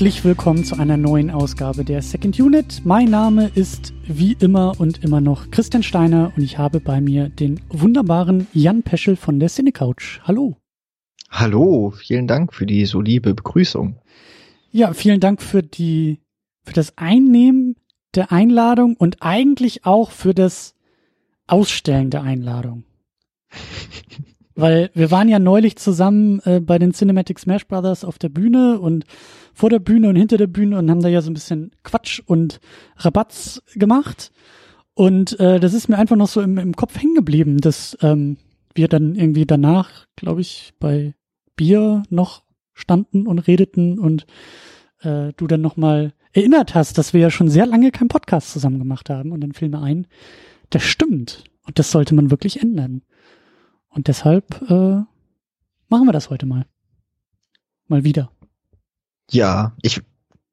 Herzlich willkommen zu einer neuen Ausgabe der Second Unit. Mein Name ist wie immer und immer noch Christian Steiner und ich habe bei mir den wunderbaren Jan Peschel von der Cinecouch. Hallo. Hallo, vielen Dank für die so liebe Begrüßung. Ja, vielen Dank für die, für das Einnehmen der Einladung und eigentlich auch für das Ausstellen der Einladung. Weil wir waren ja neulich zusammen äh, bei den Cinematic Smash Brothers auf der Bühne und vor der Bühne und hinter der Bühne und haben da ja so ein bisschen Quatsch und Rabatz gemacht. Und äh, das ist mir einfach noch so im, im Kopf hängen geblieben, dass ähm, wir dann irgendwie danach, glaube ich, bei Bier noch standen und redeten und äh, du dann nochmal erinnert hast, dass wir ja schon sehr lange keinen Podcast zusammen gemacht haben und dann fiel mir ein, das stimmt. Und das sollte man wirklich ändern. Und deshalb äh, machen wir das heute mal. Mal wieder. Ja, ich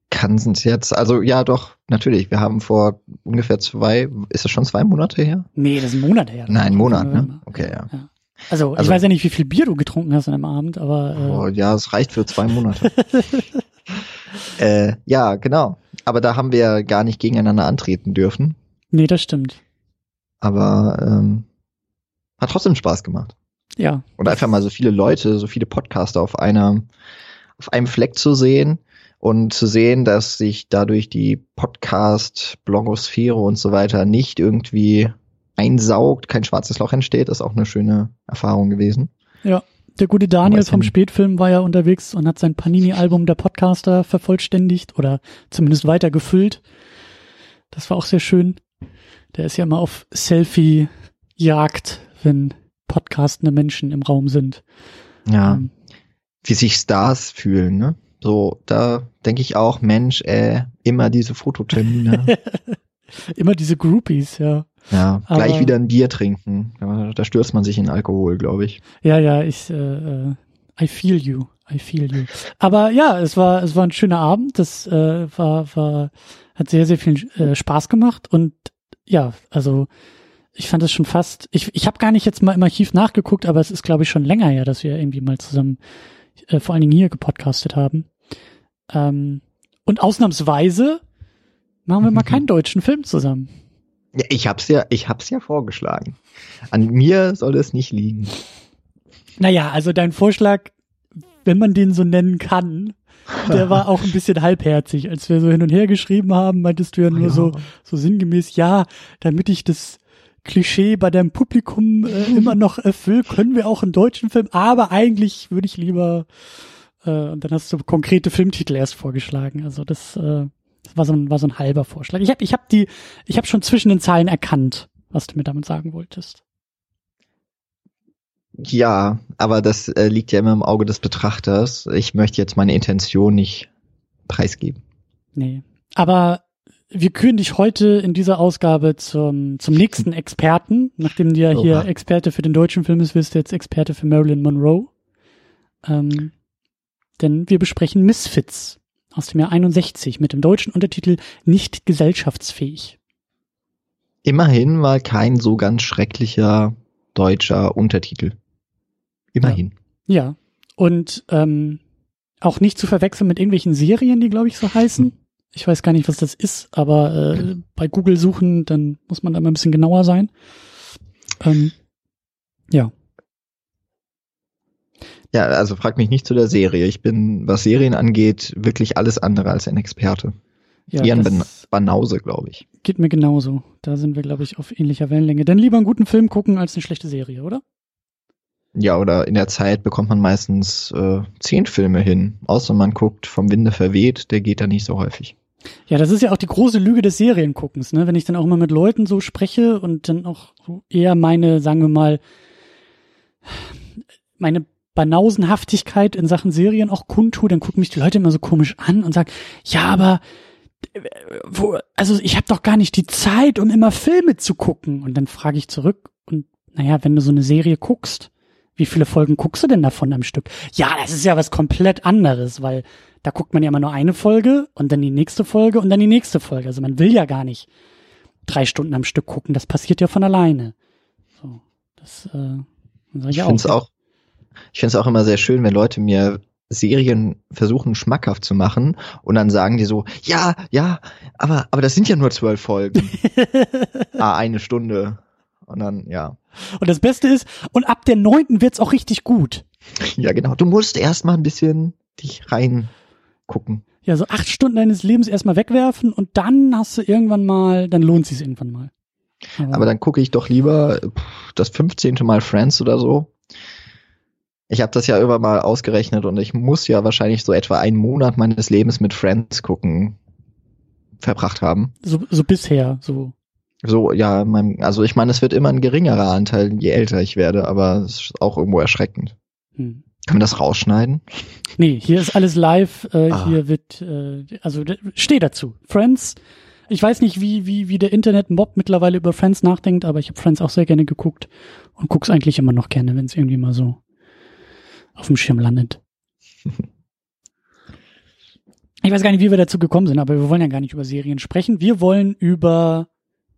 kann es jetzt, also ja doch, natürlich. Wir haben vor ungefähr zwei, ist das schon zwei Monate her? Nee, das ist ein Monat her. Nein, ein Monat, ne? Okay, ja. ja. Also, ich Also- weiß ja nicht, wie viel Bier du getrunken hast an einem Abend, aber äh, Oh, ja, es reicht für zwei Monate. äh, ja, genau. Aber da haben wir gar nicht gegeneinander antreten dürfen. nee, das stimmt. Aber ähm, hat trotzdem Spaß gemacht. Ja, Und einfach mal so viele Leute, so viele Podcaster auf einer, auf einem Fleck zu sehen und zu sehen, dass sich dadurch die Podcast, Blogosphäre und so weiter nicht irgendwie einsaugt, kein schwarzes Loch entsteht, ist auch eine schöne Erfahrung gewesen. ja. Der gute Daniel vom Spätfilm war ja unterwegs und hat sein Panini-Album der Podcaster vervollständigt oder zumindest weiter gefüllt. Das war auch sehr schön. Der ist ja immer auf Selfie-Jagd, wenn podcastende Menschen im Raum sind. Ja, Ähm, wie sich Stars fühlen, ne? So, da denke ich auch, Mensch, äh, immer diese Fototermine. immer diese Groupies, ja. ja, gleich Aber- wieder ein Bier trinken. Da, da stürzt man sich in Alkohol, glaube ich. Ja, ja, ich, äh, äh, I feel you, I feel you. Aber ja, es war, es war ein schöner Abend. Das äh, war, war, hat sehr, sehr viel äh, Spaß gemacht und ja, also ich fand es schon fast. Ich, ich habe gar nicht jetzt mal im Archiv nachgeguckt, aber es ist, glaube ich, schon länger her, dass wir irgendwie mal zusammen, äh, vor allen Dingen hier gepodcastet haben. Ähm, und ausnahmsweise machen wir mal keinen deutschen Film zusammen. Ja, ich hab's ja, ich hab's ja vorgeschlagen. An mir soll es nicht liegen. Naja, also dein Vorschlag, wenn man den so nennen kann, der war auch ein bisschen halbherzig. Als wir so hin und her geschrieben haben, meintest du ja nur Ja. so, so sinngemäß, ja, damit ich das Klischee bei deinem Publikum äh, immer noch erfülle, können wir auch einen deutschen Film, aber eigentlich würde ich lieber, äh, und dann hast du konkrete Filmtitel erst vorgeschlagen. Also das, äh, das war so ein, war so ein halber Vorschlag. Ich habe ich hab die, ich habe schon zwischen den Zeilen erkannt, was du mir damit sagen wolltest. Ja, aber das äh, liegt ja immer im Auge des Betrachters. Ich möchte jetzt meine Intention nicht preisgeben. Nee. Aber wir küren dich heute in dieser Ausgabe zum, zum nächsten Experten. Nachdem du ja hier Oha. Experte für den deutschen Film bist, wirst du jetzt Experte für Marilyn Monroe. Ähm, denn wir besprechen Misfits aus dem Jahr 61 mit dem deutschen Untertitel Nicht gesellschaftsfähig. Immerhin mal kein so ganz schrecklicher deutscher Untertitel. Immerhin. Ja. Und ähm, auch nicht zu verwechseln mit irgendwelchen Serien, die, glaube ich, so heißen. Ich weiß gar nicht, was das ist, aber äh, bei Google suchen, dann muss man da mal ein bisschen genauer sein. Ähm, ja. Ja, also frag mich nicht zu der Serie. Ich bin, was Serien angeht, wirklich alles andere als ein Experte. ja Eher ein das Ban Banause, glaube ich. geht mir genauso. Da sind wir, glaube ich, auf ähnlicher Wellenlänge. Denn lieber einen guten Film gucken als eine schlechte Serie, oder? Ja, oder in der Zeit bekommt man meistens äh, zehn Filme hin. Außer man guckt vom Winde verweht, der geht da nicht so häufig. Ja, das ist ja auch die große Lüge des Serienguckens, ne? Wenn ich dann auch immer mit Leuten so spreche und dann auch eher meine, sagen wir mal, meine Banausenhaftigkeit in Sachen Serien auch kundtue, dann gucken mich die Leute immer so komisch an und sagen, ja, aber äh, wo, also ich habe doch gar nicht die Zeit, um immer Filme zu gucken. Und dann frage ich zurück und naja, wenn du so eine Serie guckst, wie viele Folgen guckst du denn davon am Stück? Ja, das ist ja was komplett anderes, weil da guckt man ja immer nur eine Folge und dann die nächste Folge und dann die nächste Folge. Also man will ja gar nicht drei Stunden am Stück gucken. Das passiert ja von alleine. So, das äh, sag Ich ja finde es auch, ich finde es auch immer sehr schön, wenn Leute mir Serien versuchen schmackhaft zu machen und dann sagen die so, ja, ja, aber, aber das sind ja nur zwölf Folgen. ah, eine Stunde. Und dann, ja. Und das Beste ist, und ab der neunten wird's auch richtig gut. Ja, genau. Du musst erstmal ein bisschen dich reingucken. Ja, so acht Stunden deines Lebens erstmal wegwerfen und dann hast du irgendwann mal, dann lohnt sich's irgendwann mal. Aber, Aber dann gucke ich doch lieber das 15. Mal Friends oder so. Ich habe das ja immer mal ausgerechnet und ich muss ja wahrscheinlich so etwa einen Monat meines Lebens mit Friends gucken verbracht haben. So, so bisher, so. So, ja, mein, also ich meine, es wird immer ein geringerer Anteil, je älter ich werde, aber es ist auch irgendwo erschreckend. Hm. Können wir das rausschneiden? Nee, hier ist alles live. Äh, ah. Hier wird, äh, also steh dazu. Friends. Ich weiß nicht, wie, wie, wie der Internet-Mob mittlerweile über Friends nachdenkt, aber ich habe Friends auch sehr gerne geguckt und guck's eigentlich immer noch gerne, wenn es irgendwie mal so auf dem Schirm landet. Ich weiß gar nicht, wie wir dazu gekommen sind, aber wir wollen ja gar nicht über Serien sprechen. Wir wollen über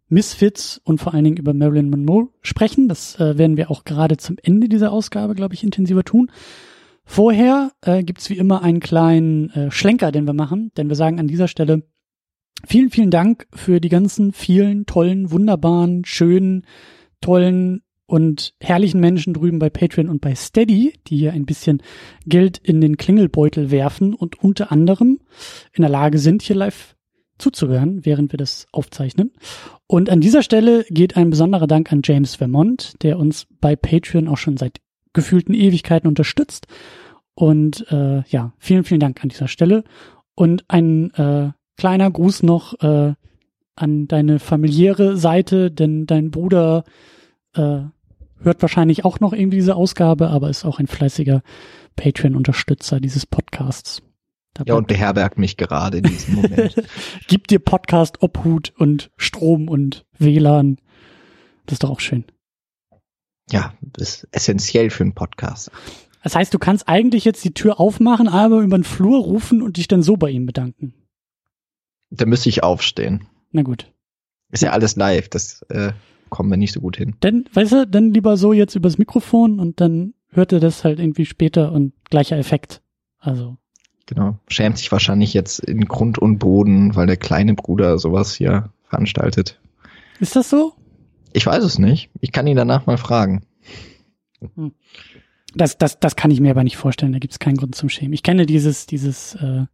Misfits und vor allen Dingen über Marilyn Monroe sprechen. Das äh, werden wir auch gerade zum Ende dieser Ausgabe, glaube ich, intensiver tun. Vorher äh, gibt's wie immer einen kleinen äh, Schlenker, den wir machen, denn wir sagen an dieser Stelle vielen, vielen Dank für die ganzen vielen tollen, wunderbaren, schönen, tollen und herrlichen Menschen drüben bei Patreon und bei Steady, die hier ein bisschen Geld in den Klingelbeutel werfen und unter anderem in der Lage sind, hier live zuzuhören, während wir das aufzeichnen. Und an dieser Stelle geht ein besonderer Dank an James Vermont, der uns bei Patreon auch schon seit gefühlten Ewigkeiten unterstützt. Und äh, ja, vielen, vielen Dank an dieser Stelle. Und ein äh, kleiner Gruß noch äh, an deine familiäre Seite, denn dein Bruder äh, hört wahrscheinlich auch noch irgendwie diese Ausgabe, aber ist auch ein fleißiger Patreon-Unterstützer dieses Podcasts. Ja, und beherbergt mich gerade in diesem Moment. Gibt dir Podcast Obhut und Strom und WLAN. Das ist doch auch schön. Ja, das ist essentiell für einen Podcast. Das heißt, du kannst eigentlich jetzt die Tür aufmachen, aber über den Flur rufen und dich dann so bei ihm bedanken. Da müsste ich aufstehen. Na gut. Ist ja alles live, das äh, kommen wir nicht so gut hin. Dann, weißt du, dann lieber so jetzt übers Mikrofon und dann hört er das halt irgendwie später und gleicher Effekt. Also Genau. Schämt sich wahrscheinlich jetzt in Grund und Boden, weil der kleine Bruder sowas hier veranstaltet. Ist das so? Ich weiß es nicht. Ich kann ihn danach mal fragen. Hm. Das, das, das kann ich mir aber nicht vorstellen. Da gibt es keinen Grund zum Schämen. Ich kenne dieses, dieses äh,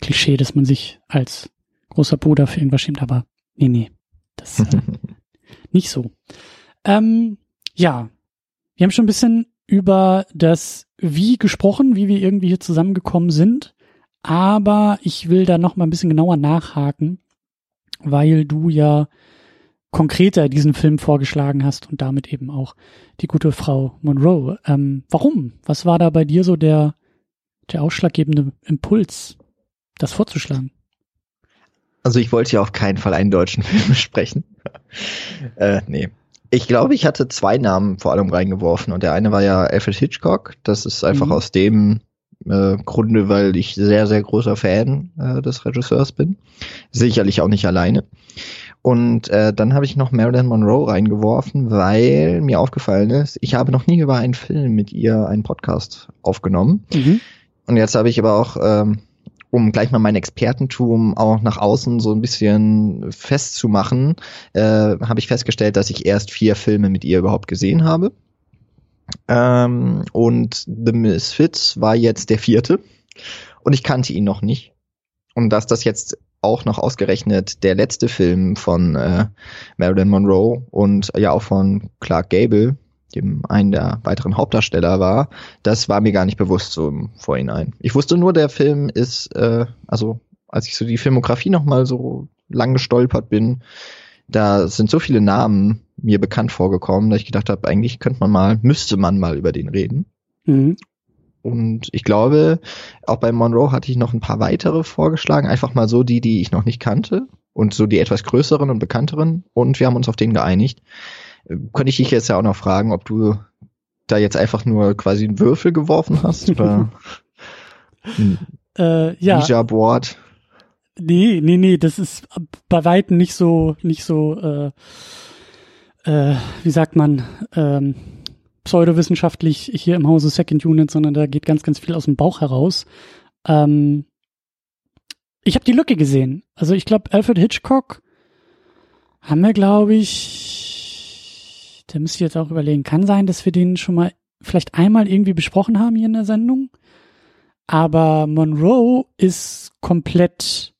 Klischee, dass man sich als großer Bruder für irgendwas schämt, aber nee, nee. Das äh, nicht so. Ähm, ja, wir haben schon ein bisschen über das Wie gesprochen, wie wir irgendwie hier zusammengekommen sind. Aber ich will da noch mal ein bisschen genauer nachhaken, weil du ja konkreter diesen Film vorgeschlagen hast und damit eben auch die gute Frau Monroe. Ähm, warum? Was war da bei dir so der, der ausschlaggebende Impuls, das vorzuschlagen? Also ich wollte ja auf keinen Fall einen deutschen Film sprechen. äh, nee. Ich glaube, ich hatte zwei Namen vor allem reingeworfen und der eine war ja Alfred Hitchcock. Das ist einfach mhm. aus dem äh, Grunde, weil ich sehr, sehr großer Fan äh, des Regisseurs bin. Sicherlich auch nicht alleine. Und äh, dann habe ich noch Marilyn Monroe reingeworfen, weil mir aufgefallen ist, ich habe noch nie über einen Film mit ihr einen Podcast aufgenommen. Mhm. Und jetzt habe ich aber auch ähm, um gleich mal mein Expertentum auch nach außen so ein bisschen festzumachen, äh, habe ich festgestellt, dass ich erst vier Filme mit ihr überhaupt gesehen habe. Ähm, und The Misfits war jetzt der vierte. Und ich kannte ihn noch nicht. Und dass das jetzt auch noch ausgerechnet der letzte Film von äh, Marilyn Monroe und ja auch von Clark Gable dem einen der weiteren Hauptdarsteller war, das war mir gar nicht bewusst so im Vorhinein. Ich wusste nur, der Film ist, äh, also als ich so die Filmografie nochmal so lang gestolpert bin, da sind so viele Namen mir bekannt vorgekommen, dass ich gedacht habe, eigentlich könnte man mal, müsste man mal über den reden. Mhm. Und ich glaube, auch bei Monroe hatte ich noch ein paar weitere vorgeschlagen, einfach mal so die, die ich noch nicht kannte und so die etwas größeren und bekannteren und wir haben uns auf den geeinigt. Könnte ich dich jetzt ja auch noch fragen, ob du da jetzt einfach nur quasi einen Würfel geworfen hast oder ein äh, ja. Ouija-Board? Nee, nee, nee, das ist bei weitem nicht so, nicht so, äh, äh, wie sagt man, ähm, pseudowissenschaftlich hier im Hause Second Unit, sondern da geht ganz, ganz viel aus dem Bauch heraus. Ähm, ich habe die Lücke gesehen. Also ich glaube, Alfred Hitchcock haben wir, glaube ich, da müsst ihr jetzt auch überlegen, kann sein, dass wir den schon mal vielleicht einmal irgendwie besprochen haben hier in der Sendung. Aber Monroe ist komplett,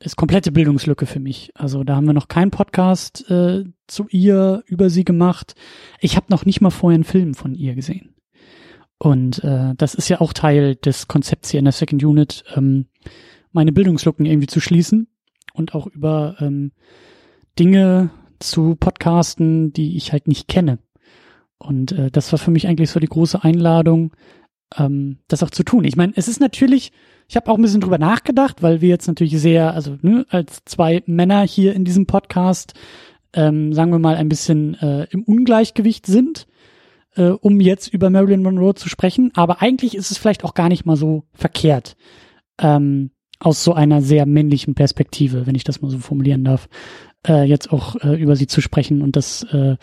ist komplette Bildungslücke für mich. Also da haben wir noch keinen Podcast äh, zu ihr über sie gemacht. Ich habe noch nicht mal vorher einen Film von ihr gesehen. Und äh, das ist ja auch Teil des Konzepts hier in der Second Unit, ähm, meine Bildungslücken irgendwie zu schließen und auch über ähm, Dinge zu podcasten, die ich halt nicht kenne. Und äh, das war für mich eigentlich so die große Einladung, ähm, das auch zu tun. Ich meine, es ist natürlich, ich habe auch ein bisschen drüber nachgedacht, weil wir jetzt natürlich sehr, also ne, als zwei Männer hier in diesem Podcast, ähm, sagen wir mal, ein bisschen äh, im Ungleichgewicht sind, äh, um jetzt über Marilyn Monroe zu sprechen. Aber eigentlich ist es vielleicht auch gar nicht mal so verkehrt. Ähm, aus so einer sehr männlichen Perspektive, wenn ich das mal so formulieren darf, äh, jetzt auch äh, über sie zu sprechen und das äh,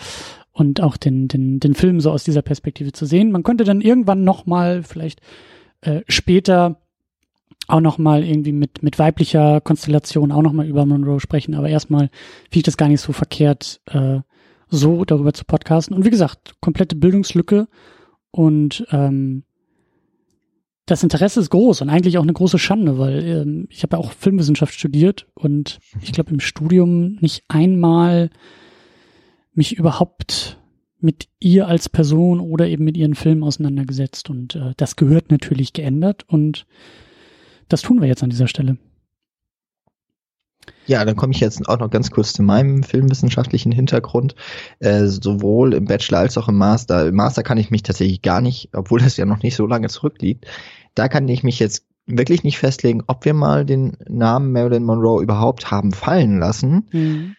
und auch den, den, den Film so aus dieser Perspektive zu sehen. Man könnte dann irgendwann nochmal vielleicht äh, später auch nochmal irgendwie mit, mit weiblicher Konstellation auch nochmal über Monroe sprechen, aber erstmal finde ich das gar nicht so verkehrt, äh, so darüber zu podcasten. Und wie gesagt, komplette Bildungslücke und ähm, das Interesse ist groß und eigentlich auch eine große Schande, weil ähm, ich habe ja auch Filmwissenschaft studiert und ich glaube im Studium nicht einmal mich überhaupt mit ihr als Person oder eben mit ihren Filmen auseinandergesetzt. Und äh, das gehört natürlich geändert und das tun wir jetzt an dieser Stelle. Ja, dann komme ich jetzt auch noch ganz kurz zu meinem filmwissenschaftlichen Hintergrund. Äh, sowohl im Bachelor als auch im Master. Im Master kann ich mich tatsächlich gar nicht, obwohl das ja noch nicht so lange zurückliegt, da kann ich mich jetzt wirklich nicht festlegen, ob wir mal den Namen Marilyn Monroe überhaupt haben fallen lassen. Mhm.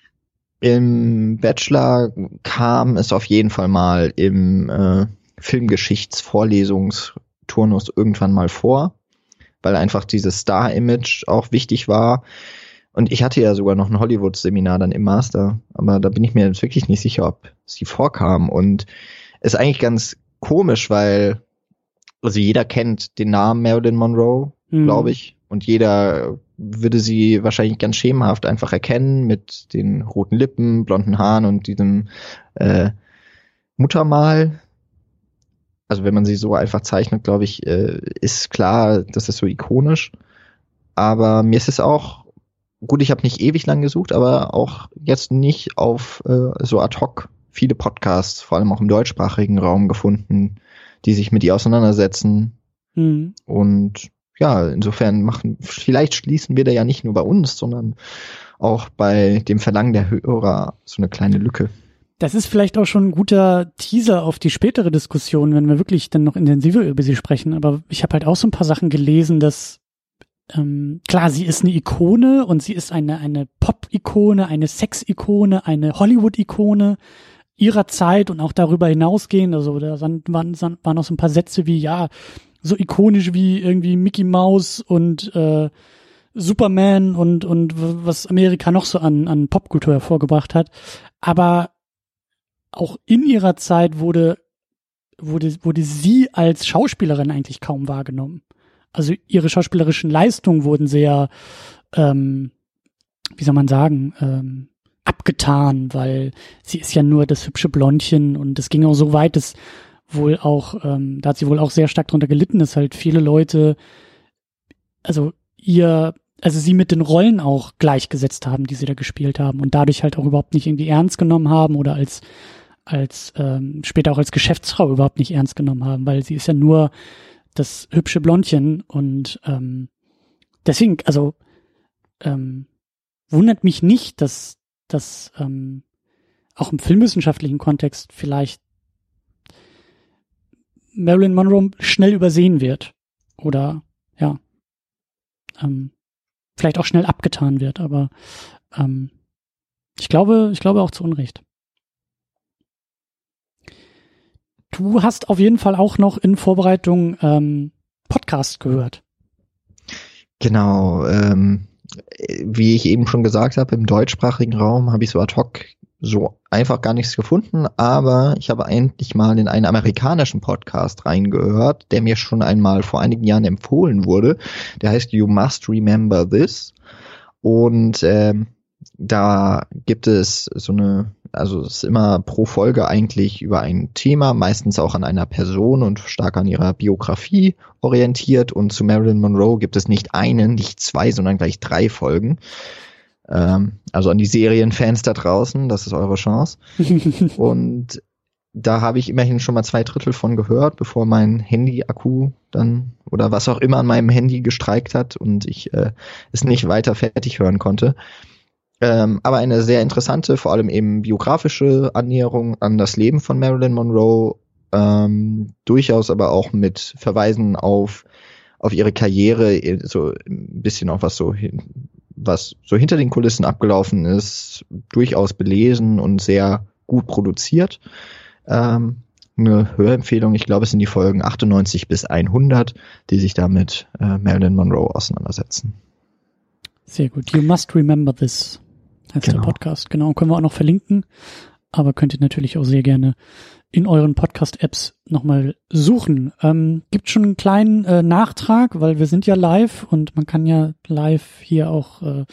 Im Bachelor kam es auf jeden Fall mal im äh, Filmgeschichtsvorlesungsturnus irgendwann mal vor, weil einfach dieses Star-Image auch wichtig war. Und ich hatte ja sogar noch ein Hollywood-Seminar dann im Master, aber da bin ich mir jetzt wirklich nicht sicher, ob sie vorkam. Und ist eigentlich ganz komisch, weil also jeder kennt den Namen Marilyn Monroe, mhm. glaube ich. Und jeder würde sie wahrscheinlich ganz schemenhaft einfach erkennen mit den roten Lippen, blonden Haaren und diesem äh, Muttermal. Also wenn man sie so einfach zeichnet, glaube ich, äh, ist klar, das ist so ikonisch. Aber mir ist es auch, gut, ich habe nicht ewig lang gesucht, aber auch jetzt nicht auf äh, so ad hoc viele Podcasts, vor allem auch im deutschsprachigen Raum gefunden, die sich mit ihr auseinandersetzen. Mhm. Und ja, insofern machen, vielleicht schließen wir da ja nicht nur bei uns, sondern auch bei dem Verlangen der Hörer so eine kleine Lücke. Das ist vielleicht auch schon ein guter Teaser auf die spätere Diskussion, wenn wir wirklich dann noch intensiver über sie sprechen. Aber ich habe halt auch so ein paar Sachen gelesen, dass ähm, klar, sie ist eine Ikone und sie ist eine, eine Pop-Ikone, eine Sex-Ikone, eine Hollywood-Ikone ihrer Zeit und auch darüber hinausgehen. Also da waren, waren, waren noch so ein paar Sätze wie, ja, so ikonisch wie irgendwie Mickey Mouse und äh, Superman und, und was Amerika noch so an, an Popkultur hervorgebracht hat. Aber auch in ihrer Zeit wurde, wurde, wurde sie als Schauspielerin eigentlich kaum wahrgenommen. Also ihre schauspielerischen Leistungen wurden sehr, ähm, wie soll man sagen, ähm, abgetan, weil sie ist ja nur das hübsche Blondchen und es ging auch so weit, dass wohl auch, ähm, da hat sie wohl auch sehr stark drunter gelitten, dass halt viele Leute, also ihr, also sie mit den Rollen auch gleichgesetzt haben, die sie da gespielt haben und dadurch halt auch überhaupt nicht irgendwie ernst genommen haben oder als als ähm, später auch als Geschäftsfrau überhaupt nicht ernst genommen haben, weil sie ist ja nur das hübsche Blondchen und ähm, deswegen, also ähm, wundert mich nicht, dass dass ähm, auch im filmwissenschaftlichen Kontext vielleicht Marilyn Monroe schnell übersehen wird oder ja ähm, vielleicht auch schnell abgetan wird, aber ähm, ich glaube, ich glaube auch zu Unrecht. Du hast auf jeden Fall auch noch in Vorbereitung ähm, Podcast gehört. Genau, ähm, wie ich eben schon gesagt habe, im deutschsprachigen Raum habe ich so ad hoc so einfach gar nichts gefunden, aber ich habe endlich mal in einen amerikanischen Podcast reingehört, der mir schon einmal vor einigen Jahren empfohlen wurde. Der heißt You Must Remember This. Und ähm, da gibt es so eine, also es ist immer pro Folge eigentlich über ein Thema, meistens auch an einer Person und stark an ihrer Biografie orientiert. Und zu Marilyn Monroe gibt es nicht einen, nicht zwei, sondern gleich drei Folgen. Ähm, also an die Serienfans da draußen, das ist eure Chance. und da habe ich immerhin schon mal zwei Drittel von gehört, bevor mein Handy-Akku dann oder was auch immer an meinem Handy gestreikt hat und ich äh, es nicht weiter fertig hören konnte. Ähm, aber eine sehr interessante, vor allem eben biografische Annäherung an das Leben von Marilyn Monroe, ähm, durchaus aber auch mit Verweisen auf auf ihre Karriere, so ein bisschen auch was so hin, was so hinter den Kulissen abgelaufen ist, durchaus belesen und sehr gut produziert. Ähm, eine Hörempfehlung, ich glaube, es sind die Folgen 98 bis 100, die sich damit äh, Marilyn Monroe auseinandersetzen. Sehr gut. You must remember this heißt genau. der Podcast. Genau, können wir auch noch verlinken. Aber könnt ihr natürlich auch sehr gerne in euren Podcast-Apps nochmal suchen. Ähm, gibt schon einen kleinen äh, Nachtrag, weil wir sind ja live und man kann ja live hier auch äh,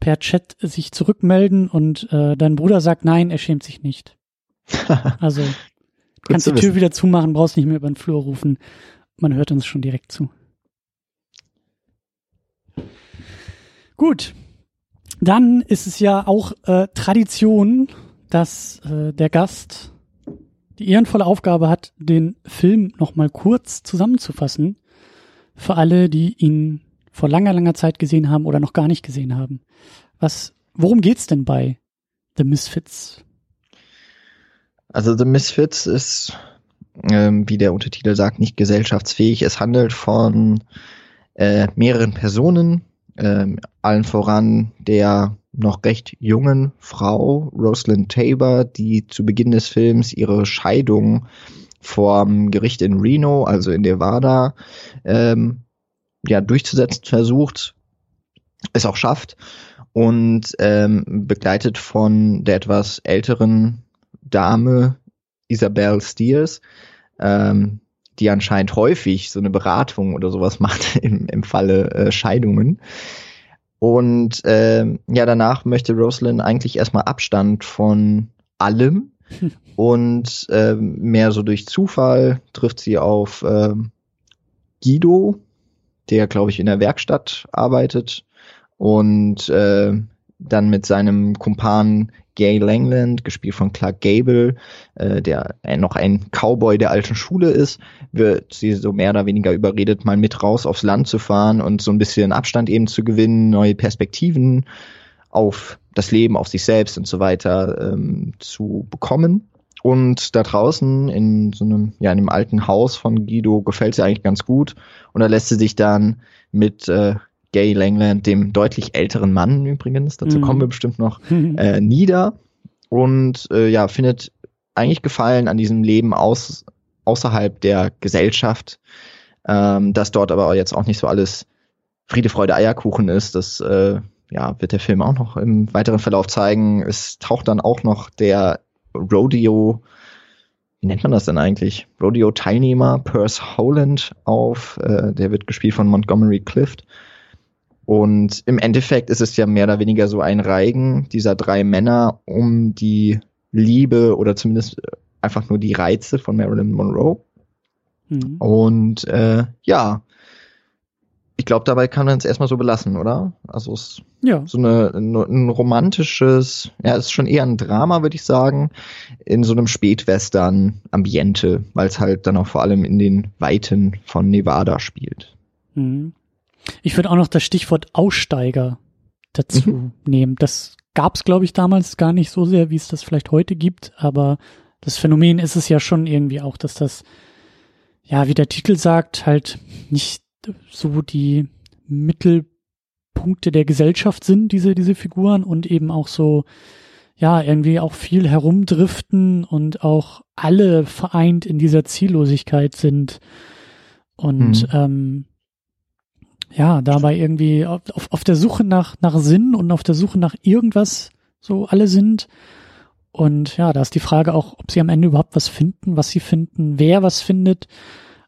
per Chat sich zurückmelden und äh, dein Bruder sagt nein, er schämt sich nicht. Also kannst die Tür wieder zumachen, brauchst nicht mehr über den Flur rufen. Man hört uns schon direkt zu. Gut. Dann ist es ja auch äh, Tradition, dass äh, der Gast die ehrenvolle Aufgabe hat, den Film nochmal kurz zusammenzufassen für alle, die ihn vor langer, langer Zeit gesehen haben oder noch gar nicht gesehen haben. Was, worum geht's denn bei The Misfits? Also The Misfits ist, ähm, wie der Untertitel sagt, nicht gesellschaftsfähig. Es handelt von äh, mehreren Personen, ähm, allen voran der noch recht jungen Frau, Rosalind Tabor, die zu Beginn des Films ihre Scheidung vorm Gericht in Reno, also in Nevada, ähm, ja, durchzusetzen versucht, es auch schafft und ähm, begleitet von der etwas älteren Dame Isabel Steers, ähm, die anscheinend häufig so eine Beratung oder sowas macht im, im Falle äh, Scheidungen. Und äh, ja, danach möchte Rosalind eigentlich erstmal Abstand von allem. Und äh, mehr so durch Zufall trifft sie auf äh, Guido, der, glaube ich, in der Werkstatt arbeitet und äh, dann mit seinem Kumpan Gay Langland, gespielt von Clark Gable, äh, der äh, noch ein Cowboy der alten Schule ist, wird sie so mehr oder weniger überredet, mal mit raus aufs Land zu fahren und so ein bisschen Abstand eben zu gewinnen, neue Perspektiven auf das Leben, auf sich selbst und so weiter ähm, zu bekommen. Und da draußen in so einem, ja, in einem alten Haus von Guido gefällt sie eigentlich ganz gut. Und da lässt sie sich dann mit äh, Gay Langland, dem deutlich älteren Mann übrigens, dazu mhm. kommen wir bestimmt noch, äh, nieder und äh, ja, findet eigentlich Gefallen an diesem Leben aus, außerhalb der Gesellschaft, ähm, dass dort aber jetzt auch nicht so alles Friede, Freude, Eierkuchen ist. Das äh, ja, wird der Film auch noch im weiteren Verlauf zeigen. Es taucht dann auch noch der Rodeo, wie nennt man das denn eigentlich? Rodeo-Teilnehmer Perce Howland auf. Äh, der wird gespielt von Montgomery Clift. Und im Endeffekt ist es ja mehr oder weniger so ein Reigen dieser drei Männer um die Liebe oder zumindest einfach nur die Reize von Marilyn Monroe. Mhm. Und äh, ja, ich glaube, dabei kann man es erstmal so belassen, oder? Also es ist ja. so eine, ein romantisches, ja, es ist schon eher ein Drama, würde ich sagen, in so einem Spätwestern-Ambiente, weil es halt dann auch vor allem in den Weiten von Nevada spielt. Mhm. Ich würde auch noch das Stichwort Aussteiger dazu mhm. nehmen. Das gab es, glaube ich, damals gar nicht so sehr, wie es das vielleicht heute gibt, aber das Phänomen ist es ja schon irgendwie auch, dass das, ja, wie der Titel sagt, halt nicht so die Mittelpunkte der Gesellschaft sind, diese, diese Figuren und eben auch so, ja, irgendwie auch viel herumdriften und auch alle vereint in dieser Ziellosigkeit sind. Und mhm. ähm, ja, dabei irgendwie auf, auf der Suche nach, nach Sinn und auf der Suche nach irgendwas so alle sind Und ja, da ist die Frage auch, ob sie am Ende überhaupt was finden, was sie finden, wer was findet.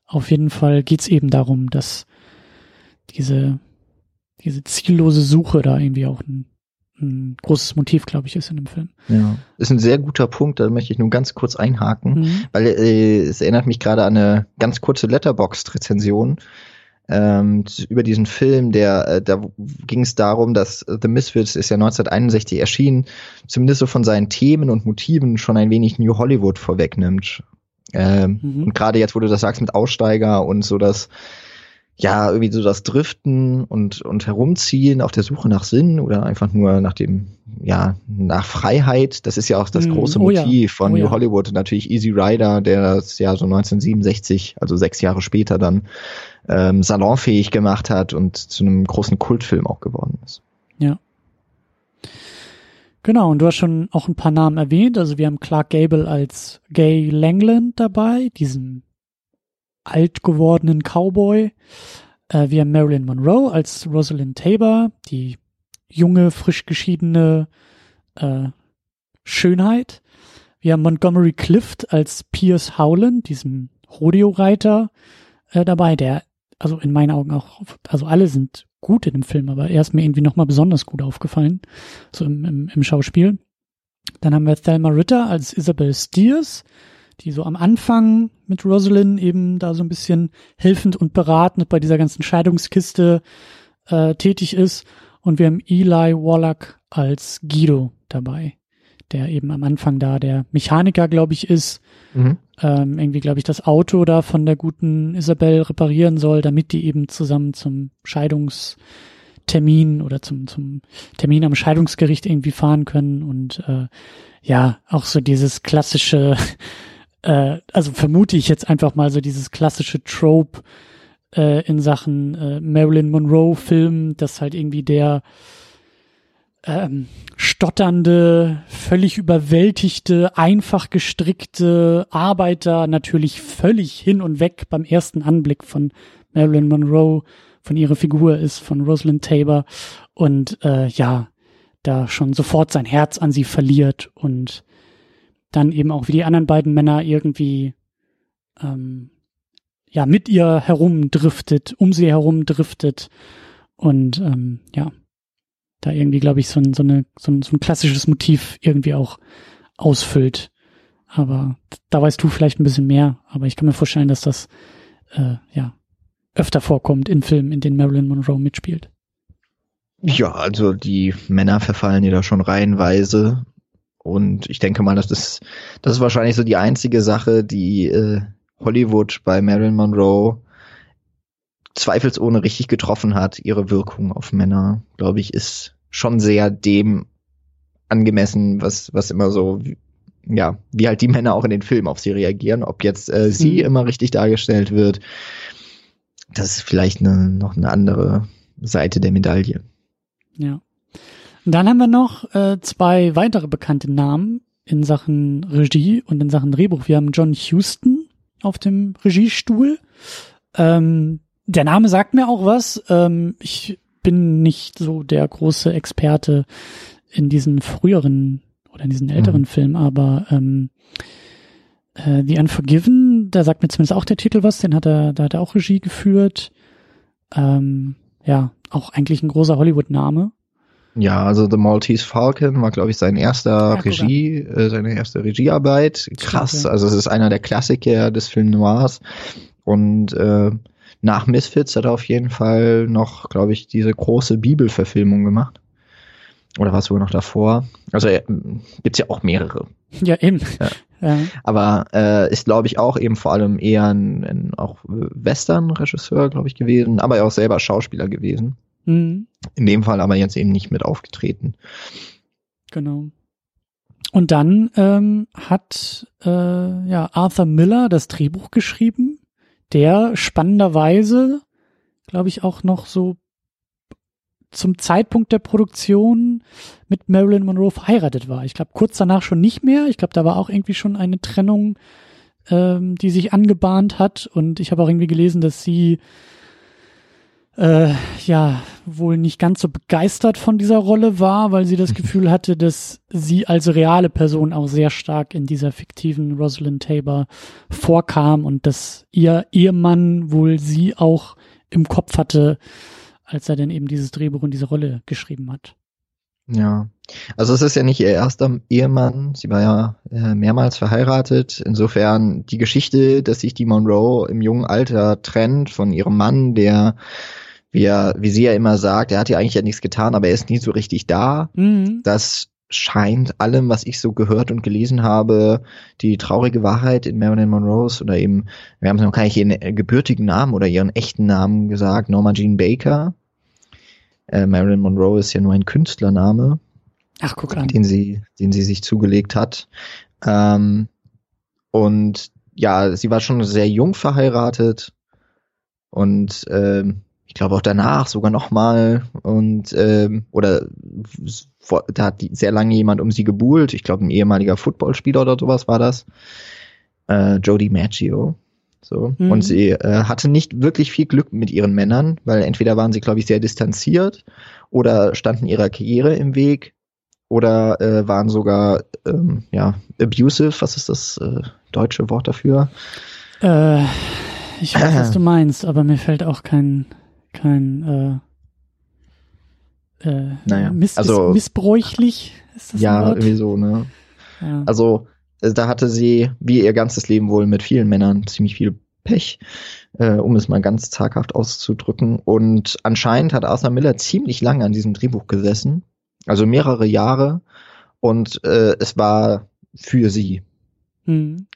Auf jeden Fall geht's eben darum, dass diese, diese ziellose Suche da irgendwie auch ein, ein großes Motiv, glaube ich, ist in dem Film. Ja, ist ein sehr guter Punkt, da möchte ich nur ganz kurz einhaken, mhm. weil äh, es erinnert mich gerade an eine ganz kurze Letterboxd-Rezension ähm, über diesen Film, der äh, da ging es darum, dass The Misfits ist ja 1961 erschienen, zumindest so von seinen Themen und Motiven schon ein wenig New Hollywood vorwegnimmt. Ähm, mhm. Und gerade jetzt, wo du das sagst mit Aussteiger und so das ja, irgendwie so das Driften und, und Herumziehen auf der Suche nach Sinn oder einfach nur nach dem, ja, nach Freiheit. Das ist ja auch das mm, große oh Motiv ja, von oh New ja. Hollywood. Natürlich Easy Rider, der das ja so 1967, also sechs Jahre später dann ähm, salonfähig gemacht hat und zu einem großen Kultfilm auch geworden ist. Ja. Genau, und du hast schon auch ein paar Namen erwähnt. Also wir haben Clark Gable als Gay Langland dabei, diesen alt gewordenen Cowboy. Äh, wir haben Marilyn Monroe als Rosalind Tabor, die junge, frisch geschiedene äh, Schönheit. Wir haben Montgomery Clift als Pierce Howland, diesem Rodeo-Reiter, äh, dabei, der, also in meinen Augen auch, also alle sind gut in dem Film, aber er ist mir irgendwie nochmal besonders gut aufgefallen, so im, im, im Schauspiel. Dann haben wir Thelma Ritter als Isabel Steers, die so am Anfang mit Rosalind eben da so ein bisschen helfend und beratend bei dieser ganzen Scheidungskiste äh, tätig ist. Und wir haben Eli Wallach als Guido dabei, der eben am Anfang da der Mechaniker, glaube ich, ist. Mhm. Ähm, irgendwie, glaube ich, das Auto da von der guten Isabel reparieren soll, damit die eben zusammen zum Scheidungstermin oder zum, zum Termin am Scheidungsgericht irgendwie fahren können und äh, ja, auch so dieses klassische äh, also vermute ich jetzt einfach mal so dieses klassische Trope äh, in Sachen äh, Marilyn Monroe Film, dass halt irgendwie der ähm, stotternde, völlig überwältigte, einfach gestrickte Arbeiter natürlich völlig hin und weg beim ersten Anblick von Marilyn Monroe, von ihrer Figur ist, von Rosalind Tabor und äh, ja, da schon sofort sein Herz an sie verliert und dann eben auch wie die anderen beiden Männer irgendwie ähm, ja mit ihr herumdriftet, um sie herumdriftet und ähm, ja, da irgendwie, glaube ich, so ein, so, eine, so, ein, so ein klassisches Motiv irgendwie auch ausfüllt. Aber da weißt du vielleicht ein bisschen mehr, aber ich kann mir vorstellen, dass das äh, ja öfter vorkommt in Filmen, in denen Marilyn Monroe mitspielt. Ja, also die Männer verfallen ja da schon reihenweise und ich denke mal, das ist, das ist wahrscheinlich so die einzige Sache, die äh, Hollywood bei Marilyn Monroe zweifelsohne richtig getroffen hat. Ihre Wirkung auf Männer, glaube ich, ist schon sehr dem angemessen, was, was immer so, ja, wie halt die Männer auch in den Filmen auf sie reagieren. Ob jetzt äh, sie mhm. immer richtig dargestellt wird, das ist vielleicht eine, noch eine andere Seite der Medaille. Ja. Dann haben wir noch äh, zwei weitere bekannte Namen in Sachen Regie und in Sachen Drehbuch. Wir haben John Huston auf dem Regiestuhl. Ähm, der Name sagt mir auch was. Ähm, ich bin nicht so der große Experte in diesen früheren oder in diesen älteren mhm. Filmen, aber ähm, äh, The Unforgiven, da sagt mir zumindest auch der Titel was, den hat er, da hat er auch Regie geführt. Ähm, ja, auch eigentlich ein großer Hollywood-Name. Ja, also The Maltese Falcon war, glaube ich, sein erster ja, Regie, äh, seine erste Regiearbeit. Krass, okay. also es ist einer der Klassiker des Film Noirs. Und äh, nach Misfits hat er auf jeden Fall noch, glaube ich, diese große Bibelverfilmung gemacht. Oder war es sogar noch davor? Also äh, gibt's ja auch mehrere. Ja, eben. Ja. Ja. Aber äh, ist, glaube ich, auch eben vor allem eher ein, ein auch Western-Regisseur, glaube ich, gewesen, aber er auch selber Schauspieler gewesen. Mhm. In dem Fall aber jetzt eben nicht mit aufgetreten. Genau. Und dann ähm, hat äh, ja Arthur Miller das Drehbuch geschrieben, der spannenderweise, glaube ich, auch noch so zum Zeitpunkt der Produktion mit Marilyn Monroe verheiratet war. Ich glaube, kurz danach schon nicht mehr. Ich glaube, da war auch irgendwie schon eine Trennung, ähm, die sich angebahnt hat. Und ich habe auch irgendwie gelesen, dass sie äh, ja wohl nicht ganz so begeistert von dieser Rolle war, weil sie das Gefühl hatte, dass sie als reale Person auch sehr stark in dieser fiktiven Rosalind Tabor vorkam und dass ihr Ehemann wohl sie auch im Kopf hatte, als er dann eben dieses Drehbuch und diese Rolle geschrieben hat. Ja, also es ist ja nicht ihr erster Ehemann. Sie war ja äh, mehrmals verheiratet. Insofern die Geschichte, dass sich die Monroe im jungen Alter trennt von ihrem Mann, der wie, er, wie sie ja immer sagt, er hat ja eigentlich ja nichts getan, aber er ist nie so richtig da. Mhm. Das scheint allem, was ich so gehört und gelesen habe, die traurige Wahrheit in Marilyn Monroes oder eben, wir haben noch gar nicht ihren gebürtigen Namen oder ihren echten Namen gesagt, Norma Jean Baker. Äh, Marilyn Monroe ist ja nur ein Künstlername. Ach, guck an. Den sie, den sie sich zugelegt hat. Ähm, und ja, sie war schon sehr jung verheiratet und ähm, ich glaube auch danach sogar nochmal und ähm, oder vor, da hat sehr lange jemand um sie gebuhlt. Ich glaube ein ehemaliger Footballspieler oder sowas war das. Äh, Jody Maggio. So. Mhm. Und sie äh, hatte nicht wirklich viel Glück mit ihren Männern, weil entweder waren sie, glaube ich, sehr distanziert oder standen ihrer Karriere im Weg oder äh, waren sogar ähm, ja abusive. Was ist das äh, deutsche Wort dafür? Äh, ich weiß, was du meinst, aber mir fällt auch kein kein äh, äh, naja, miss also, missbräuchlich ist das Ja, irgendwie so, ne? Ja. Also äh, da hatte sie, wie ihr ganzes Leben wohl, mit vielen Männern ziemlich viel Pech, äh, um es mal ganz zaghaft auszudrücken. Und anscheinend hat Arthur Miller ziemlich lange an diesem Drehbuch gesessen, also mehrere Jahre. Und äh, es war für sie. Mhm.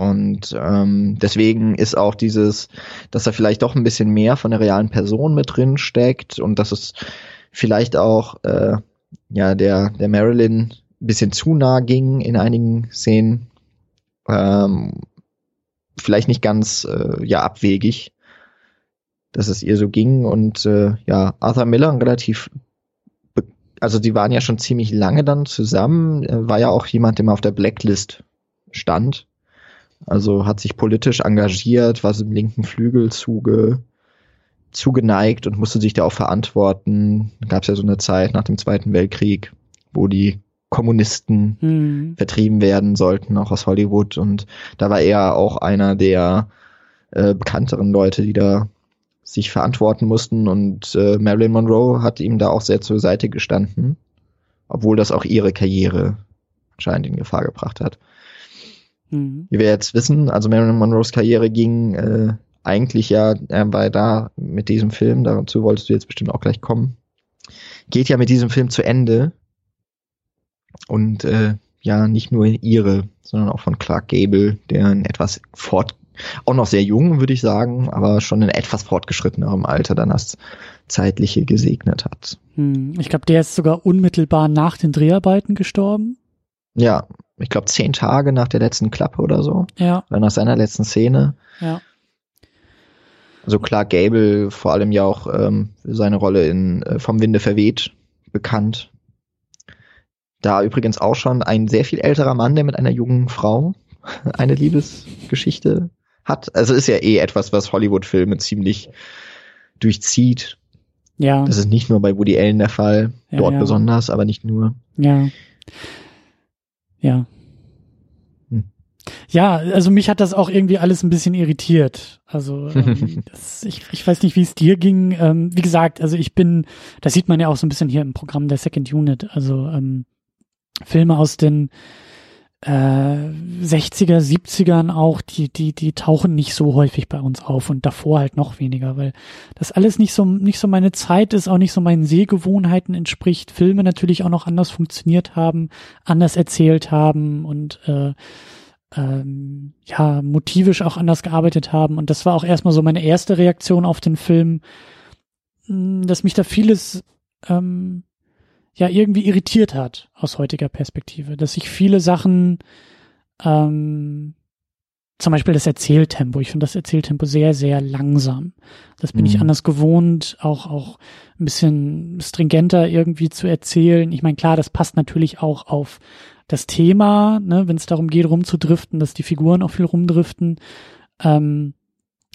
Und ähm, deswegen ist auch dieses, dass da vielleicht doch ein bisschen mehr von der realen Person mit drin steckt und dass es vielleicht auch äh, ja der der Marilyn ein bisschen zu nah ging in einigen Szenen. Ähm, vielleicht nicht ganz äh, ja abwegig, dass es ihr so ging und äh, ja Arthur Miller relativ also die waren ja schon ziemlich lange dann zusammen, war ja auch jemand, der mal auf der Blacklist stand also hat sich politisch engagiert, war im linken Flügel zuge, zugeneigt und musste sich da auch verantworten. Gab es ja so eine Zeit nach dem Zweiten Weltkrieg, wo die Kommunisten hm. vertrieben werden sollten, auch aus Hollywood. Und da war er auch einer der äh, bekannteren Leute, die da sich verantworten mussten. Und äh, Marilyn Monroe hat ihm da auch sehr zur Seite gestanden, obwohl das auch ihre Karriere anscheinend in Gefahr gebracht hat. Mhm. Wie wir jetzt wissen, also Marilyn Monroes Karriere ging äh, eigentlich ja äh, bei da mit diesem Film, dazu wolltest du jetzt bestimmt auch gleich kommen, geht ja mit diesem Film zu Ende. Und äh, ja, nicht nur ihre, sondern auch von Clark Gable, der in etwas fort, auch noch sehr jung, würde ich sagen, aber schon in etwas fortgeschrittenerem Alter dann das Zeitliche gesegnet hat. Hm, ich glaube, der ist sogar unmittelbar nach den Dreharbeiten gestorben. Ja, ich glaube, zehn Tage nach der letzten Klappe oder so. Ja. Oder nach seiner letzten Szene. Ja. Also klar, Gable vor allem ja auch ähm, für seine Rolle in äh, Vom Winde verweht bekannt. Da übrigens auch schon ein sehr viel älterer Mann, der mit einer jungen Frau eine Liebesgeschichte hat. Also ist ja eh etwas, was Hollywood-Filme ziemlich durchzieht. Ja. Das ist nicht nur bei Woody Allen der Fall, ja, dort ja. besonders, aber nicht nur. Ja. Ja. Hm. Ja, also mich hat das auch irgendwie alles ein bisschen irritiert. Also ähm, das, ich, ich weiß nicht, wie es dir ging. Ähm, wie gesagt, also ich bin, das sieht man ja auch so ein bisschen hier im Programm der Second Unit. Also ähm, Filme aus den äh, 60er, 70ern auch, die, die, die tauchen nicht so häufig bei uns auf und davor halt noch weniger, weil das alles nicht so, nicht so meine Zeit ist, auch nicht so meinen Sehgewohnheiten entspricht. Filme natürlich auch noch anders funktioniert haben, anders erzählt haben und äh, ähm, ja, motivisch auch anders gearbeitet haben. Und das war auch erstmal so meine erste Reaktion auf den Film, hm, dass mich da vieles ähm, ja irgendwie irritiert hat aus heutiger Perspektive, dass sich viele Sachen, ähm, zum Beispiel das Erzähltempo, ich finde das Erzähltempo sehr, sehr langsam. Das bin mhm. ich anders gewohnt, auch, auch ein bisschen stringenter irgendwie zu erzählen. Ich meine, klar, das passt natürlich auch auf das Thema, ne, wenn es darum geht, rumzudriften, dass die Figuren auch viel rumdriften. Ähm,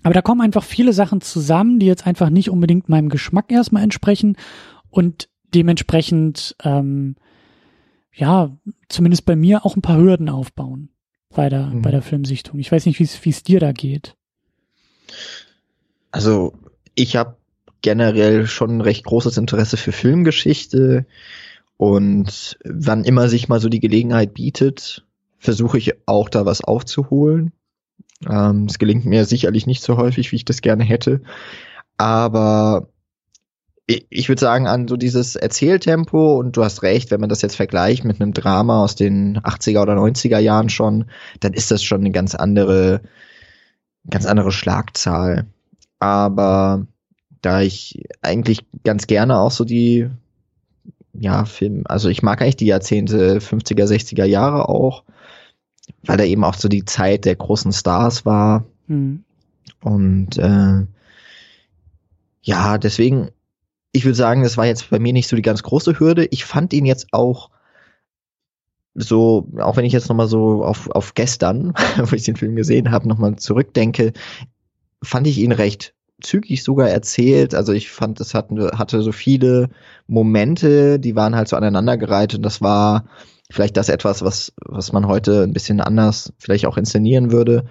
Aber da kommen einfach viele Sachen zusammen, die jetzt einfach nicht unbedingt meinem Geschmack erstmal entsprechen und dementsprechend, ähm, ja, zumindest bei mir auch ein paar Hürden aufbauen bei der, mhm. bei der Filmsichtung. Ich weiß nicht, wie es dir da geht. Also ich habe generell schon ein recht großes Interesse für Filmgeschichte und wann immer sich mal so die Gelegenheit bietet, versuche ich auch da was aufzuholen. Ähm, es gelingt mir sicherlich nicht so häufig, wie ich das gerne hätte, aber ich, würde sagen, an so dieses Erzähltempo, und du hast recht, wenn man das jetzt vergleicht mit einem Drama aus den 80er oder 90er Jahren schon, dann ist das schon eine ganz andere, ganz andere Schlagzahl. Aber da ich eigentlich ganz gerne auch so die, ja, Film, also ich mag eigentlich die Jahrzehnte 50er, 60er Jahre auch, weil da eben auch so die Zeit der großen Stars war. Mhm. Und äh, ja, deswegen, ich würde sagen, das war jetzt bei mir nicht so die ganz große Hürde. Ich fand ihn jetzt auch so, auch wenn ich jetzt nochmal so auf, auf gestern, wo ich den Film gesehen habe, nochmal zurückdenke, fand ich ihn recht zügig sogar erzählt. Also ich fand, es hatte, hatte so viele Momente, die waren halt so aneinandergereiht und das war vielleicht das etwas, was, was man heute ein bisschen anders vielleicht auch inszenieren würde.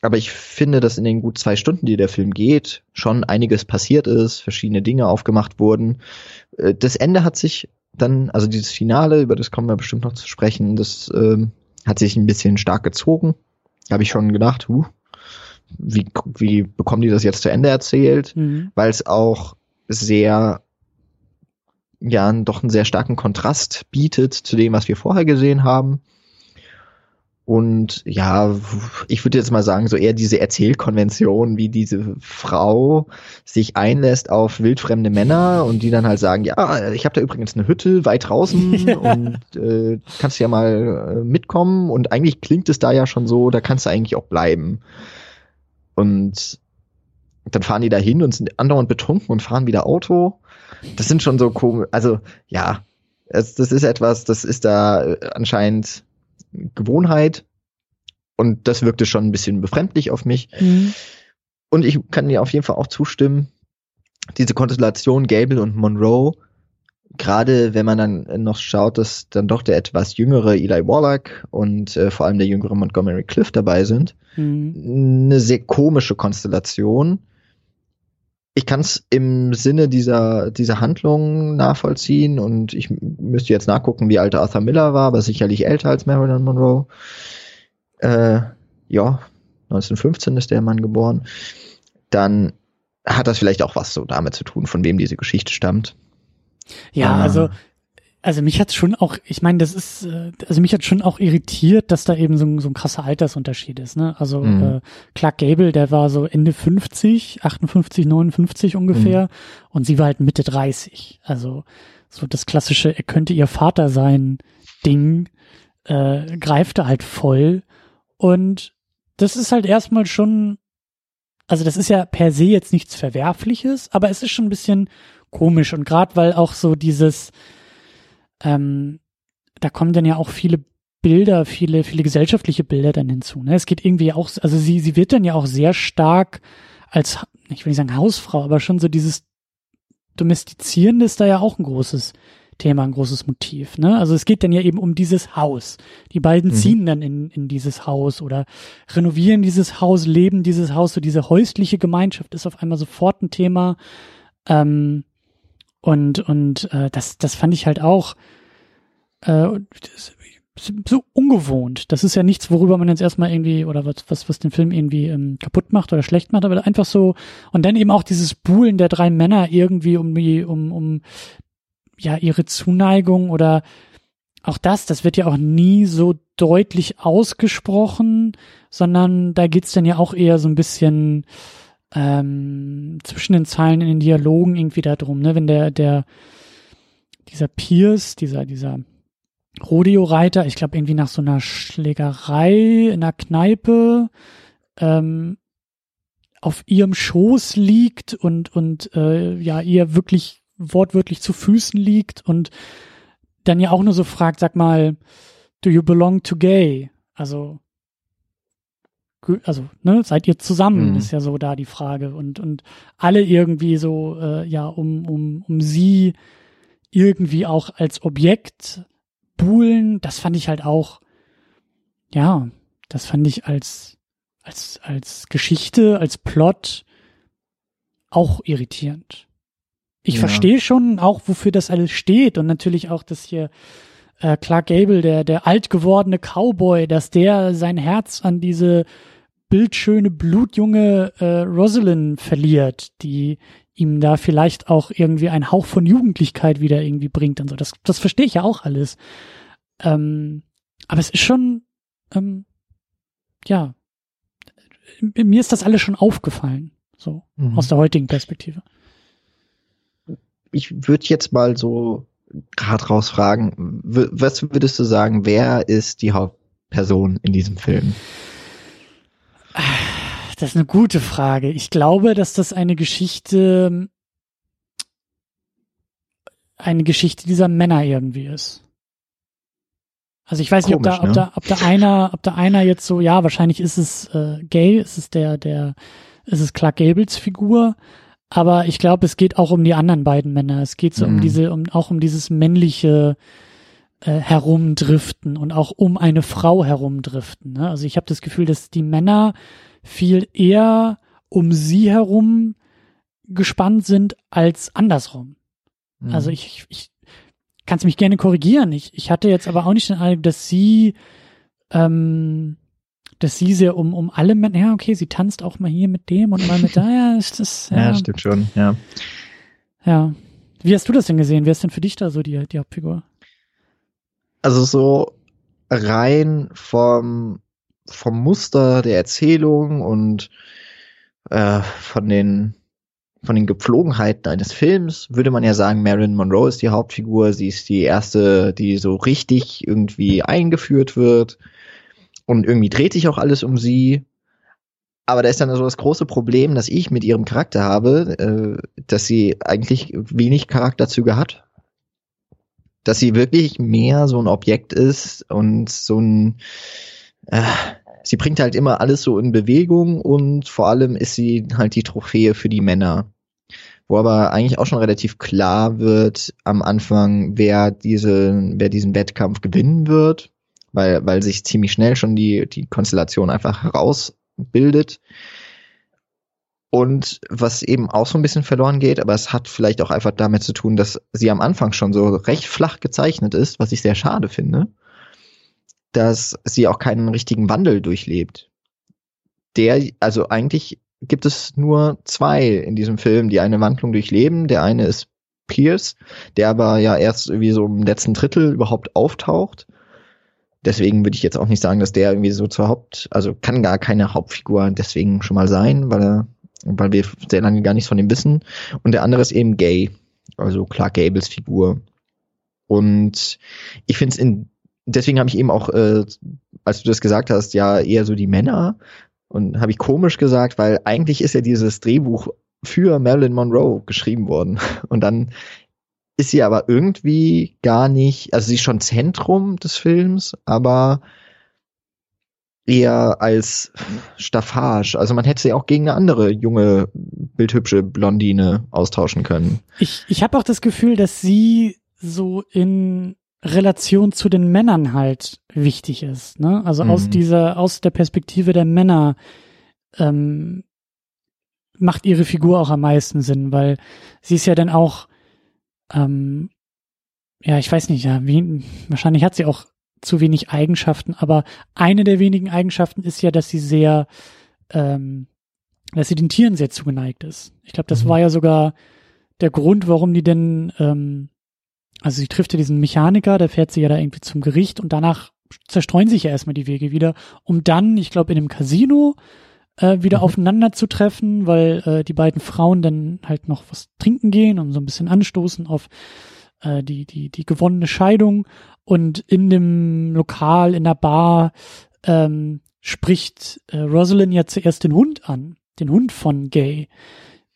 Aber ich finde, dass in den gut zwei Stunden, die der Film geht, schon einiges passiert ist, verschiedene Dinge aufgemacht wurden. Äh, das Ende hat sich dann, also dieses Finale, über das kommen wir bestimmt noch zu sprechen, das ähm, hat sich ein bisschen stark gezogen. Da habe ich schon gedacht, huh, wie, wie bekommen die das jetzt zu Ende erzählt? Mhm. Weil es auch sehr ja doch einen sehr starken Kontrast bietet zu dem, was wir vorher gesehen haben. Und ja, ich würde jetzt mal sagen, so eher diese Erzählkonvention, wie diese Frau sich einlässt auf wildfremde Männer und die dann halt sagen, ja, ich habe da übrigens eine Hütte weit draußen ja. und äh, kannst ja mal äh, mitkommen. Und eigentlich klingt es da ja schon so, da kannst du eigentlich auch bleiben. Und dann fahren die da hin und sind andauernd betrunken und fahren wieder Auto das sind schon so komisch, also ja, es, das ist etwas, das ist da äh, anscheinend Gewohnheit und das wirkte schon ein bisschen befremdlich auf mich. Mhm. Und ich kann dir auf jeden Fall auch zustimmen, diese Konstellation Gable und Monroe, gerade wenn man dann noch schaut, dass dann doch der etwas jüngere Eli Wallach und äh, vor allem der jüngere Montgomery Cliff dabei sind, mhm. eine sehr komische Konstellation ich kann es im Sinne dieser, dieser Handlung nachvollziehen und ich müsste jetzt nachgucken, wie alt Arthur Miller war, aber sicherlich älter als Marilyn Monroe. Äh, ja, 1915 ist der Mann geboren. Dann hat das vielleicht auch was so damit zu tun, von wem diese Geschichte stammt. Ja, ah. also also mich hat schon auch, ich meine, das ist, äh, also mich hat schon auch irritiert, dass da eben so ein, so ein krasser Altersunterschied ist. Ne? Also mhm. äh, Clark Gable, der war so Ende 50, 58, 59 ungefähr, mhm. und sie war halt Mitte 30. Also so das klassische, er könnte ihr Vater sein, Ding, äh, greifte halt voll. Und das ist halt erstmal schon, also das ist ja per se jetzt nichts Verwerfliches, aber es ist schon ein bisschen komisch. Und gerade weil auch so dieses, ähm, da kommen dann ja auch viele Bilder, viele, viele gesellschaftliche Bilder dann hinzu. Ne? Es geht irgendwie auch, also sie, sie wird dann ja auch sehr stark als, ich will nicht sagen Hausfrau, aber schon so dieses Domestizieren ist da ja auch ein großes Thema, ein großes Motiv. Ne? Also es geht dann ja eben um dieses Haus. Die beiden mhm. ziehen dann in, in dieses Haus oder renovieren dieses Haus, leben dieses Haus. So diese häusliche Gemeinschaft ist auf einmal sofort ein Thema. Ähm, und, und äh, das, das fand ich halt auch äh, so ungewohnt. Das ist ja nichts, worüber man jetzt erstmal irgendwie, oder was, was, was den Film irgendwie ähm, kaputt macht oder schlecht macht, aber einfach so, und dann eben auch dieses Buhlen der drei Männer irgendwie um die, um, um ja, ihre Zuneigung oder auch das, das wird ja auch nie so deutlich ausgesprochen, sondern da geht's dann ja auch eher so ein bisschen ähm, zwischen den Zeilen in den Dialogen irgendwie darum, ne, wenn der, der, dieser Pierce, dieser, dieser Rodeo-Reiter, ich glaube irgendwie nach so einer Schlägerei in einer Kneipe, ähm, auf ihrem Schoß liegt und, und äh, ja, ihr wirklich wortwörtlich zu Füßen liegt und dann ja auch nur so fragt, sag mal, do you belong to gay? Also also ne, seid ihr zusammen, Mhm. ist ja so da die Frage und und alle irgendwie so äh, ja um um um sie irgendwie auch als Objekt buhlen, das fand ich halt auch ja, das fand ich als als als Geschichte, als Plot auch irritierend. Ich Ja. verstehe schon auch, wofür das alles steht und natürlich auch, dass hier äh, Clark Gable, der, der alt gewordene Cowboy, dass der sein Herz an diese bildschöne, blutjunge äh, Rosalind verliert, die ihm da vielleicht auch irgendwie einen Hauch von Jugendlichkeit wieder irgendwie bringt und so. Das, das verstehe ich ja auch alles. Ähm, aber es ist schon, ähm, ja, m- mir ist das alles schon aufgefallen, so Mhm. aus der heutigen Perspektive. ich würde jetzt mal so gerade raus fragen, w- was würdest du sagen, wer ist die Hauptperson in diesem Film? Das ist eine gute Frage. Ich glaube, dass das eine Geschichte, eine Geschichte dieser Männer irgendwie ist. Also ich weiß nicht, ob da, Komisch, ob ne? da, ob da einer, ob da einer jetzt so, ja, wahrscheinlich ist es äh, Gay, ist es der, der, ist es Clark Gables Figur, aber ich glaube, es geht auch um die anderen beiden Männer. Es geht so um Mhm. diese, um auch um dieses männliche äh, herumdriften und auch um eine Frau herumdriften. Ne? Also ich habe das Gefühl, dass die Männer viel eher um sie herum gespannt sind als andersrum. Mhm. Also ich, ich kannst mich gerne korrigieren. Ich, ich hatte jetzt aber auch nicht den Eindruck, dass sie, ähm, dass sie sehr um, um alle Männer, ja, okay, sie tanzt auch mal hier mit dem und mal mit da, ja, ist das, ja, ja, stimmt schon, ja. ja. Wie hast du das denn gesehen? Wer ist denn für dich da so die, die Hauptfigur? Also so rein vom, vom Muster der Erzählung und äh, von den von den Gepflogenheiten eines Films würde man ja sagen, Marilyn Monroe ist die Hauptfigur. Sie ist die erste, die so richtig irgendwie eingeführt wird. Und irgendwie dreht sich auch alles um sie. Aber da ist dann so das große Problem, das ich mit ihrem Charakter habe, äh, dass sie eigentlich wenig Charakterzüge hat. Dass sie wirklich mehr so ein Objekt ist und so ein, äh, sie bringt halt immer alles so in Bewegung und vor allem ist sie halt die Trophäe für die Männer. Wo aber eigentlich auch schon relativ klar wird am Anfang, wer diese, wer diesen Wettkampf gewinnen wird, weil, weil sich ziemlich schnell schon die, die Konstellation einfach herausbildet. Und was eben auch so ein bisschen verloren geht, aber es hat vielleicht auch einfach damit zu tun, dass sie am Anfang schon so recht flach gezeichnet ist, was ich sehr schade finde, dass sie auch keinen richtigen Wandel durchlebt. Der, also eigentlich gibt es nur zwei in diesem Film, die eine Wandlung durchleben. Der eine ist Pierce, der aber ja erst irgendwie so im letzten Drittel überhaupt auftaucht. Deswegen würde ich jetzt auch nicht sagen, dass der irgendwie so zur Haupt, also kann gar keine Hauptfigur deswegen schon mal sein, weil er, weil wir sehr lange gar nichts von ihm wissen. Und der andere ist eben Gay, also Clark Gables Figur. Und ich finde es in, deswegen habe ich eben auch, äh, als du das gesagt hast, ja eher so die Männer. Und habe ich komisch gesagt, weil eigentlich ist ja dieses Drehbuch für Marilyn Monroe geschrieben worden. Und dann ist sie aber irgendwie gar nicht, also sie ist schon Zentrum des Films, aber eher als Staffage. Also man hätte sie auch gegen eine andere junge, bildhübsche Blondine austauschen können. Ich, ich habe auch das Gefühl, dass sie so in Relation zu den Männern halt wichtig ist. Ne? Also aus Mhm. dieser, aus der Perspektive der Männer ähm, macht ihre Figur auch am meisten Sinn, weil sie ist ja dann auch, ähm, ja, ich weiß nicht, ja, wie, wahrscheinlich hat sie auch zu wenig Eigenschaften, aber eine der wenigen Eigenschaften ist ja, dass sie sehr, ähm, dass sie den Tieren sehr zugeneigt ist. Ich glaube, das Mhm. war ja sogar der Grund, warum die denn, ähm, also sie trifft ja diesen Mechaniker, der fährt sie ja da irgendwie zum Gericht und danach zerstreuen sich ja erstmal die Wege wieder, um dann, ich glaube, in einem Casino äh, wieder Mhm. aufeinander zu treffen, weil äh, die beiden Frauen dann halt noch was trinken gehen und so ein bisschen anstoßen auf äh, die, die, die gewonnene Scheidung. Und in dem Lokal, in der Bar, ähm, spricht äh, Rosalind ja zuerst den Hund an, den Hund von Gay.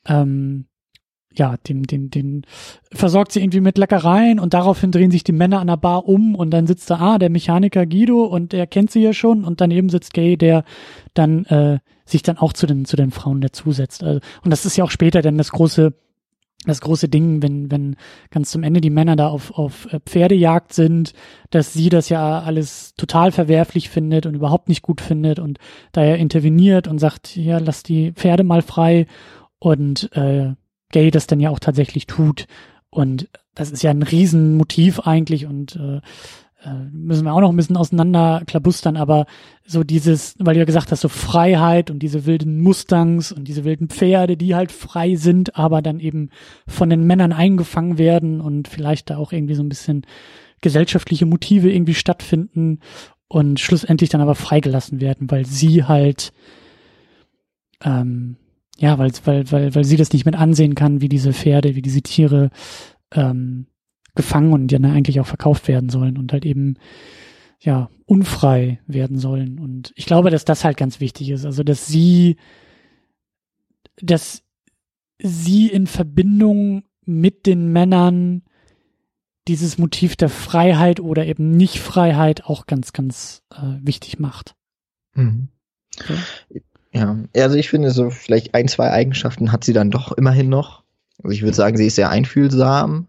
Ähm, ja, den, den, den versorgt sie irgendwie mit Leckereien und daraufhin drehen sich die Männer an der Bar um und dann sitzt da, ah, der Mechaniker Guido und der kennt sie ja schon und daneben sitzt Gay, der dann äh, sich dann auch zu den, zu den Frauen dazusetzt. Also, und das ist ja auch später dann das große, das große Ding, wenn, wenn ganz zum Ende die Männer da auf, auf äh, Pferdejagd sind, dass sie das ja alles total verwerflich findet und überhaupt nicht gut findet und daher interveniert und sagt, ja, lass die Pferde mal frei und äh, Gay das dann ja auch tatsächlich tut. Und das ist ja ein Riesenmotiv eigentlich und äh, müssen wir auch noch ein bisschen auseinanderklabustern, aber so dieses, weil du ja gesagt hast, so Freiheit und diese wilden Mustangs und diese wilden Pferde, die halt frei sind, aber dann eben von den Männern eingefangen werden und vielleicht da auch irgendwie so ein bisschen gesellschaftliche Motive irgendwie stattfinden und schlussendlich dann aber freigelassen werden, weil sie halt ähm, ja, weil, weil, weil, weil sie das nicht mit ansehen kann, wie diese Pferde, wie diese Tiere ähm, gefangen und dann eigentlich auch verkauft werden sollen und halt eben ja unfrei werden sollen. Und ich glaube, dass das halt ganz wichtig ist. Also dass sie, dass sie in Verbindung mit den Männern dieses Motiv der Freiheit oder eben Nicht-Freiheit auch ganz, ganz äh, wichtig macht. Mhm. So. Ja, also ich finde so vielleicht ein, zwei Eigenschaften hat sie dann doch immerhin noch. Also ich würde sagen, sie ist sehr einfühlsam.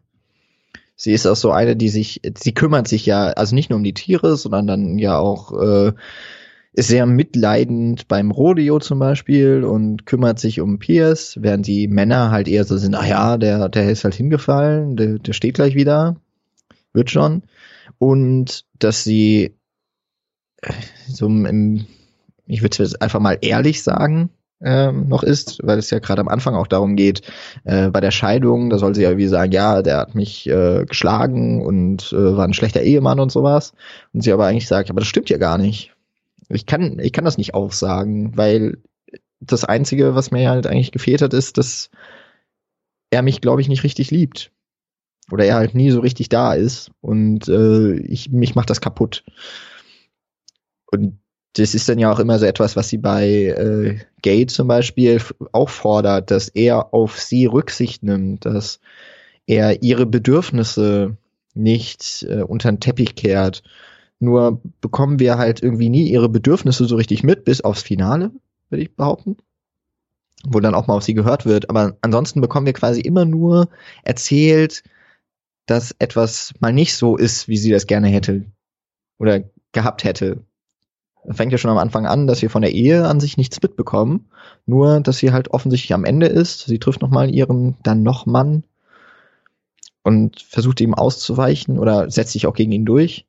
Sie ist auch so eine, die sich, sie kümmert sich ja, also nicht nur um die Tiere, sondern dann ja auch äh, ist sehr mitleidend beim Rodeo zum Beispiel und kümmert sich um Pierce, während die Männer halt eher so sind, ach ja, der, der ist halt hingefallen, der, der steht gleich wieder, wird schon. Und dass sie äh, so im ich würde es einfach mal ehrlich sagen, ähm, noch ist, weil es ja gerade am Anfang auch darum geht, äh, bei der Scheidung, da soll sie ja wie sagen, ja, der hat mich äh, geschlagen und äh, war ein schlechter Ehemann und sowas. Und sie aber eigentlich sagt, aber das stimmt ja gar nicht. Ich kann, ich kann das nicht aufsagen, weil das Einzige, was mir halt eigentlich gefehlt hat, ist, dass er mich, glaube ich, nicht richtig liebt. Oder er halt nie so richtig da ist. Und äh, ich, mich macht das kaputt. Und das ist dann ja auch immer so etwas, was sie bei äh, Gay zum Beispiel auch fordert, dass er auf sie Rücksicht nimmt, dass er ihre Bedürfnisse nicht äh, unter den Teppich kehrt. Nur bekommen wir halt irgendwie nie ihre Bedürfnisse so richtig mit, bis aufs Finale, würde ich behaupten. Wo dann auch mal auf sie gehört wird. Aber ansonsten bekommen wir quasi immer nur erzählt, dass etwas mal nicht so ist, wie sie das gerne hätte. Oder gehabt hätte fängt ja schon am Anfang an, dass wir von der Ehe an sich nichts mitbekommen. Nur, dass sie halt offensichtlich am Ende ist. Sie trifft nochmal ihren dann noch Mann und versucht ihm auszuweichen oder setzt sich auch gegen ihn durch.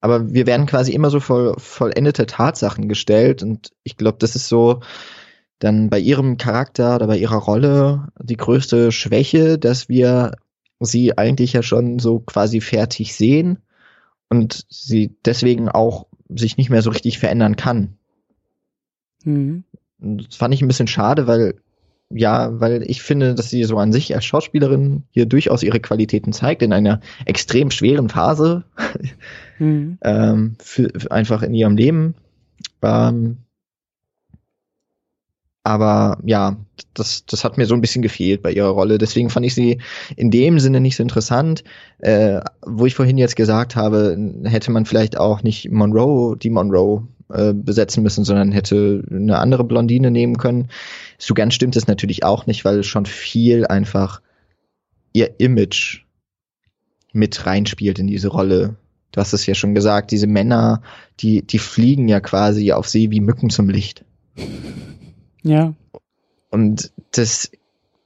Aber wir werden quasi immer so voll, vollendete Tatsachen gestellt und ich glaube, das ist so dann bei ihrem Charakter oder bei ihrer Rolle die größte Schwäche, dass wir sie eigentlich ja schon so quasi fertig sehen und sie deswegen auch sich nicht mehr so richtig verändern kann. Mhm. Das fand ich ein bisschen schade, weil ja, weil ich finde, dass sie so an sich als Schauspielerin hier durchaus ihre Qualitäten zeigt in einer extrem schweren Phase, mhm. ähm, für, für einfach in ihrem Leben. Ähm, aber ja, das, das hat mir so ein bisschen gefehlt bei ihrer Rolle. Deswegen fand ich sie in dem Sinne nicht so interessant. Äh, wo ich vorhin jetzt gesagt habe, hätte man vielleicht auch nicht Monroe, die Monroe äh, besetzen müssen, sondern hätte eine andere Blondine nehmen können. So ganz stimmt es natürlich auch nicht, weil schon viel einfach ihr Image mit reinspielt in diese Rolle. Du hast es ja schon gesagt, diese Männer, die, die fliegen ja quasi auf sie wie Mücken zum Licht. Ja. Und das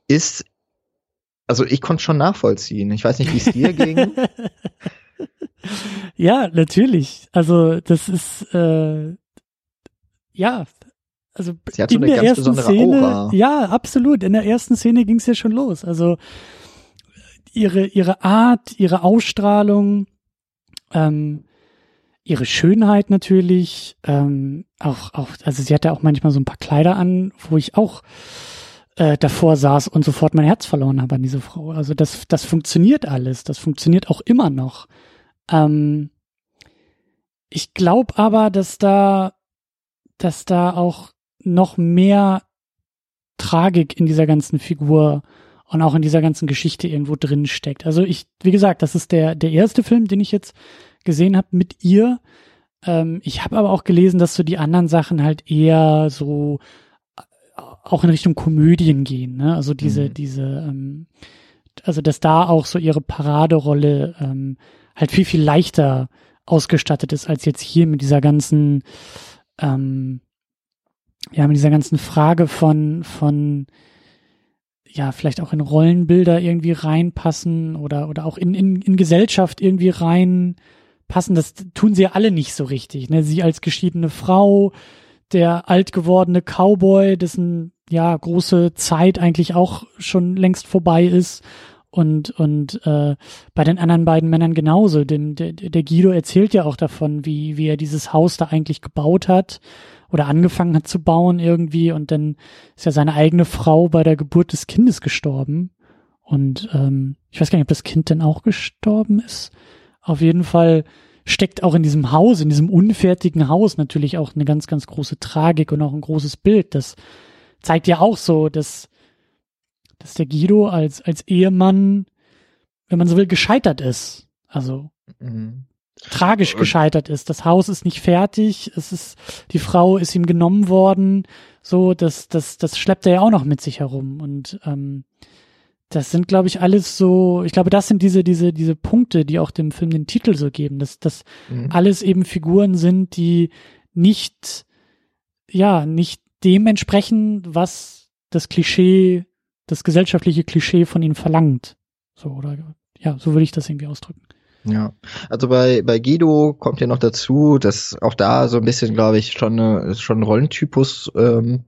ist, also ich konnte schon nachvollziehen. Ich weiß nicht, wie es dir ging. Ja, natürlich. Also das ist äh, ja, also Sie hat so in eine der ganz ersten Szene, Aura. ja, absolut. In der ersten Szene ging es ja schon los. Also ihre ihre Art, ihre Ausstrahlung, ähm, ihre Schönheit natürlich, ähm, auch, auch, also sie hatte auch manchmal so ein paar Kleider an, wo ich auch äh, davor saß und sofort mein Herz verloren habe an diese Frau. Also das, das funktioniert alles, das funktioniert auch immer noch. Ähm, ich glaube aber, dass da, dass da auch noch mehr Tragik in dieser ganzen Figur und auch in dieser ganzen Geschichte irgendwo drin steckt. Also ich, wie gesagt, das ist der, der erste Film, den ich jetzt gesehen habe mit ihr. Ähm, ich habe aber auch gelesen, dass so die anderen Sachen halt eher so äh, auch in Richtung Komödien gehen, ne? Also diese, mhm. diese, ähm, also dass da auch so ihre Paraderolle ähm, halt viel, viel leichter ausgestattet ist, als jetzt hier mit dieser ganzen, ähm, ja, mit dieser ganzen Frage von, von, ja, vielleicht auch in Rollenbilder irgendwie reinpassen oder, oder auch in, in, in Gesellschaft irgendwie reinpassen. Das tun sie ja alle nicht so richtig. Ne? Sie als geschiedene Frau, der alt gewordene Cowboy, dessen ja große Zeit eigentlich auch schon längst vorbei ist. Und, und äh, bei den anderen beiden Männern genauso. Dem, der, der Guido erzählt ja auch davon, wie, wie er dieses Haus da eigentlich gebaut hat oder angefangen hat zu bauen irgendwie und dann ist ja seine eigene Frau bei der Geburt des Kindes gestorben und ähm, ich weiß gar nicht, ob das Kind denn auch gestorben ist. Auf jeden Fall steckt auch in diesem Haus, in diesem unfertigen Haus natürlich auch eine ganz, ganz große Tragik und auch ein großes Bild. Das zeigt ja auch so, dass, dass der Guido als, als Ehemann, wenn man so will, gescheitert ist. Also mhm tragisch gescheitert ist. Das Haus ist nicht fertig, es ist, die Frau ist ihm genommen worden, so, das, das, das schleppt er ja auch noch mit sich herum. Und ähm, das sind, glaube ich, alles so, ich glaube, das sind diese, diese, diese Punkte, die auch dem Film den Titel so geben, dass das mhm. alles eben Figuren sind, die nicht, ja, nicht dem entsprechen, was das Klischee, das gesellschaftliche Klischee von ihnen verlangt. So, oder ja, so würde ich das irgendwie ausdrücken. Ja, also bei, bei Guido kommt ja noch dazu, dass auch da so ein bisschen, glaube ich, schon, eine, schon ein Rollentypus, ähm,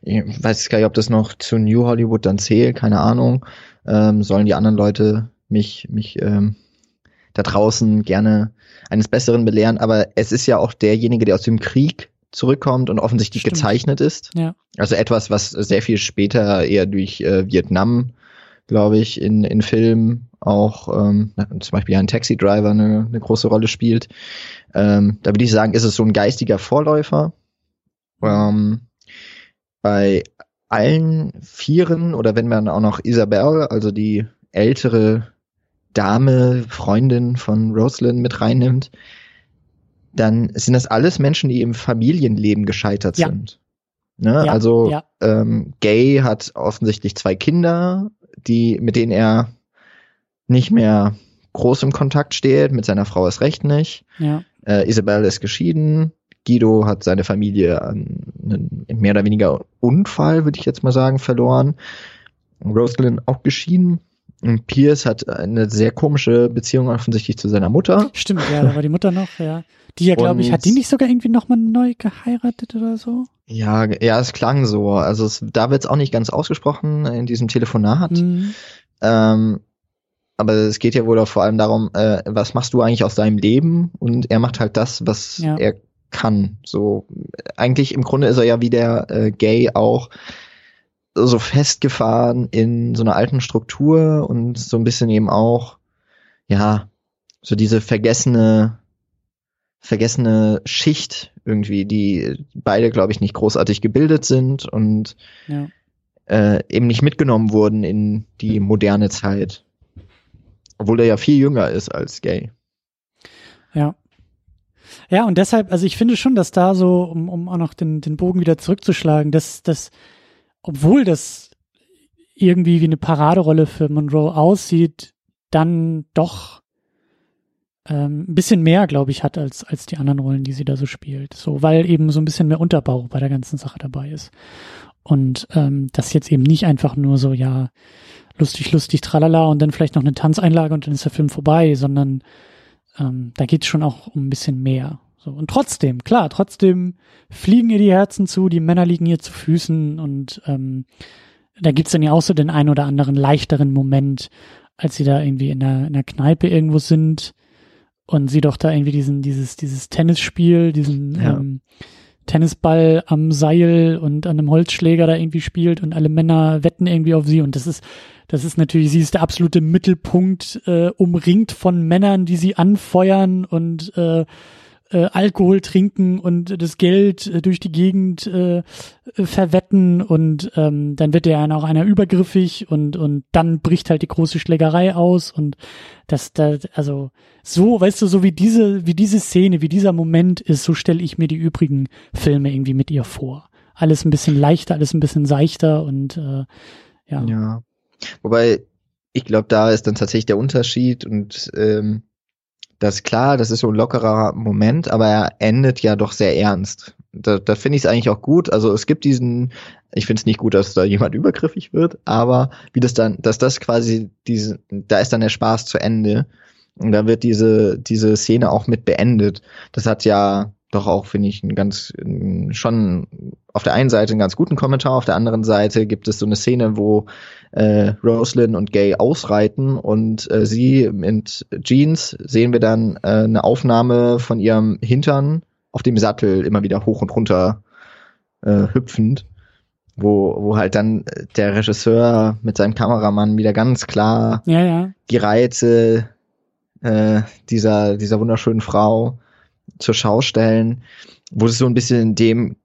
ich weiß gar nicht, ob das noch zu New Hollywood dann zählt, keine Ahnung, ähm, sollen die anderen Leute mich, mich ähm, da draußen gerne eines Besseren belehren, aber es ist ja auch derjenige, der aus dem Krieg zurückkommt und offensichtlich Stimmt. gezeichnet ist. Ja. Also etwas, was sehr viel später eher durch äh, Vietnam, glaube ich, in, in Filmen auch ähm, zum Beispiel ein Taxi Driver eine, eine große Rolle spielt. Ähm, da würde ich sagen, ist es so ein geistiger Vorläufer. Ähm, bei allen Vieren oder wenn man auch noch Isabel, also die ältere Dame, Freundin von Rosalind mit reinnimmt, dann sind das alles Menschen, die im Familienleben gescheitert ja. sind. Ne? Ja, also ja. Ähm, Gay hat offensichtlich zwei Kinder, die mit denen er nicht mehr groß im Kontakt steht, mit seiner Frau ist recht nicht. Ja. Äh, Isabel ist geschieden. Guido hat seine Familie an einen mehr oder weniger Unfall, würde ich jetzt mal sagen, verloren. Rosalind auch geschieden. Und Pierce hat eine sehr komische Beziehung offensichtlich zu seiner Mutter. Stimmt, ja, da war die Mutter noch, ja. Die ja, glaube ich, hat die nicht sogar irgendwie nochmal neu geheiratet oder so? Ja, ja, es klang so. Also es, da wird es auch nicht ganz ausgesprochen in diesem Telefonat. Mhm. Ähm, aber es geht ja wohl auch vor allem darum, äh, was machst du eigentlich aus deinem Leben? Und er macht halt das, was ja. er kann. So eigentlich im Grunde ist er ja wie der äh, Gay auch so festgefahren in so einer alten Struktur und so ein bisschen eben auch ja so diese vergessene vergessene Schicht irgendwie, die beide glaube ich nicht großartig gebildet sind und ja. äh, eben nicht mitgenommen wurden in die moderne Zeit. Obwohl er ja viel jünger ist als Gay. Ja. Ja, und deshalb, also ich finde schon, dass da so, um, um auch noch den, den Bogen wieder zurückzuschlagen, dass, dass, obwohl das irgendwie wie eine Paraderolle für Monroe aussieht, dann doch ähm, ein bisschen mehr, glaube ich, hat als, als die anderen Rollen, die sie da so spielt. So, weil eben so ein bisschen mehr Unterbau bei der ganzen Sache dabei ist. Und ähm, das jetzt eben nicht einfach nur so, ja, lustig, lustig, tralala und dann vielleicht noch eine Tanzeinlage und dann ist der Film vorbei, sondern ähm, da geht's schon auch um ein bisschen mehr. So, und trotzdem, klar, trotzdem fliegen ihr die Herzen zu, die Männer liegen ihr zu Füßen und ähm, da gibt's dann ja auch so den ein oder anderen leichteren Moment, als sie da irgendwie in der, in der Kneipe irgendwo sind und sie doch da irgendwie diesen, dieses, dieses Tennisspiel, diesen ja. ähm, Tennisball am Seil und an einem Holzschläger da irgendwie spielt und alle Männer wetten irgendwie auf sie und das ist das ist natürlich, sie ist der absolute Mittelpunkt, äh, umringt von Männern, die sie anfeuern und äh, äh, Alkohol trinken und das Geld äh, durch die Gegend äh, äh, verwetten und ähm, dann wird ja auch einer übergriffig und und dann bricht halt die große Schlägerei aus und das da also so weißt du so wie diese wie diese Szene wie dieser Moment ist so stelle ich mir die übrigen Filme irgendwie mit ihr vor. Alles ein bisschen leichter alles ein bisschen seichter und äh, ja. Ja. Wobei ich glaube da ist dann tatsächlich der Unterschied und ähm das ist klar, das ist so ein lockerer Moment, aber er endet ja doch sehr ernst. Da, da finde ich es eigentlich auch gut. Also es gibt diesen, ich finde es nicht gut, dass da jemand übergriffig wird, aber wie das dann, dass das quasi diese, da ist dann der Spaß zu Ende. Und da wird diese, diese Szene auch mit beendet. Das hat ja doch auch, finde ich, ein ganz, schon auf der einen Seite einen ganz guten Kommentar, auf der anderen Seite gibt es so eine Szene, wo äh, Roslyn und Gay ausreiten und äh, sie mit Jeans sehen wir dann äh, eine Aufnahme von ihrem Hintern auf dem Sattel immer wieder hoch und runter äh, hüpfend, wo, wo halt dann der Regisseur mit seinem Kameramann wieder ganz klar ja, ja. die Reize äh, dieser, dieser wunderschönen Frau zur Schau stellen, wo es so ein bisschen dem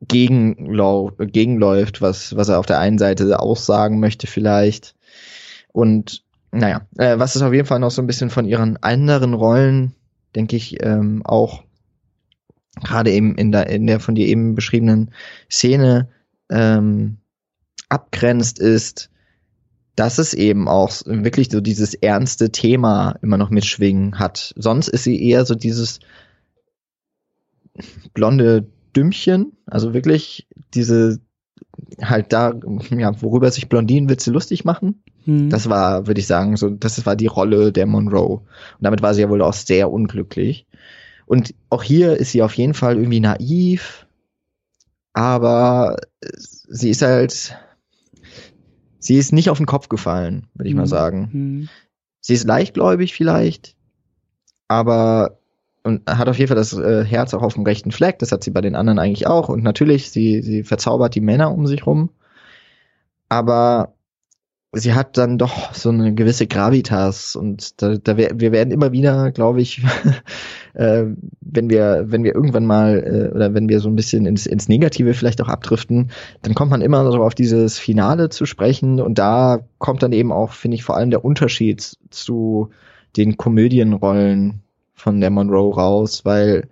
gegenlau gegenläuft, was, was er auf der einen Seite aussagen möchte vielleicht. Und naja, äh, was ist auf jeden Fall noch so ein bisschen von ihren anderen Rollen, denke ich, ähm, auch gerade eben in der, in der von dir eben beschriebenen Szene ähm, abgrenzt, ist, dass es eben auch wirklich so dieses ernste Thema immer noch mitschwingen hat. Sonst ist sie eher so dieses blonde Dümmchen, also wirklich diese halt da, ja, worüber sich Blondinenwitze lustig machen. Mhm. Das war, würde ich sagen, so, das war die Rolle der Monroe. Und damit war sie ja wohl auch sehr unglücklich. Und auch hier ist sie auf jeden Fall irgendwie naiv, aber sie ist halt, sie ist nicht auf den Kopf gefallen, würde ich mhm. mal sagen. Mhm. Sie ist leichtgläubig vielleicht, aber und hat auf jeden Fall das äh, Herz auch auf dem rechten Fleck. Das hat sie bei den anderen eigentlich auch. Und natürlich, sie, sie verzaubert die Männer um sich rum. Aber sie hat dann doch so eine gewisse Gravitas und da, da wir, wir werden immer wieder, glaube ich, äh, wenn wir wenn wir irgendwann mal äh, oder wenn wir so ein bisschen ins, ins Negative vielleicht auch abdriften, dann kommt man immer so auf dieses Finale zu sprechen und da kommt dann eben auch, finde ich, vor allem der Unterschied zu den Komödienrollen von der Monroe raus, weil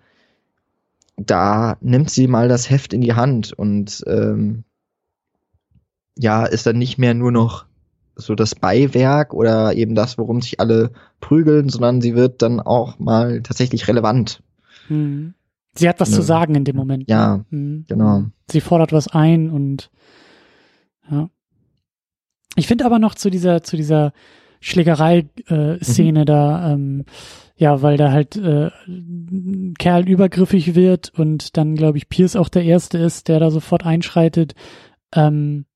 da nimmt sie mal das Heft in die Hand und ähm, ja, ist dann nicht mehr nur noch so das Beiwerk oder eben das, worum sich alle prügeln, sondern sie wird dann auch mal tatsächlich relevant. Hm. Sie hat was ja. zu sagen in dem Moment. Ja, hm. genau. Sie fordert was ein und ja. Ich finde aber noch zu dieser, zu dieser Schlägerei-Szene äh, mhm. da, ähm, ja, weil da halt äh, Kerl übergriffig wird und dann, glaube ich, Pierce auch der Erste ist, der da sofort einschreitet. Ähm,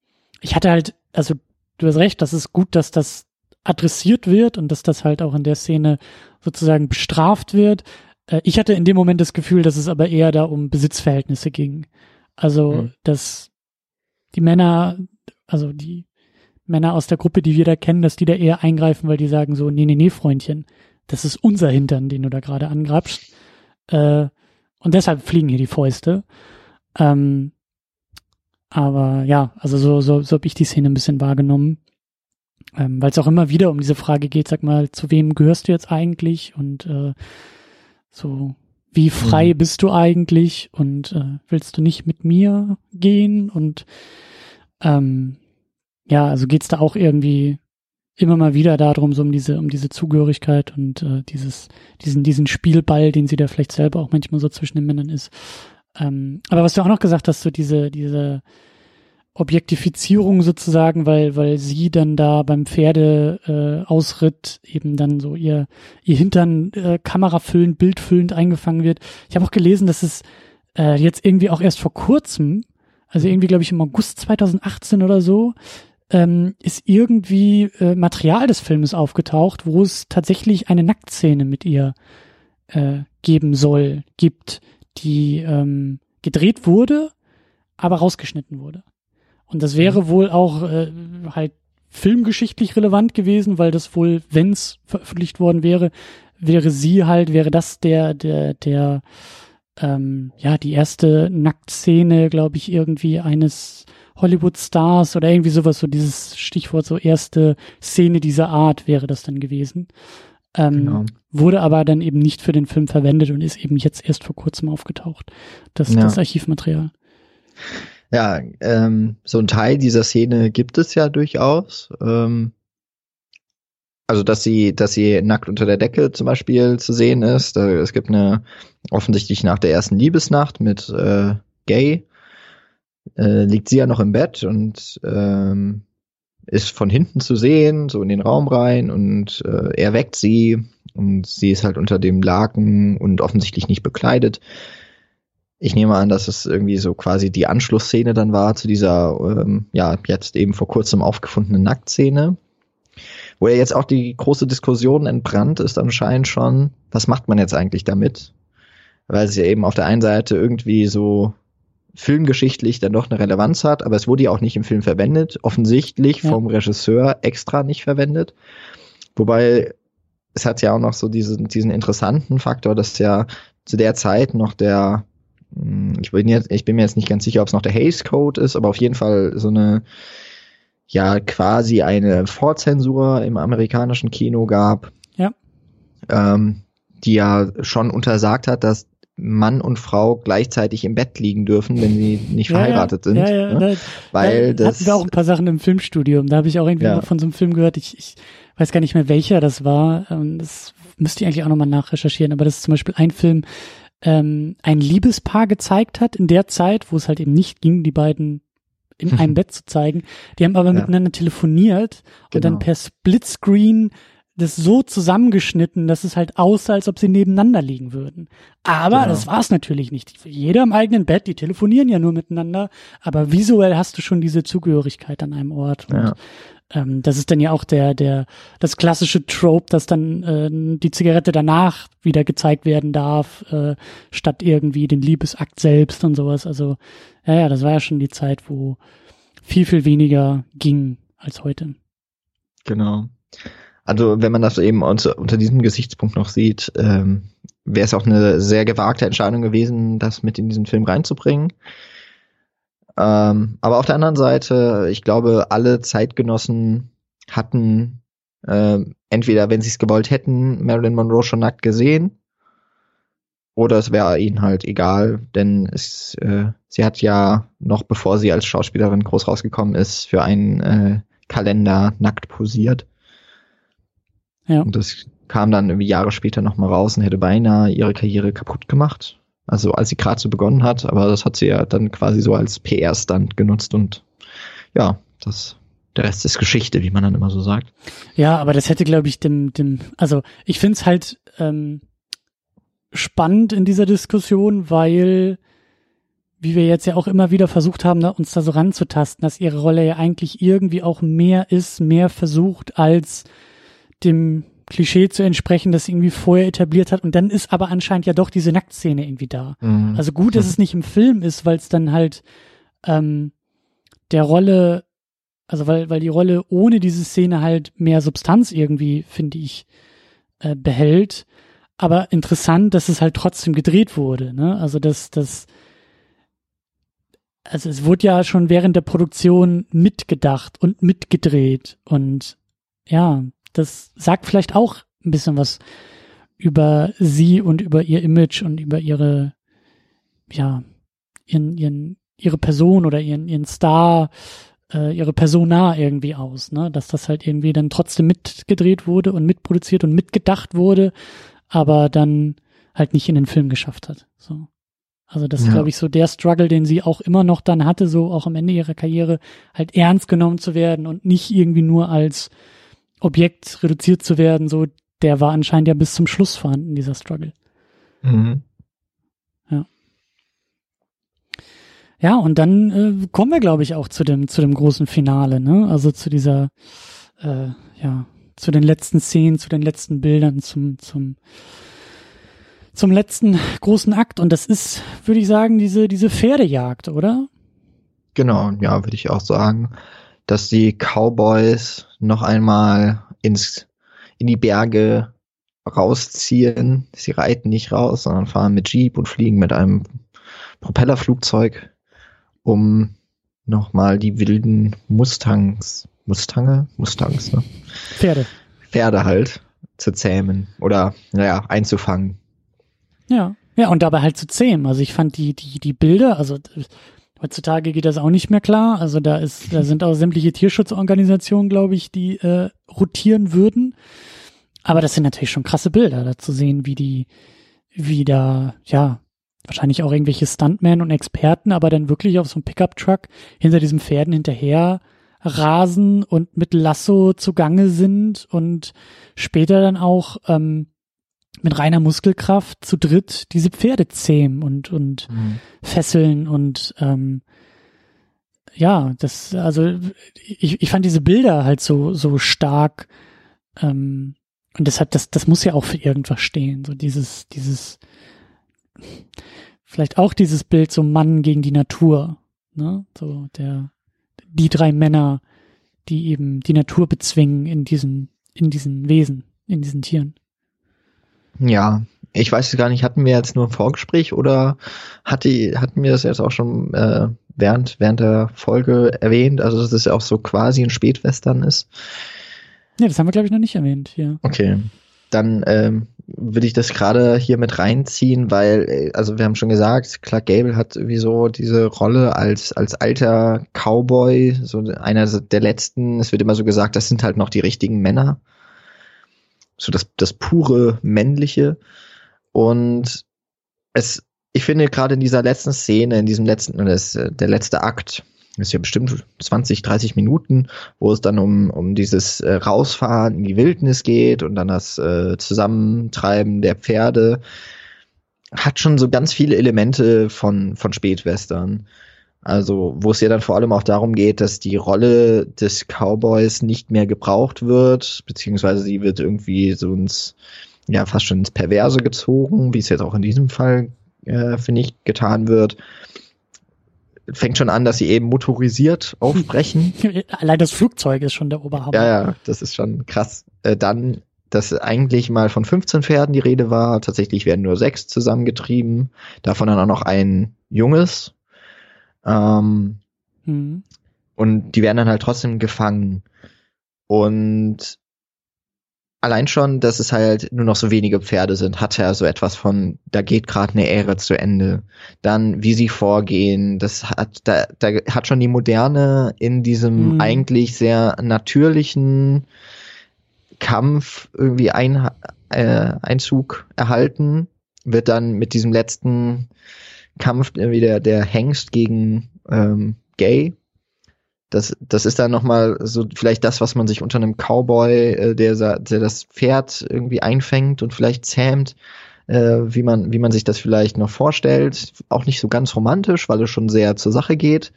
ich hatte halt, also du hast recht, das ist gut, dass das adressiert wird und dass das halt auch in der Szene sozusagen bestraft wird. Äh, ich hatte in dem Moment das Gefühl, dass es aber eher da um Besitzverhältnisse ging. Also, mhm. dass die Männer, also die Männer aus der Gruppe, die wir da kennen, dass die da eher eingreifen, weil die sagen so, nee, nee, nee, Freundchen, das ist unser Hintern, den du da gerade angrabst. Äh, und deshalb fliegen hier die Fäuste. Ähm, aber ja, also so, so, so habe ich die Szene ein bisschen wahrgenommen. Ähm, Weil es auch immer wieder um diese Frage geht, sag mal, zu wem gehörst du jetzt eigentlich? Und äh, so, wie frei mhm. bist du eigentlich? Und äh, willst du nicht mit mir gehen? Und ähm, ja, also geht's da auch irgendwie immer mal wieder darum, so um diese, um diese Zugehörigkeit und äh, dieses, diesen, diesen Spielball, den sie da vielleicht selber auch manchmal so zwischen den Männern ist. Ähm, aber was du auch noch gesagt hast, so diese, diese Objektifizierung sozusagen, weil, weil sie dann da beim Pferde äh, Ausritt eben dann so ihr, ihr Hintern äh, kamerafüllend, bildfüllend eingefangen wird. Ich habe auch gelesen, dass es äh, jetzt irgendwie auch erst vor kurzem, also irgendwie glaube ich im August 2018 oder so, ähm, ist irgendwie äh, Material des Filmes aufgetaucht, wo es tatsächlich eine Nacktszene mit ihr äh, geben soll, gibt, die ähm, gedreht wurde, aber rausgeschnitten wurde. Und das wäre mhm. wohl auch äh, halt filmgeschichtlich relevant gewesen, weil das wohl, wenn es veröffentlicht worden wäre, wäre sie halt, wäre das der, der, der, ähm, ja, die erste Nacktszene, glaube ich, irgendwie eines Hollywood-Stars oder irgendwie sowas, so dieses Stichwort, so erste Szene dieser Art wäre das dann gewesen. Ähm, genau. Wurde aber dann eben nicht für den Film verwendet und ist eben jetzt erst vor kurzem aufgetaucht, das, ja. das Archivmaterial. Ja, ähm, so ein Teil dieser Szene gibt es ja durchaus. Ähm, also dass sie, dass sie nackt unter der Decke zum Beispiel zu sehen ist. Es gibt eine offensichtlich nach der ersten Liebesnacht mit äh, Gay äh, liegt sie ja noch im Bett und ähm, ist von hinten zu sehen, so in den Raum rein und äh, er weckt sie und sie ist halt unter dem Laken und offensichtlich nicht bekleidet. Ich nehme an, dass es irgendwie so quasi die Anschlussszene dann war zu dieser, ähm, ja, jetzt eben vor kurzem aufgefundenen Nacktszene. Wo ja jetzt auch die große Diskussion entbrannt ist anscheinend schon, was macht man jetzt eigentlich damit? Weil es ja eben auf der einen Seite irgendwie so filmgeschichtlich dann doch eine Relevanz hat, aber es wurde ja auch nicht im Film verwendet, offensichtlich ja. vom Regisseur extra nicht verwendet. Wobei es hat ja auch noch so diesen, diesen interessanten Faktor, dass ja zu der Zeit noch der, hm, ich bin, jetzt, ich bin mir jetzt nicht ganz sicher, ob es noch der Hays Code ist, aber auf jeden Fall so eine ja quasi eine Vorzensur im amerikanischen Kino gab. Ja. Ähm, die ja schon untersagt hat, dass Mann und Frau gleichzeitig im Bett liegen dürfen, wenn sie nicht verheiratet ja, ja, sind. Ja, ja, ne? Weil da das hatten wir auch ein paar Sachen im Filmstudium. Da habe ich auch irgendwie ja. von so einem Film gehört. Ich, ich weiß gar nicht mehr welcher das war. Ähm, das müsste ich eigentlich auch nochmal nachrecherchieren. Aber das ist zum Beispiel ein Film, ähm, ein Liebespaar gezeigt hat in der Zeit, wo es halt eben nicht ging, die beiden in einem Bett zu zeigen. Die haben aber ja. miteinander telefoniert und genau. dann per Splitscreen das so zusammengeschnitten, dass es halt aussah, als ob sie nebeneinander liegen würden. Aber genau. das war es natürlich nicht. Jeder im eigenen Bett, die telefonieren ja nur miteinander, aber visuell hast du schon diese Zugehörigkeit an einem Ort. Und, ja. ähm, das ist dann ja auch der, der, das klassische Trope, dass dann äh, die Zigarette danach wieder gezeigt werden darf, äh, statt irgendwie den Liebesakt selbst und sowas. Also ja, ja, das war ja schon die Zeit, wo viel, viel weniger ging als heute. Genau. Also wenn man das eben unter, unter diesem Gesichtspunkt noch sieht, ähm, wäre es auch eine sehr gewagte Entscheidung gewesen, das mit in diesen Film reinzubringen. Ähm, aber auf der anderen Seite, ich glaube, alle Zeitgenossen hatten äh, entweder, wenn sie es gewollt hätten, Marilyn Monroe schon nackt gesehen oder es wäre ihnen halt egal, denn es, äh, sie hat ja noch bevor sie als Schauspielerin groß rausgekommen ist, für einen äh, Kalender nackt posiert. Ja. Und das kam dann irgendwie Jahre später nochmal raus und hätte beinahe ihre Karriere kaputt gemacht. Also als sie gerade so begonnen hat, aber das hat sie ja dann quasi so als PR-Stand genutzt und ja, das der Rest ist Geschichte, wie man dann immer so sagt. Ja, aber das hätte, glaube ich, dem, dem, also ich finde es halt, ähm, spannend in dieser Diskussion, weil, wie wir jetzt ja auch immer wieder versucht haben, uns da so ranzutasten, dass ihre Rolle ja eigentlich irgendwie auch mehr ist, mehr versucht, als dem Klischee zu entsprechen, das sie irgendwie vorher etabliert hat. Und dann ist aber anscheinend ja doch diese Nacktszene irgendwie da. Mhm. Also gut, dass es nicht im Film ist, weil es dann halt ähm, der Rolle, also weil, weil die Rolle ohne diese Szene halt mehr Substanz irgendwie, finde ich, äh, behält aber interessant, dass es halt trotzdem gedreht wurde. Ne? Also dass das, also es wurde ja schon während der Produktion mitgedacht und mitgedreht und ja, das sagt vielleicht auch ein bisschen was über sie und über ihr Image und über ihre, ja, ihren, ihren, ihre Person oder ihren, ihren Star, äh, ihre Persona irgendwie aus, ne? Dass das halt irgendwie dann trotzdem mitgedreht wurde und mitproduziert und mitgedacht wurde, aber dann halt nicht in den Film geschafft hat. So. Also das ja. ist, glaube ich, so der Struggle, den sie auch immer noch dann hatte, so auch am Ende ihrer Karriere, halt ernst genommen zu werden und nicht irgendwie nur als Objekt reduziert zu werden. So, der war anscheinend ja bis zum Schluss vorhanden, dieser Struggle. Mhm. Ja. Ja, und dann äh, kommen wir, glaube ich, auch zu dem, zu dem großen Finale, ne? Also zu dieser, äh, ja, zu den letzten Szenen, zu den letzten Bildern, zum, zum, zum letzten großen Akt. Und das ist, würde ich sagen, diese, diese Pferdejagd, oder? Genau, ja, würde ich auch sagen, dass die Cowboys noch einmal ins, in die Berge rausziehen. Sie reiten nicht raus, sondern fahren mit Jeep und fliegen mit einem Propellerflugzeug, um nochmal die wilden Mustangs, Mustange? Mustangs, ne? Pferde. Pferde halt zu zähmen oder, naja, einzufangen. Ja. Ja, und dabei halt zu zähmen. Also ich fand die, die, die Bilder, also heutzutage geht das auch nicht mehr klar. Also da ist, da sind auch sämtliche Tierschutzorganisationen, glaube ich, die äh, rotieren würden. Aber das sind natürlich schon krasse Bilder, da zu sehen, wie die, wie da, ja, wahrscheinlich auch irgendwelche Stuntmen und Experten, aber dann wirklich auf so einem Pickup-Truck hinter diesen Pferden hinterher rasen und mit Lasso zugange sind und später dann auch ähm, mit reiner Muskelkraft zu dritt diese Pferde zähmen und und mhm. fesseln und ähm, ja, das also ich, ich fand diese Bilder halt so so stark ähm, und deshalb, das, das muss ja auch für irgendwas stehen. So dieses, dieses, vielleicht auch dieses Bild so Mann gegen die Natur. Ne? So der, die drei Männer, die eben die Natur bezwingen in diesen, in diesen Wesen, in diesen Tieren. Ja, ich weiß gar nicht, hatten wir jetzt nur ein Vorgespräch oder hatte, hatten wir das jetzt auch schon äh, während, während der Folge erwähnt, also dass es ja auch so quasi ein Spätwestern ist? Nee, das haben wir, glaube ich, noch nicht erwähnt hier. Okay. Dann ähm, würde ich das gerade hier mit reinziehen, weil, äh, also wir haben schon gesagt, Clark Gable hat irgendwie so diese Rolle als, als alter Cowboy, so einer der letzten, es wird immer so gesagt, das sind halt noch die richtigen Männer. So das, das pure Männliche. Und es, ich finde gerade in dieser letzten Szene, in diesem letzten, das, der letzte Akt, ist ja bestimmt 20, 30 Minuten, wo es dann um, um dieses äh, Rausfahren in die Wildnis geht und dann das äh, Zusammentreiben der Pferde. Hat schon so ganz viele Elemente von, von Spätwestern. Also, wo es ja dann vor allem auch darum geht, dass die Rolle des Cowboys nicht mehr gebraucht wird, beziehungsweise sie wird irgendwie so ins, ja, fast schon ins Perverse gezogen, wie es jetzt auch in diesem Fall, äh, finde ich, getan wird fängt schon an, dass sie eben motorisiert aufbrechen. Allein das Flugzeug ist schon der Oberhammer. Ja, ja, das ist schon krass. Äh, dann, dass eigentlich mal von 15 Pferden die Rede war, tatsächlich werden nur sechs zusammengetrieben, davon dann auch noch ein junges. Ähm, mhm. Und die werden dann halt trotzdem gefangen. Und allein schon, dass es halt nur noch so wenige Pferde sind, hat er so etwas von, da geht gerade eine Ära zu Ende. Dann, wie sie vorgehen, das hat, da, da hat schon die Moderne in diesem mhm. eigentlich sehr natürlichen Kampf irgendwie ein, äh, Einzug erhalten, wird dann mit diesem letzten Kampf irgendwie der, der Hengst gegen ähm, Gay das, das ist dann nochmal so vielleicht das, was man sich unter einem Cowboy, äh, der, der das Pferd irgendwie einfängt und vielleicht zähmt, äh, wie, man, wie man sich das vielleicht noch vorstellt. Auch nicht so ganz romantisch, weil es schon sehr zur Sache geht.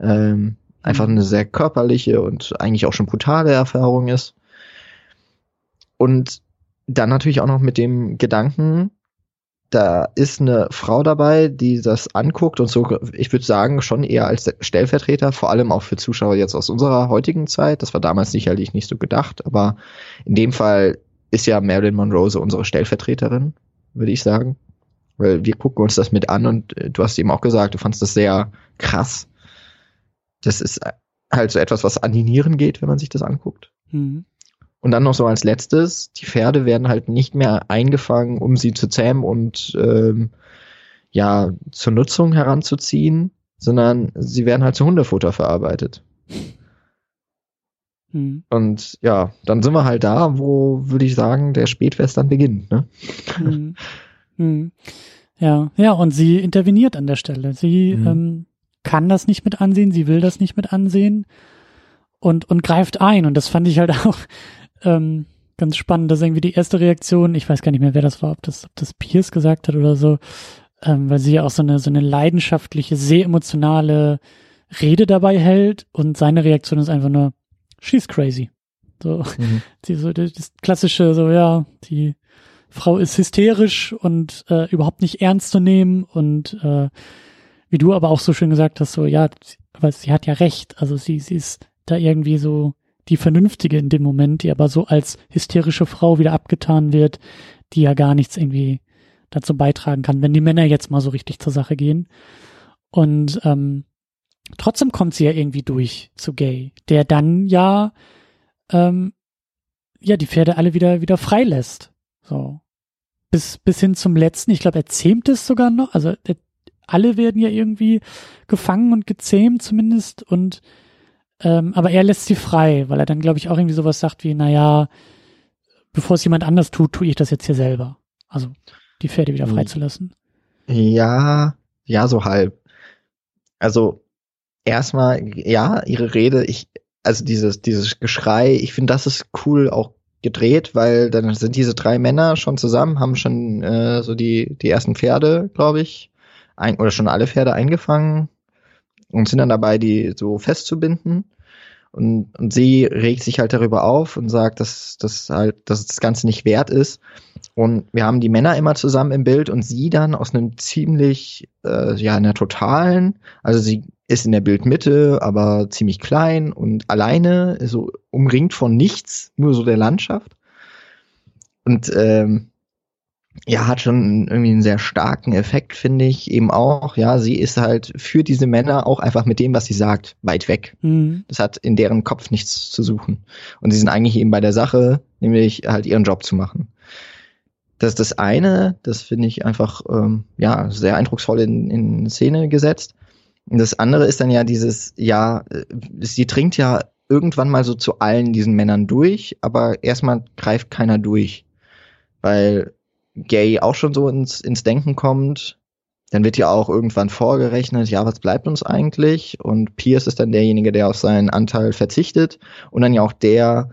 Ähm, einfach mhm. eine sehr körperliche und eigentlich auch schon brutale Erfahrung ist. Und dann natürlich auch noch mit dem Gedanken, da ist eine Frau dabei, die das anguckt und so, ich würde sagen, schon eher als Stellvertreter, vor allem auch für Zuschauer jetzt aus unserer heutigen Zeit. Das war damals sicherlich nicht so gedacht, aber in dem Fall ist ja Marilyn Monroe so unsere Stellvertreterin, würde ich sagen. Weil wir gucken uns das mit an und äh, du hast eben auch gesagt, du fandst das sehr krass. Das ist halt so etwas, was an die Nieren geht, wenn man sich das anguckt. Mhm. Und dann noch so als letztes, die Pferde werden halt nicht mehr eingefangen, um sie zu zähmen und ähm, ja zur Nutzung heranzuziehen, sondern sie werden halt zu Hundefutter verarbeitet. Hm. Und ja, dann sind wir halt da, wo würde ich sagen, der Spätwestern beginnt. Ne? Hm. Hm. Ja, ja, und sie interveniert an der Stelle. Sie hm. ähm, kann das nicht mit ansehen, sie will das nicht mit ansehen und, und greift ein. Und das fand ich halt auch ähm, ganz spannend. Das ist irgendwie die erste Reaktion. Ich weiß gar nicht mehr, wer das war, ob das, ob das Pierce gesagt hat oder so, ähm, weil sie ja auch so eine, so eine leidenschaftliche, sehr emotionale Rede dabei hält und seine Reaktion ist einfach nur, she's crazy. So, mhm. die, so das klassische, so, ja, die Frau ist hysterisch und äh, überhaupt nicht ernst zu nehmen und äh, wie du aber auch so schön gesagt hast, so, ja, weil sie hat ja recht. Also sie, sie ist da irgendwie so die Vernünftige in dem Moment, die aber so als hysterische Frau wieder abgetan wird, die ja gar nichts irgendwie dazu beitragen kann, wenn die Männer jetzt mal so richtig zur Sache gehen. Und ähm, trotzdem kommt sie ja irgendwie durch zu Gay, der dann ja ähm, ja die Pferde alle wieder wieder freilässt. So bis bis hin zum letzten. Ich glaube, er zähmt es sogar noch. Also er, alle werden ja irgendwie gefangen und gezähmt zumindest und ähm, aber er lässt sie frei, weil er dann glaube ich auch irgendwie sowas sagt wie, naja, bevor es jemand anders tut, tue ich das jetzt hier selber. Also die Pferde wieder hm. freizulassen. Ja, ja, so halb. Also erstmal, ja, ihre Rede, ich, also dieses, dieses Geschrei, ich finde, das ist cool auch gedreht, weil dann sind diese drei Männer schon zusammen, haben schon äh, so die, die ersten Pferde, glaube ich, ein, oder schon alle Pferde eingefangen und sind dann dabei, die so festzubinden. Und, und sie regt sich halt darüber auf und sagt, dass, dass halt, dass das Ganze nicht wert ist. Und wir haben die Männer immer zusammen im Bild und sie dann aus einem ziemlich, äh, ja, einer totalen, also sie ist in der Bildmitte, aber ziemlich klein und alleine, so umringt von nichts, nur so der Landschaft. Und ähm, ja, hat schon irgendwie einen sehr starken Effekt, finde ich. Eben auch, ja, sie ist halt für diese Männer auch einfach mit dem, was sie sagt, weit weg. Mhm. Das hat in deren Kopf nichts zu suchen. Und sie sind eigentlich eben bei der Sache, nämlich halt ihren Job zu machen. Das ist das eine, das finde ich einfach, ähm, ja, sehr eindrucksvoll in, in Szene gesetzt. Und das andere ist dann ja dieses, ja, äh, sie dringt ja irgendwann mal so zu allen diesen Männern durch, aber erstmal greift keiner durch. Weil Gay auch schon so ins, ins Denken kommt, dann wird ja auch irgendwann vorgerechnet, ja, was bleibt uns eigentlich? Und Pierce ist dann derjenige, der auf seinen Anteil verzichtet und dann ja auch der,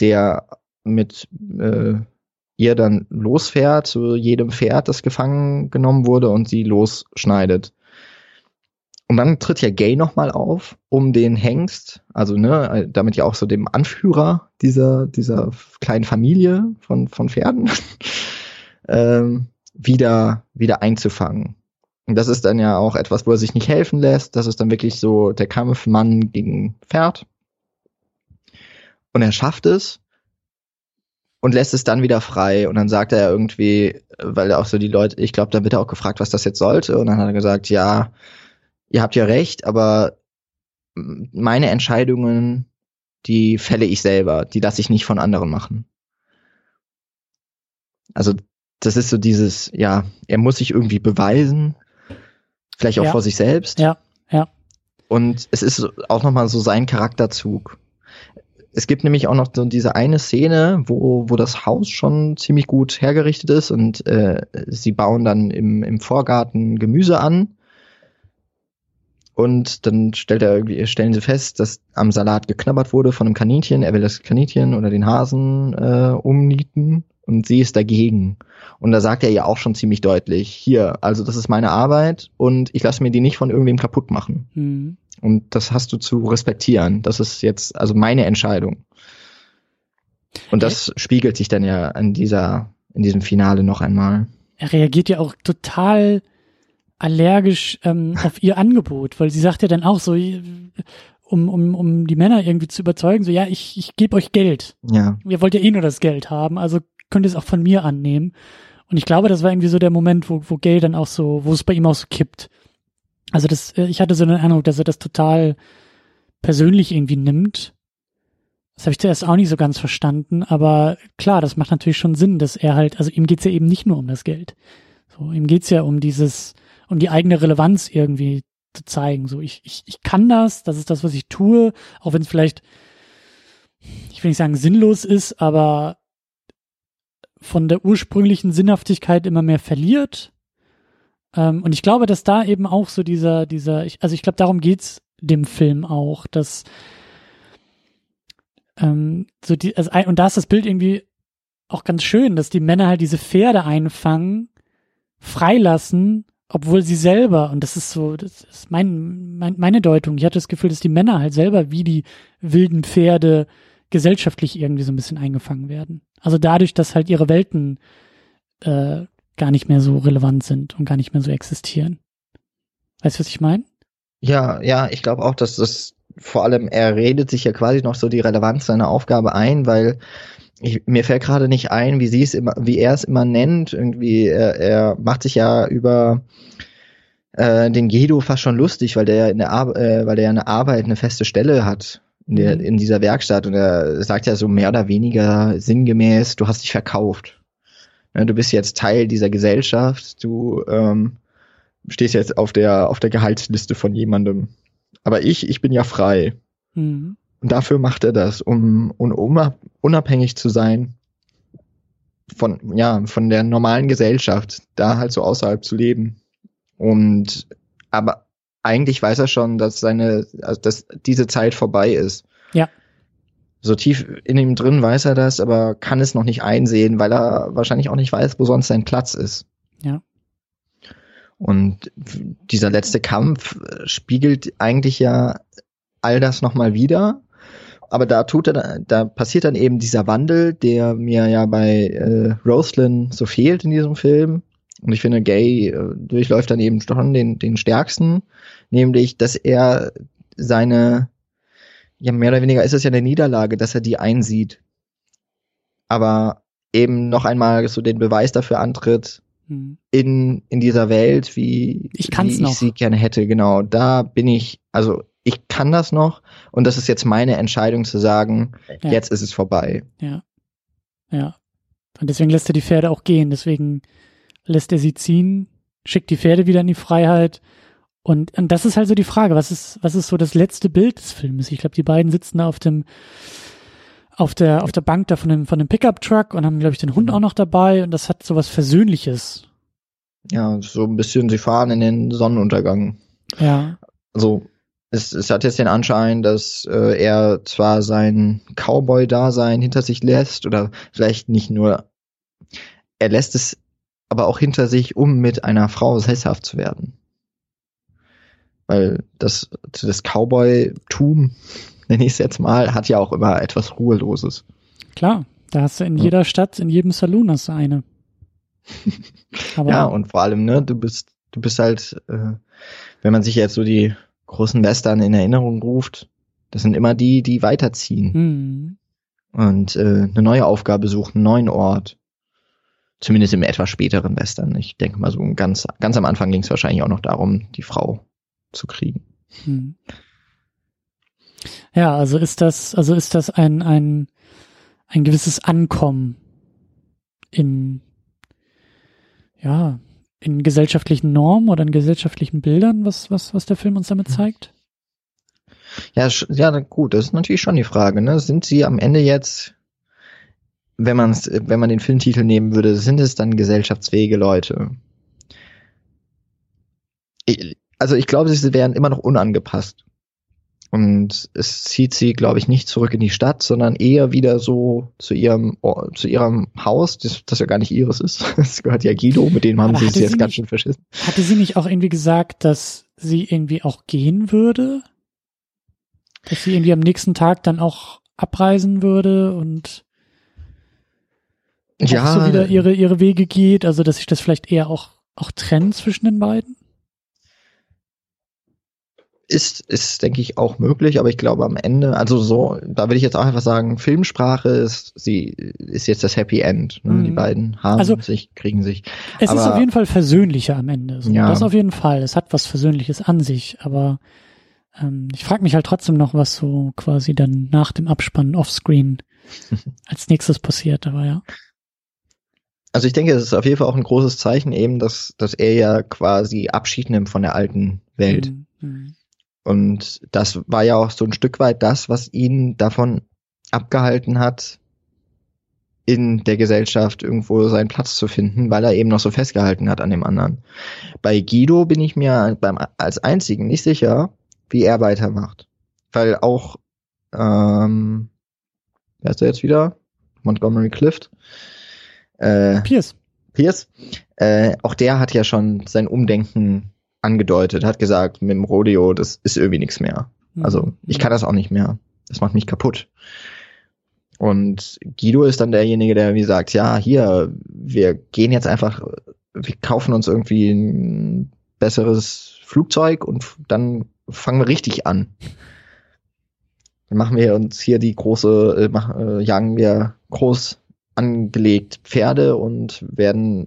der mit äh, ihr dann losfährt zu jedem Pferd, das gefangen genommen wurde und sie losschneidet. Und dann tritt ja Gay nochmal auf, um den Hengst, also ne, damit ja auch so dem Anführer dieser, dieser kleinen Familie von, von Pferden, ähm, wieder, wieder einzufangen. Und das ist dann ja auch etwas, wo er sich nicht helfen lässt. Das ist dann wirklich so der Kampf Mann gegen Pferd. Und er schafft es und lässt es dann wieder frei. Und dann sagt er irgendwie, weil er auch so die Leute, ich glaube, da wird er auch gefragt, was das jetzt sollte. Und dann hat er gesagt, ja, ihr habt ja recht, aber meine Entscheidungen, die fälle ich selber, die lasse ich nicht von anderen machen. Also das ist so dieses, ja, er muss sich irgendwie beweisen, vielleicht auch ja. vor sich selbst. Ja, ja. Und es ist auch nochmal so sein Charakterzug. Es gibt nämlich auch noch so diese eine Szene, wo, wo das Haus schon ziemlich gut hergerichtet ist und äh, sie bauen dann im, im Vorgarten Gemüse an. Und dann stellt er irgendwie, stellen sie fest, dass am Salat geknabbert wurde von einem Kaninchen. Er will das Kaninchen oder den Hasen äh, umnieten und sie ist dagegen. Und da sagt er ja auch schon ziemlich deutlich, hier, also das ist meine Arbeit und ich lasse mir die nicht von irgendwem kaputt machen. Mhm. Und das hast du zu respektieren. Das ist jetzt also meine Entscheidung. Und das okay. spiegelt sich dann ja in dieser, in diesem Finale noch einmal. Er reagiert ja auch total allergisch ähm, auf ihr Angebot, weil sie sagt ja dann auch so, um, um, um die Männer irgendwie zu überzeugen, so ja, ich, ich gebe euch Geld. Ja. Ihr wollt ja eh nur das Geld haben, also könnt ihr es auch von mir annehmen. Und ich glaube, das war irgendwie so der Moment, wo, wo Gay dann auch so, wo es bei ihm auch so kippt. Also das, äh, ich hatte so einen Eindruck, dass er das total persönlich irgendwie nimmt. Das habe ich zuerst auch nicht so ganz verstanden, aber klar, das macht natürlich schon Sinn, dass er halt, also ihm geht's ja eben nicht nur um das Geld. So, ihm geht's ja um dieses, um die eigene Relevanz irgendwie zu zeigen. So, ich, ich, ich kann das, das ist das, was ich tue, auch wenn es vielleicht, ich will nicht sagen sinnlos ist, aber von der ursprünglichen Sinnhaftigkeit immer mehr verliert. Ähm, und ich glaube, dass da eben auch so dieser, dieser, ich, also ich glaube, darum geht's dem Film auch, dass ähm, so die, also, und da ist das Bild irgendwie auch ganz schön, dass die Männer halt diese Pferde einfangen, freilassen, obwohl sie selber, und das ist so, das ist mein, mein, meine Deutung, ich hatte das Gefühl, dass die Männer halt selber wie die wilden Pferde gesellschaftlich irgendwie so ein bisschen eingefangen werden. Also dadurch, dass halt ihre Welten äh, gar nicht mehr so relevant sind und gar nicht mehr so existieren. Weißt du, was ich meine? Ja, ja, ich glaube auch, dass das vor allem, er redet sich ja quasi noch so die Relevanz seiner Aufgabe ein, weil ich, mir fällt gerade nicht ein, wie sie es immer, wie er es immer nennt. Irgendwie, er, er macht sich ja über äh, den Gedo fast schon lustig, weil der in der Ar äh, weil der eine Arbeit, eine feste Stelle hat in, der, in dieser Werkstatt und er sagt ja so mehr oder weniger sinngemäß, du hast dich verkauft. Ja, du bist jetzt Teil dieser Gesellschaft, du ähm, stehst jetzt auf der auf der Gehaltsliste von jemandem. Aber ich, ich bin ja frei. Mhm. Und dafür macht er das, um, um unabhängig zu sein von, ja, von der normalen Gesellschaft, da halt so außerhalb zu leben. Und, aber eigentlich weiß er schon, dass seine, also dass diese Zeit vorbei ist. Ja. So tief in ihm drin weiß er das, aber kann es noch nicht einsehen, weil er wahrscheinlich auch nicht weiß, wo sonst sein Platz ist. Ja. Und dieser letzte Kampf spiegelt eigentlich ja all das nochmal wieder aber da tut er, da passiert dann eben dieser Wandel, der mir ja bei äh, Roslyn so fehlt in diesem Film. Und ich finde, Gay äh, durchläuft dann eben schon den, den stärksten, nämlich, dass er seine, ja, mehr oder weniger ist es ja eine Niederlage, dass er die einsieht. Aber eben noch einmal so den Beweis dafür antritt, hm. in, in dieser Welt, wie ich, wie ich sie gerne hätte. Genau, da bin ich, also ich kann das noch und das ist jetzt meine Entscheidung zu sagen, ja. jetzt ist es vorbei. Ja. Ja. Und deswegen lässt er die Pferde auch gehen. Deswegen lässt er sie ziehen, schickt die Pferde wieder in die Freiheit. Und, und das ist halt so die Frage, was ist, was ist so das letzte Bild des Films? Ich glaube, die beiden sitzen da auf dem, auf der, auf der Bank da von dem, von dem Pickup-Truck und haben, glaube ich, den Hund mhm. auch noch dabei und das hat so was Versöhnliches. Ja, so ein bisschen, sie fahren in den Sonnenuntergang. Ja. Also, es, es hat jetzt den Anschein, dass äh, er zwar sein Cowboy-Dasein hinter sich lässt oder vielleicht nicht nur, er lässt es aber auch hinter sich, um mit einer Frau sesshaft zu werden. Weil das, das Cowboy-Tum, nenne ich es jetzt mal, hat ja auch immer etwas Ruheloses. Klar, da hast du in jeder Stadt, in jedem Saloon hast du eine. ja, und vor allem, ne, du bist, du bist halt, äh, wenn man sich jetzt so die großen Western in Erinnerung ruft, das sind immer die, die weiterziehen. Mhm. Und äh, eine neue Aufgabe suchen, einen neuen Ort. Zumindest im etwas späteren Western. Ich denke mal so ganz, ganz am Anfang ging es wahrscheinlich auch noch darum, die Frau zu kriegen. Mhm. Ja, also ist das, also ist das ein, ein, ein gewisses Ankommen in, ja, in gesellschaftlichen Normen oder in gesellschaftlichen Bildern, was, was, was der Film uns damit zeigt? Ja, ja, gut, das ist natürlich schon die Frage, ne? Sind sie am Ende jetzt, wenn man wenn man den Filmtitel nehmen würde, sind es dann gesellschaftsfähige Leute? Ich, also ich glaube, sie wären immer noch unangepasst. Und es zieht sie, glaube ich, nicht zurück in die Stadt, sondern eher wieder so zu ihrem, zu ihrem Haus, das, das ja gar nicht ihres ist. Das gehört ja Guido, mit dem haben sie es jetzt ganz schön verschissen. Hatte sie nicht auch irgendwie gesagt, dass sie irgendwie auch gehen würde? Dass sie irgendwie am nächsten Tag dann auch abreisen würde und ja. so wieder ihre, ihre Wege geht, also dass sich das vielleicht eher auch, auch trennt zwischen den beiden? Ist, ist, denke ich, auch möglich, aber ich glaube am Ende, also so, da will ich jetzt auch einfach sagen, Filmsprache ist, sie ist jetzt das Happy End. Ne? Mhm. Die beiden haben also, sich, kriegen sich. Es aber, ist auf jeden Fall versöhnlicher am Ende. So. Ja. Das auf jeden Fall. Es hat was Versöhnliches an sich, aber ähm, ich frage mich halt trotzdem noch, was so quasi dann nach dem Abspann offscreen als nächstes passiert, aber ja. Also ich denke, es ist auf jeden Fall auch ein großes Zeichen eben, dass, dass er ja quasi Abschied nimmt von der alten Welt. Mhm. Und das war ja auch so ein Stück weit das, was ihn davon abgehalten hat, in der Gesellschaft irgendwo seinen Platz zu finden, weil er eben noch so festgehalten hat an dem anderen. Bei Guido bin ich mir beim, als einzigen nicht sicher, wie er weitermacht. Weil auch, ähm, wer ist der jetzt wieder? Montgomery Clift. Äh, Pierce. Pierce. Äh, auch der hat ja schon sein Umdenken angedeutet, hat gesagt, mit dem Rodeo, das ist irgendwie nichts mehr. Also mhm. ich kann das auch nicht mehr. Das macht mich kaputt. Und Guido ist dann derjenige, der wie sagt, ja, hier, wir gehen jetzt einfach, wir kaufen uns irgendwie ein besseres Flugzeug und dann fangen wir richtig an. dann machen wir uns hier die große, äh, mach, äh, jagen wir groß angelegt Pferde und werden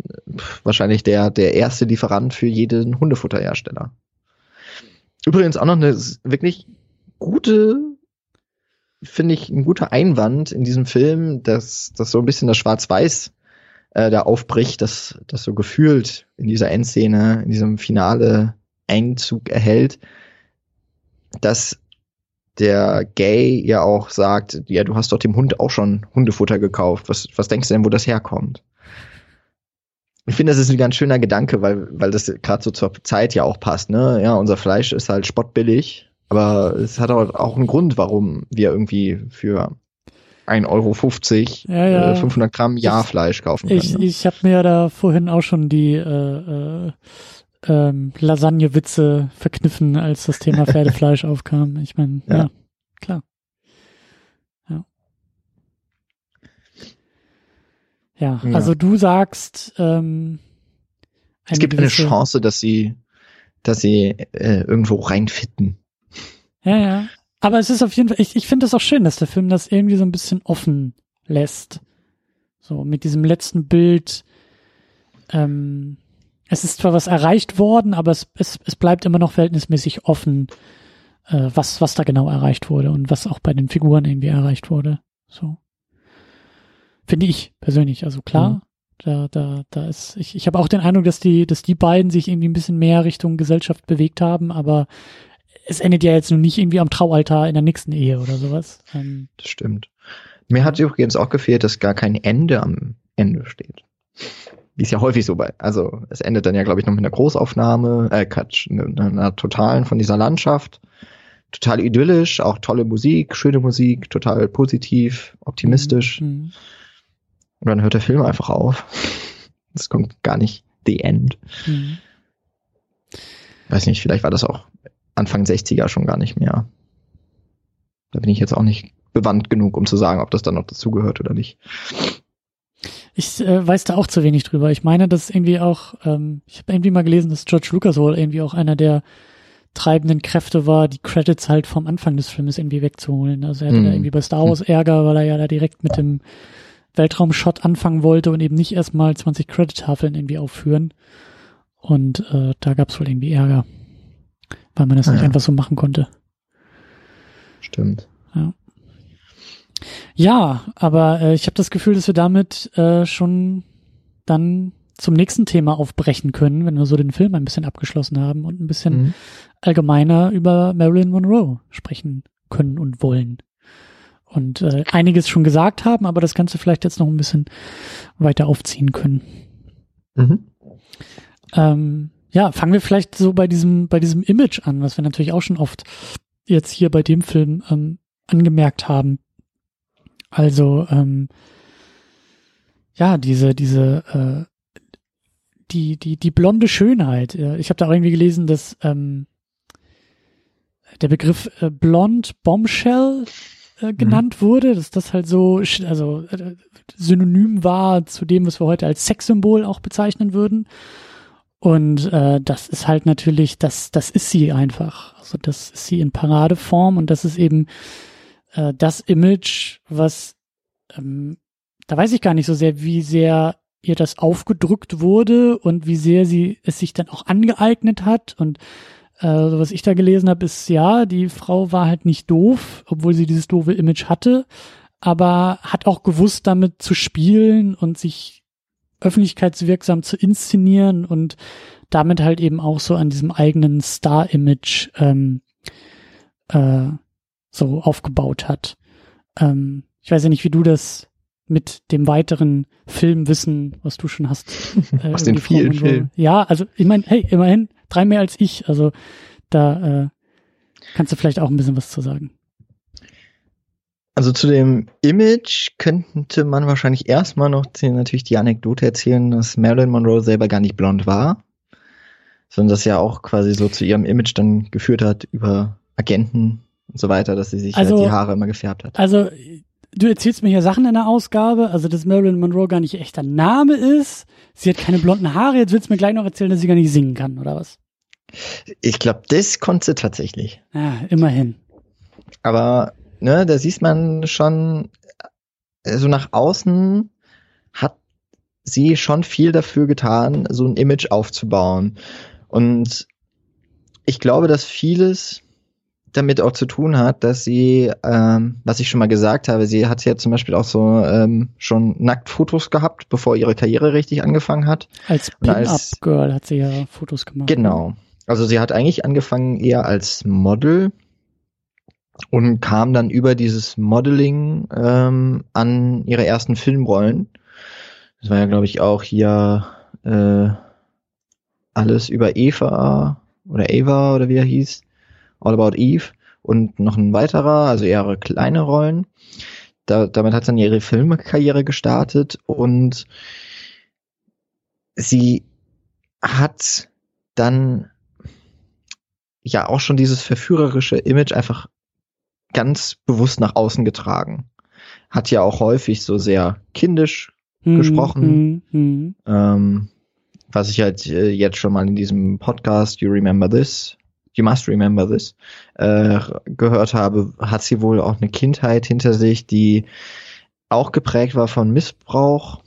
wahrscheinlich der, der erste Lieferant für jeden Hundefutterhersteller. Übrigens auch noch eine wirklich gute, finde ich, ein guter Einwand in diesem Film, dass, dass so ein bisschen das Schwarz-Weiß äh, da aufbricht, dass das so gefühlt in dieser Endszene, in diesem Finale Einzug erhält, dass der Gay ja auch sagt, ja, du hast doch dem Hund auch schon Hundefutter gekauft. Was, was denkst du denn, wo das herkommt? Ich finde, das ist ein ganz schöner Gedanke, weil, weil das gerade so zur Zeit ja auch passt, ne? Ja, unser Fleisch ist halt spottbillig, aber es hat auch einen Grund, warum wir irgendwie für 1,50 Euro ja, ja. Äh, 500 Gramm Jahrfleisch kaufen können. Ich, ne? ich habe mir da vorhin auch schon die äh, äh, ähm, Lasagne-Witze verkniffen, als das Thema Pferdefleisch aufkam. Ich meine, ja. ja, klar. Ja. Ja, ja. also du sagst, ähm, es gibt eine Chance, dass sie, dass sie äh, irgendwo reinfitten. Ja, ja. Aber es ist auf jeden Fall, ich, ich finde es auch schön, dass der Film das irgendwie so ein bisschen offen lässt. So, mit diesem letzten Bild, ähm, es ist zwar was erreicht worden, aber es, es, es bleibt immer noch verhältnismäßig offen, äh, was, was da genau erreicht wurde und was auch bei den Figuren irgendwie erreicht wurde. So. Finde ich persönlich. Also klar, mhm. da, da, da ist, ich, ich habe auch den Eindruck, dass die, dass die beiden sich irgendwie ein bisschen mehr Richtung Gesellschaft bewegt haben, aber es endet ja jetzt nun nicht irgendwie am Traualtar in der nächsten Ehe oder sowas. Ähm, das stimmt. Mir hat übrigens auch gefehlt, dass gar kein Ende am Ende steht wie es ja häufig so bei, also es endet dann ja, glaube ich, noch mit einer Großaufnahme, äh, Quatsch, einer, einer totalen von dieser Landschaft. Total idyllisch, auch tolle Musik, schöne Musik, total positiv, optimistisch. Mhm. Und dann hört der Film einfach auf. Es kommt gar nicht the end. Mhm. Weiß nicht, vielleicht war das auch Anfang 60er schon gar nicht mehr. Da bin ich jetzt auch nicht bewandt genug, um zu sagen, ob das dann noch dazugehört oder nicht. Ich äh, weiß da auch zu wenig drüber. Ich meine, dass irgendwie auch, ähm, ich habe irgendwie mal gelesen, dass George Lucas wohl irgendwie auch einer der treibenden Kräfte war, die Credits halt vom Anfang des Films irgendwie wegzuholen. Also er hatte mm. da mhm. irgendwie bei Star Wars Ärger, weil er ja da direkt mit dem Weltraumshot anfangen wollte und eben nicht erstmal 20 Credit-Tafeln irgendwie aufführen. Und äh, da gab es wohl irgendwie Ärger, weil man das ah, nicht ja. einfach so machen konnte. Stimmt. Ja. Aber äh, ich habe das Gefühl, dass wir damit äh, schon dann zum nächsten Thema aufbrechen können, wenn wir so den Film ein bisschen abgeschlossen haben und ein bisschen mhm. allgemeiner über Marilyn Monroe sprechen können und wollen. Und äh, einiges schon gesagt haben, aber das Ganze vielleicht jetzt noch ein bisschen weiter aufziehen können. Mhm. Ähm, ja, fangen wir vielleicht so bei diesem, bei diesem Image an, was wir natürlich auch schon oft jetzt hier bei dem Film ähm, angemerkt haben. Also ähm, ja, diese diese äh, die die die blonde Schönheit. Ich habe da auch irgendwie gelesen, dass ähm, der Begriff äh, blond Bombshell äh, mhm. genannt mhm. wurde, dass das halt so also äh, synonym war zu dem, was wir heute als Sexsymbol auch bezeichnen würden. Und äh, das ist halt natürlich, das, das ist sie einfach. Also das ist sie in Paradeform und das ist eben äh, das Image, was ähm, da weiß ich gar nicht so sehr, wie sehr ihr das aufgedrückt wurde und wie sehr sie es sich dann auch angeeignet hat. Und äh, was ich da gelesen habe, ist ja, die Frau war halt nicht doof, obwohl sie dieses doofe Image hatte, aber hat auch gewusst, damit zu spielen und sich öffentlichkeitswirksam zu inszenieren und damit halt eben auch so an diesem eigenen Star-Image ähm, äh, so aufgebaut hat. Ähm, ich weiß ja nicht, wie du das mit dem weiteren Filmwissen, was du schon hast. Äh, Aus den vielen Filmen. Ja, also ich meine, hey, immerhin drei mehr als ich. Also da äh, kannst du vielleicht auch ein bisschen was zu sagen. Also zu dem Image könnte man wahrscheinlich erstmal noch die, natürlich die Anekdote erzählen, dass Marilyn Monroe selber gar nicht blond war, sondern das ja auch quasi so zu ihrem Image dann geführt hat über Agenten und so weiter, dass sie sich also, halt die Haare immer gefärbt hat. Also du erzählst mir hier Sachen in der Ausgabe, also dass Marilyn Monroe gar nicht ihr echter Name ist. Sie hat keine blonden Haare. Jetzt willst du mir gleich noch erzählen, dass sie gar nicht singen kann, oder was? Ich glaube, das konnte sie tatsächlich. Ja, immerhin. Aber ne, da sieht man schon, also nach außen hat sie schon viel dafür getan, so ein Image aufzubauen. Und ich glaube, dass vieles damit auch zu tun hat, dass sie, ähm, was ich schon mal gesagt habe, sie hat ja zum Beispiel auch so ähm, schon Nacktfotos gehabt, bevor ihre Karriere richtig angefangen hat. Als Pin-Up-Girl hat sie ja Fotos gemacht. Genau. Also sie hat eigentlich angefangen eher als Model und kam dann über dieses Modeling ähm, an ihre ersten Filmrollen. Das war ja, glaube ich, auch hier äh, alles über Eva oder Eva oder wie er hieß. All About Eve und noch ein weiterer, also eher kleine Rollen. Da, damit hat dann ihre Filmkarriere gestartet und sie hat dann ja auch schon dieses verführerische Image einfach ganz bewusst nach außen getragen. Hat ja auch häufig so sehr kindisch hm, gesprochen. Hm, hm. Ähm, was ich halt äh, jetzt schon mal in diesem Podcast You Remember This You Must Remember This äh, gehört habe, hat sie wohl auch eine Kindheit hinter sich, die auch geprägt war von Missbrauch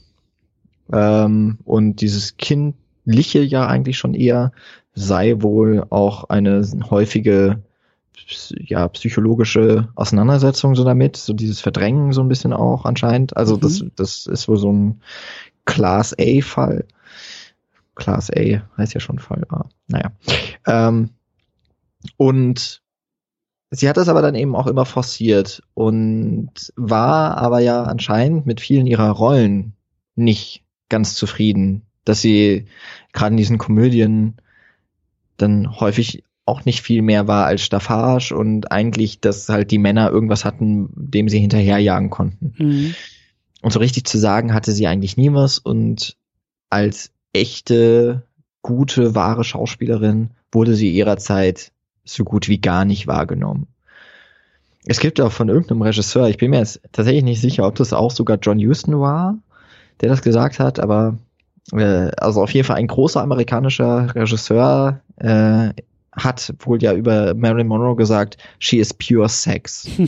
ähm, und dieses kindliche ja eigentlich schon eher sei wohl auch eine häufige ja psychologische Auseinandersetzung so damit, so dieses Verdrängen so ein bisschen auch anscheinend. Also mhm. das das ist wohl so ein Class A Fall. Class A heißt ja schon Fall A. Naja. Ähm, und sie hat das aber dann eben auch immer forciert und war aber ja anscheinend mit vielen ihrer Rollen nicht ganz zufrieden, dass sie gerade in diesen Komödien dann häufig auch nicht viel mehr war als Staffage und eigentlich, dass halt die Männer irgendwas hatten, dem sie hinterherjagen konnten. Mhm. Und so richtig zu sagen hatte sie eigentlich nie was und als echte, gute, wahre Schauspielerin wurde sie ihrer Zeit so gut wie gar nicht wahrgenommen. Es gibt auch von irgendeinem Regisseur, ich bin mir jetzt tatsächlich nicht sicher, ob das auch sogar John Huston war, der das gesagt hat, aber äh, also auf jeden Fall ein großer amerikanischer Regisseur äh, hat wohl ja über Marilyn Monroe gesagt, she is pure sex.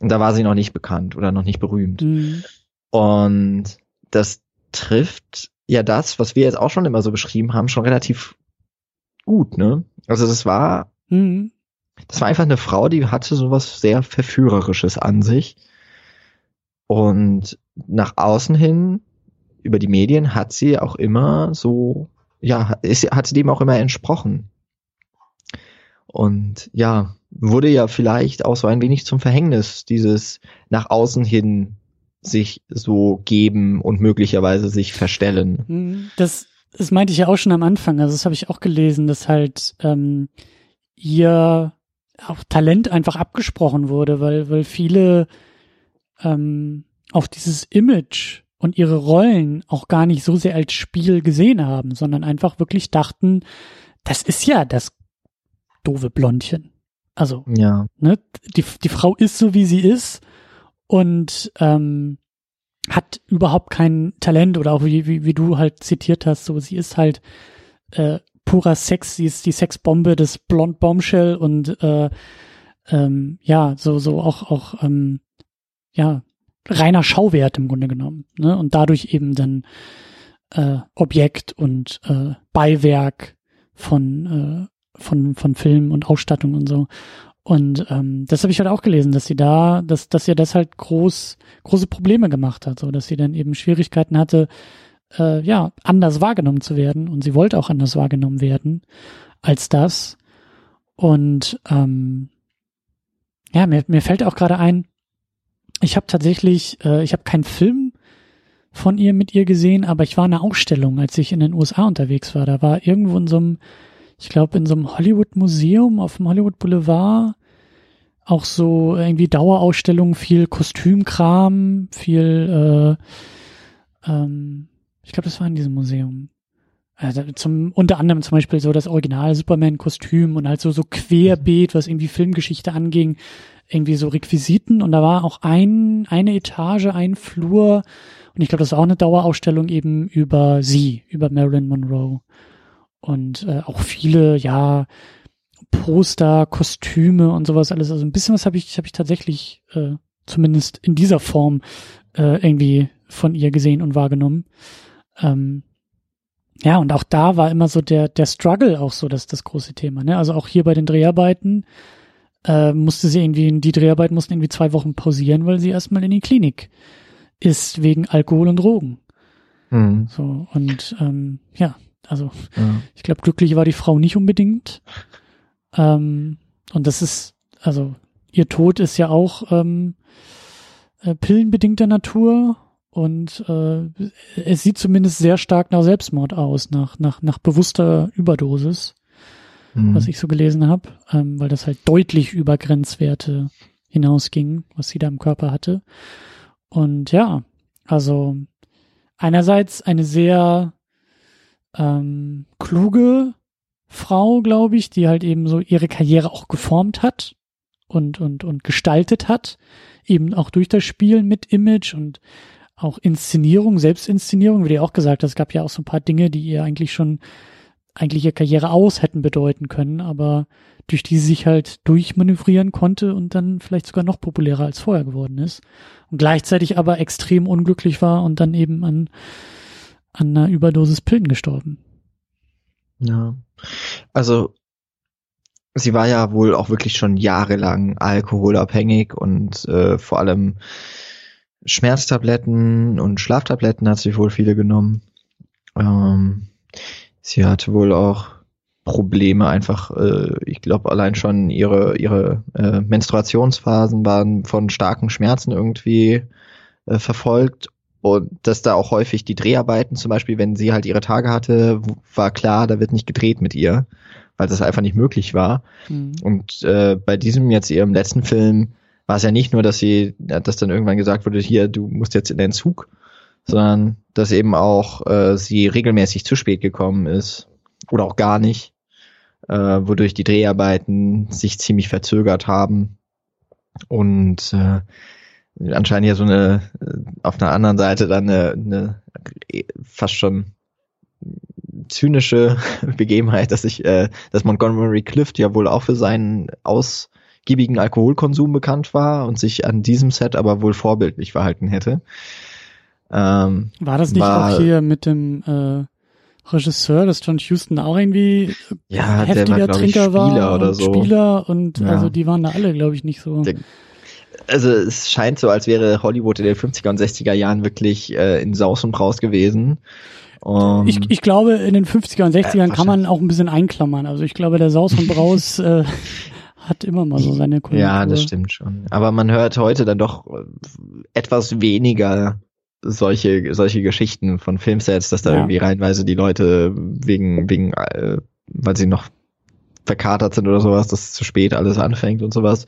Und da war sie noch nicht bekannt oder noch nicht berühmt. Mhm. Und das trifft ja das, was wir jetzt auch schon immer so beschrieben haben, schon relativ gut, ne? Also das war, mhm. das war einfach eine Frau, die hatte sowas sehr Verführerisches an sich. Und nach außen hin, über die Medien, hat sie auch immer so, ja, ist, hat sie dem auch immer entsprochen. Und ja, wurde ja vielleicht auch so ein wenig zum Verhängnis, dieses nach außen hin sich so geben und möglicherweise sich verstellen. Mhm. Das das meinte ich ja auch schon am Anfang, also das habe ich auch gelesen, dass halt ähm, ihr auch Talent einfach abgesprochen wurde, weil, weil viele ähm, auch dieses Image und ihre Rollen auch gar nicht so sehr als Spiel gesehen haben, sondern einfach wirklich dachten, das ist ja das doofe Blondchen. Also, ja. ne, die, die Frau ist so, wie sie ist und ähm, hat überhaupt kein Talent oder auch wie, wie, wie du halt zitiert hast, so sie ist halt äh, purer Sex, sie ist die Sexbombe des Blond Bombshell und äh, ähm, ja, so, so auch, auch ähm, ja, reiner Schauwert im Grunde genommen. Ne? Und dadurch eben dann äh, Objekt und äh, Beiwerk von, äh, von, von Film und Ausstattung und so. Und ähm, das habe ich halt auch gelesen, dass sie da, dass, dass ihr das halt groß, große Probleme gemacht hat, so dass sie dann eben Schwierigkeiten hatte, äh, ja, anders wahrgenommen zu werden. Und sie wollte auch anders wahrgenommen werden als das. Und ähm, ja, mir, mir fällt auch gerade ein, ich habe tatsächlich, äh, ich habe keinen Film von ihr mit ihr gesehen, aber ich war in einer Ausstellung, als ich in den USA unterwegs war. Da war irgendwo in so einem ich glaube, in so einem Hollywood-Museum auf dem Hollywood Boulevard auch so irgendwie Dauerausstellungen, viel Kostümkram, viel, äh, ähm, ich glaube, das war in diesem Museum. Also zum, unter anderem zum Beispiel so das Original Superman-Kostüm und halt so, so querbeet, was irgendwie Filmgeschichte anging, irgendwie so Requisiten. Und da war auch ein, eine Etage, ein Flur. Und ich glaube, das war auch eine Dauerausstellung eben über sie, über Marilyn Monroe. Und äh, auch viele, ja, Poster, Kostüme und sowas alles. Also ein bisschen was habe ich, habe ich tatsächlich äh, zumindest in dieser Form äh, irgendwie von ihr gesehen und wahrgenommen. Ähm, ja, und auch da war immer so der, der Struggle auch so das, das große Thema. Ne? Also auch hier bei den Dreharbeiten äh, musste sie irgendwie, die Dreharbeiten mussten irgendwie zwei Wochen pausieren, weil sie erstmal in die Klinik ist wegen Alkohol und Drogen. Mhm. So, und ähm, ja, also ja. ich glaube, glücklich war die Frau nicht unbedingt. Ähm, und das ist, also ihr Tod ist ja auch ähm, äh, pillenbedingter Natur und äh, es sieht zumindest sehr stark nach Selbstmord aus, nach, nach, nach bewusster Überdosis, mhm. was ich so gelesen habe, ähm, weil das halt deutlich über Grenzwerte hinausging, was sie da im Körper hatte. Und ja, also einerseits eine sehr ähm, kluge Frau, glaube ich, die halt eben so ihre Karriere auch geformt hat und, und, und gestaltet hat, eben auch durch das Spielen mit Image und auch Inszenierung, Selbstinszenierung, wie du ja auch gesagt hast, es gab ja auch so ein paar Dinge, die ihr eigentlich schon eigentlich ihre Karriere aus hätten bedeuten können, aber durch die sie sich halt durchmanövrieren konnte und dann vielleicht sogar noch populärer als vorher geworden ist. Und gleichzeitig aber extrem unglücklich war und dann eben an, an einer Überdosis Pillen gestorben. Ja. Also sie war ja wohl auch wirklich schon jahrelang alkoholabhängig und äh, vor allem Schmerztabletten und Schlaftabletten hat sie wohl viele genommen. Ähm, sie hatte wohl auch Probleme einfach, äh, ich glaube allein schon ihre, ihre äh, Menstruationsphasen waren von starken Schmerzen irgendwie äh, verfolgt und dass da auch häufig die Dreharbeiten zum Beispiel, wenn sie halt ihre Tage hatte, war klar, da wird nicht gedreht mit ihr, weil das einfach nicht möglich war. Mhm. Und äh, bei diesem jetzt ihrem letzten Film war es ja nicht nur, dass sie, dass dann irgendwann gesagt wurde, hier, du musst jetzt in den Zug, sondern dass eben auch äh, sie regelmäßig zu spät gekommen ist oder auch gar nicht, äh, wodurch die Dreharbeiten sich ziemlich verzögert haben und äh, anscheinend ja so eine äh, auf einer anderen Seite dann eine, eine fast schon zynische Begebenheit, dass ich, äh, dass Montgomery Clift ja wohl auch für seinen ausgiebigen Alkoholkonsum bekannt war und sich an diesem Set aber wohl vorbildlich verhalten hätte. Ähm, war das nicht war, auch hier mit dem äh, Regisseur, dass John Houston auch irgendwie ja, heftiger war, Trinker ich, Spieler war oder so. Spieler und ja. also die waren da alle, glaube ich, nicht so. Der, also es scheint so, als wäre Hollywood in den 50er und 60er Jahren wirklich äh, in Saus und Braus gewesen. Um, ich, ich glaube, in den 50er und 60ern äh, kann man auch ein bisschen einklammern. Also ich glaube, der Saus und Braus äh, hat immer mal so seine Konjunktur. Ja, das stimmt schon. Aber man hört heute dann doch etwas weniger solche, solche Geschichten von Filmsets, dass da ja. irgendwie reinweise die Leute wegen, wegen, äh, weil sie noch verkatert sind oder sowas, dass zu spät alles anfängt und sowas.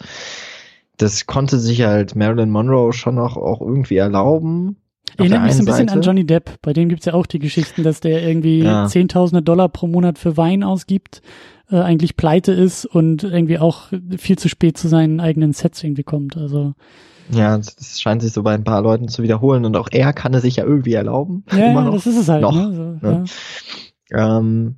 Das konnte sich halt Marilyn Monroe schon noch auch irgendwie erlauben. Erinnert mich so ein bisschen Seite. an Johnny Depp. Bei dem gibt's ja auch die Geschichten, dass der irgendwie ja. Zehntausende Dollar pro Monat für Wein ausgibt, äh, eigentlich pleite ist und irgendwie auch viel zu spät zu seinen eigenen Sets irgendwie kommt. Also ja, das scheint sich so bei ein paar Leuten zu wiederholen und auch er kann es sich ja irgendwie erlauben. Ja, noch, das ist es halt. Noch, ne? So, ne? Ja. Ähm,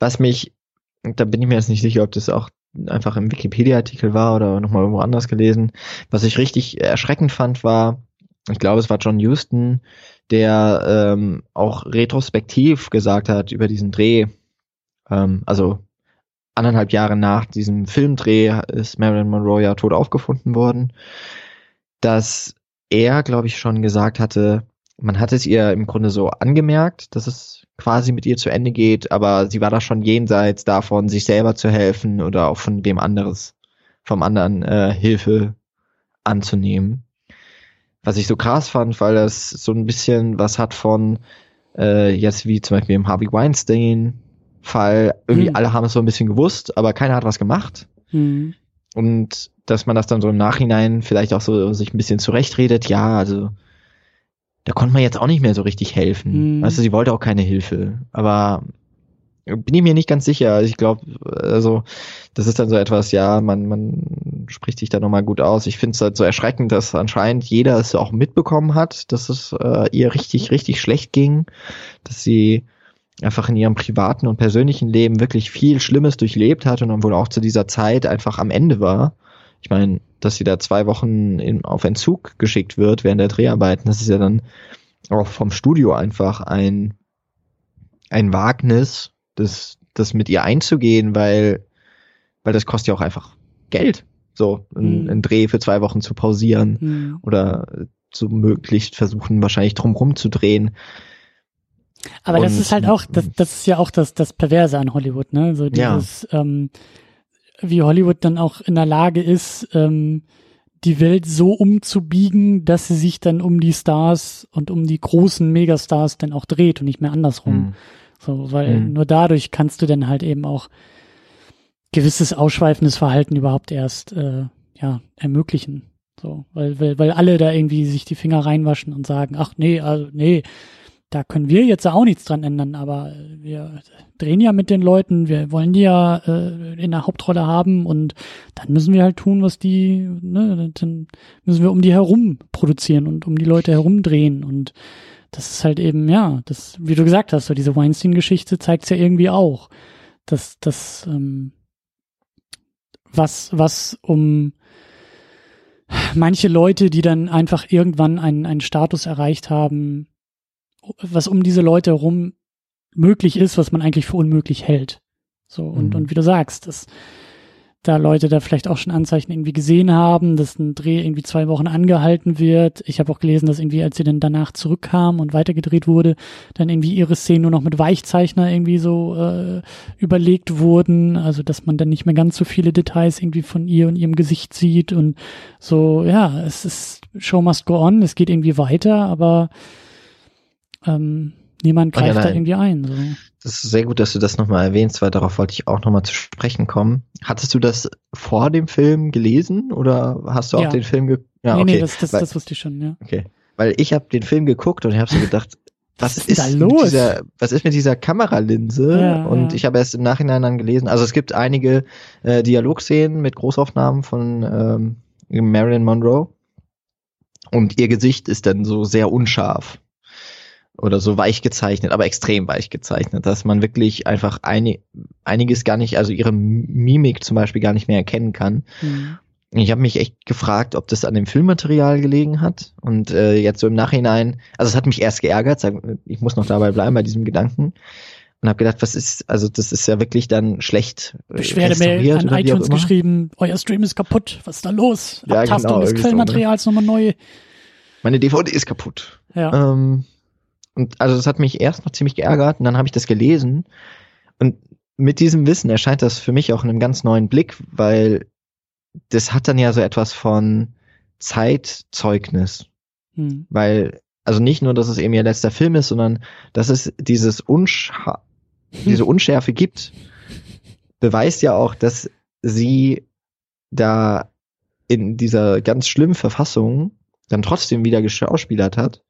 was mich, da bin ich mir jetzt nicht sicher, ob das auch einfach im Wikipedia-Artikel war oder nochmal irgendwo anders gelesen. Was ich richtig erschreckend fand, war, ich glaube, es war John Houston, der ähm, auch retrospektiv gesagt hat über diesen Dreh, ähm, also anderthalb Jahre nach diesem Filmdreh ist Marilyn Monroe ja tot aufgefunden worden dass er, glaube ich, schon gesagt hatte, man hat es ihr im Grunde so angemerkt, dass es quasi mit ihr zu Ende geht, aber sie war da schon jenseits davon, sich selber zu helfen oder auch von wem anderes, vom anderen äh, Hilfe anzunehmen. Was ich so krass fand, weil das so ein bisschen was hat von äh, jetzt wie zum Beispiel im Harvey Weinstein Fall. Irgendwie hm. alle haben es so ein bisschen gewusst, aber keiner hat was gemacht. Hm. Und dass man das dann so im Nachhinein vielleicht auch so sich ein bisschen zurechtredet, ja, also da konnte man jetzt auch nicht mehr so richtig helfen. Mhm. Du, sie wollte auch keine Hilfe. Aber bin ich mir nicht ganz sicher. Also ich glaube, also das ist dann so etwas, ja, man, man spricht sich da nochmal gut aus. Ich finde es halt so erschreckend, dass anscheinend jeder es auch mitbekommen hat, dass es äh, ihr richtig, richtig schlecht ging, dass sie einfach in ihrem privaten und persönlichen Leben wirklich viel Schlimmes durchlebt hat und dann wohl auch zu dieser Zeit einfach am Ende war. Ich meine, dass sie da zwei Wochen in, auf Entzug geschickt wird während der Dreharbeiten, das ist ja dann auch vom Studio einfach ein, ein Wagnis, das, das mit ihr einzugehen, weil, weil das kostet ja auch einfach Geld. So, ein, Mhm. ein Dreh für zwei Wochen zu pausieren Hm. oder zu möglichst versuchen, wahrscheinlich drumrum zu drehen. Aber das Und- ist halt auch, das, das ist ja auch das, das Perverse an Hollywood, ne? So Ja. dieses, ähm, wie Hollywood dann auch in der Lage ist, ähm, die Welt so umzubiegen, dass sie sich dann um die Stars und um die großen Megastars dann auch dreht und nicht mehr andersrum. Hm. So, weil Mhm. nur dadurch kannst du dann halt eben auch gewisses ausschweifendes Verhalten überhaupt erst äh, ja ermöglichen. So, weil, weil, weil alle da irgendwie sich die Finger reinwaschen und sagen, ach nee, also nee, da können wir jetzt auch nichts dran ändern, aber wir drehen ja mit den Leuten, wir wollen die ja äh, in der Hauptrolle haben und dann müssen wir halt tun, was die, ne, dann müssen wir um die herum produzieren und um die Leute herum drehen und das ist halt eben, ja, das, wie du gesagt hast, so diese Weinstein-Geschichte zeigt's ja irgendwie auch, dass das, ähm, was, was um manche Leute, die dann einfach irgendwann einen, einen Status erreicht haben, was um diese Leute herum möglich ist, was man eigentlich für unmöglich hält. So, und, Mhm. und wie du sagst, dass da Leute da vielleicht auch schon Anzeichen irgendwie gesehen haben, dass ein Dreh irgendwie zwei Wochen angehalten wird. Ich habe auch gelesen, dass irgendwie, als sie dann danach zurückkam und weitergedreht wurde, dann irgendwie ihre Szenen nur noch mit Weichzeichner irgendwie so äh, überlegt wurden. Also, dass man dann nicht mehr ganz so viele Details irgendwie von ihr und ihrem Gesicht sieht und so, ja, es ist, Show must go on, es geht irgendwie weiter, aber ähm, niemand Oh ja, greift da irgendwie ein. So. Das ist sehr gut, dass du das nochmal erwähnst, weil darauf wollte ich auch nochmal zu sprechen kommen. Hattest du das vor dem Film gelesen oder hast du auch Ja. den Film ge Ja, nee, okay. nee, das, das, weil, das wusste ich schon, ja. okay. Weil ich habe den Film geguckt und ich habe so gedacht, was ist ist, da mit los? dieser, was ist mit dieser Kameralinse? Ja, und ja. ich habe erst im Nachhinein dann gelesen, also es gibt einige äh, Dialogszenen mit Großaufnahmen von ähm, Marilyn Monroe und ihr Gesicht ist dann so sehr unscharf oder so weich gezeichnet, aber extrem weich gezeichnet, dass man wirklich einfach einig, einiges gar nicht, also ihre Mimik zum Beispiel gar nicht mehr erkennen kann. Hm. Ich habe mich echt gefragt, ob das an dem Filmmaterial gelegen hat. Und äh, jetzt so im Nachhinein, also es hat mich erst geärgert, ich muss noch dabei bleiben bei diesem Gedanken. Und habe gedacht, was ist, also das ist ja wirklich dann schlecht äh, Beschwerdemail an oder iTunes geschrieben, euer Stream ist kaputt, was ist da los? Ja, Abtastung genau, des irgendwie so, Quellmaterials nochmal neu. Meine DVD ist kaputt. Ja. Ähm, und also das hat mich erst noch ziemlich geärgert und dann habe ich das gelesen. Und mit diesem Wissen erscheint das für mich auch in einem ganz neuen Blick, weil das hat dann ja so etwas von Zeitzeugnis. Hm. weil also nicht nur, dass es eben ihr letzter Film ist, sondern dass es dieses Unscha diese Unschärfe gibt, beweist ja auch, dass sie da in dieser ganz schlimmen Verfassung dann trotzdem wieder geschauspielert hat.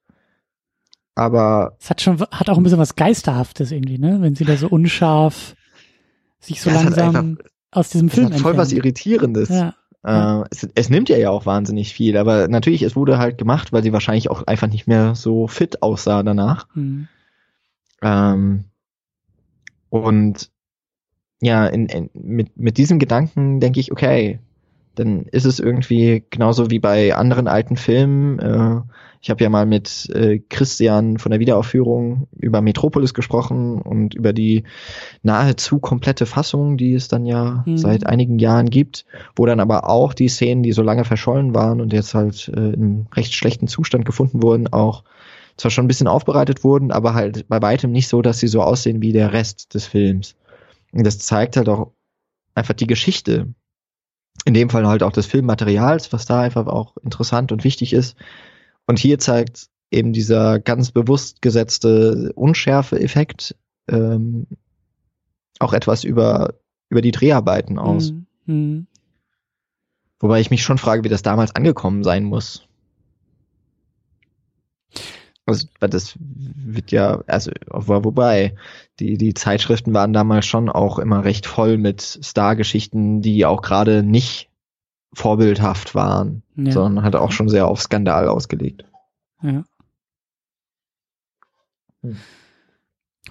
Aber Es hat schon, hat auch ein bisschen was Geisterhaftes irgendwie, ne? Wenn sie da so unscharf sich so langsam einfach- aus diesem es Film hat voll was. Irritierendes. Ja. Äh, es, es nimmt ja ja auch wahnsinnig viel, aber natürlich, es wurde halt gemacht, weil sie wahrscheinlich auch einfach nicht mehr so fit aussah danach. Hm. Ähm, und ja, in, in, mit, mit diesem Gedanken denke ich, okay, dann ist es irgendwie genauso wie bei anderen alten Filmen. Äh, ich habe ja mal mit äh, Christian von der Wiederaufführung über Metropolis gesprochen und über die nahezu komplette Fassung, die es dann ja Mhm. seit einigen Jahren gibt, wo dann aber auch die Szenen, die so lange verschollen waren und jetzt halt äh, in recht schlechten Zustand gefunden wurden, auch zwar schon ein bisschen aufbereitet wurden, aber halt bei weitem nicht so, dass sie so aussehen wie der Rest des Films. Und das zeigt halt auch einfach die Geschichte. In dem Fall halt auch des Filmmaterials, was da einfach auch interessant und wichtig ist. Und hier zeigt eben dieser ganz bewusst gesetzte Unschärfe-Effekt ähm, auch etwas über, über die Dreharbeiten aus. Hm. Hm. Wobei ich mich schon frage, wie das damals angekommen sein muss. Also, weil das wird ja, also, wo- wobei, die, die Zeitschriften waren damals schon auch immer recht voll mit Stargeschichten, die auch gerade nicht vorbildhaft waren, Ja. sondern halt auch schon sehr auf Skandal ausgelegt. Ja. Hm.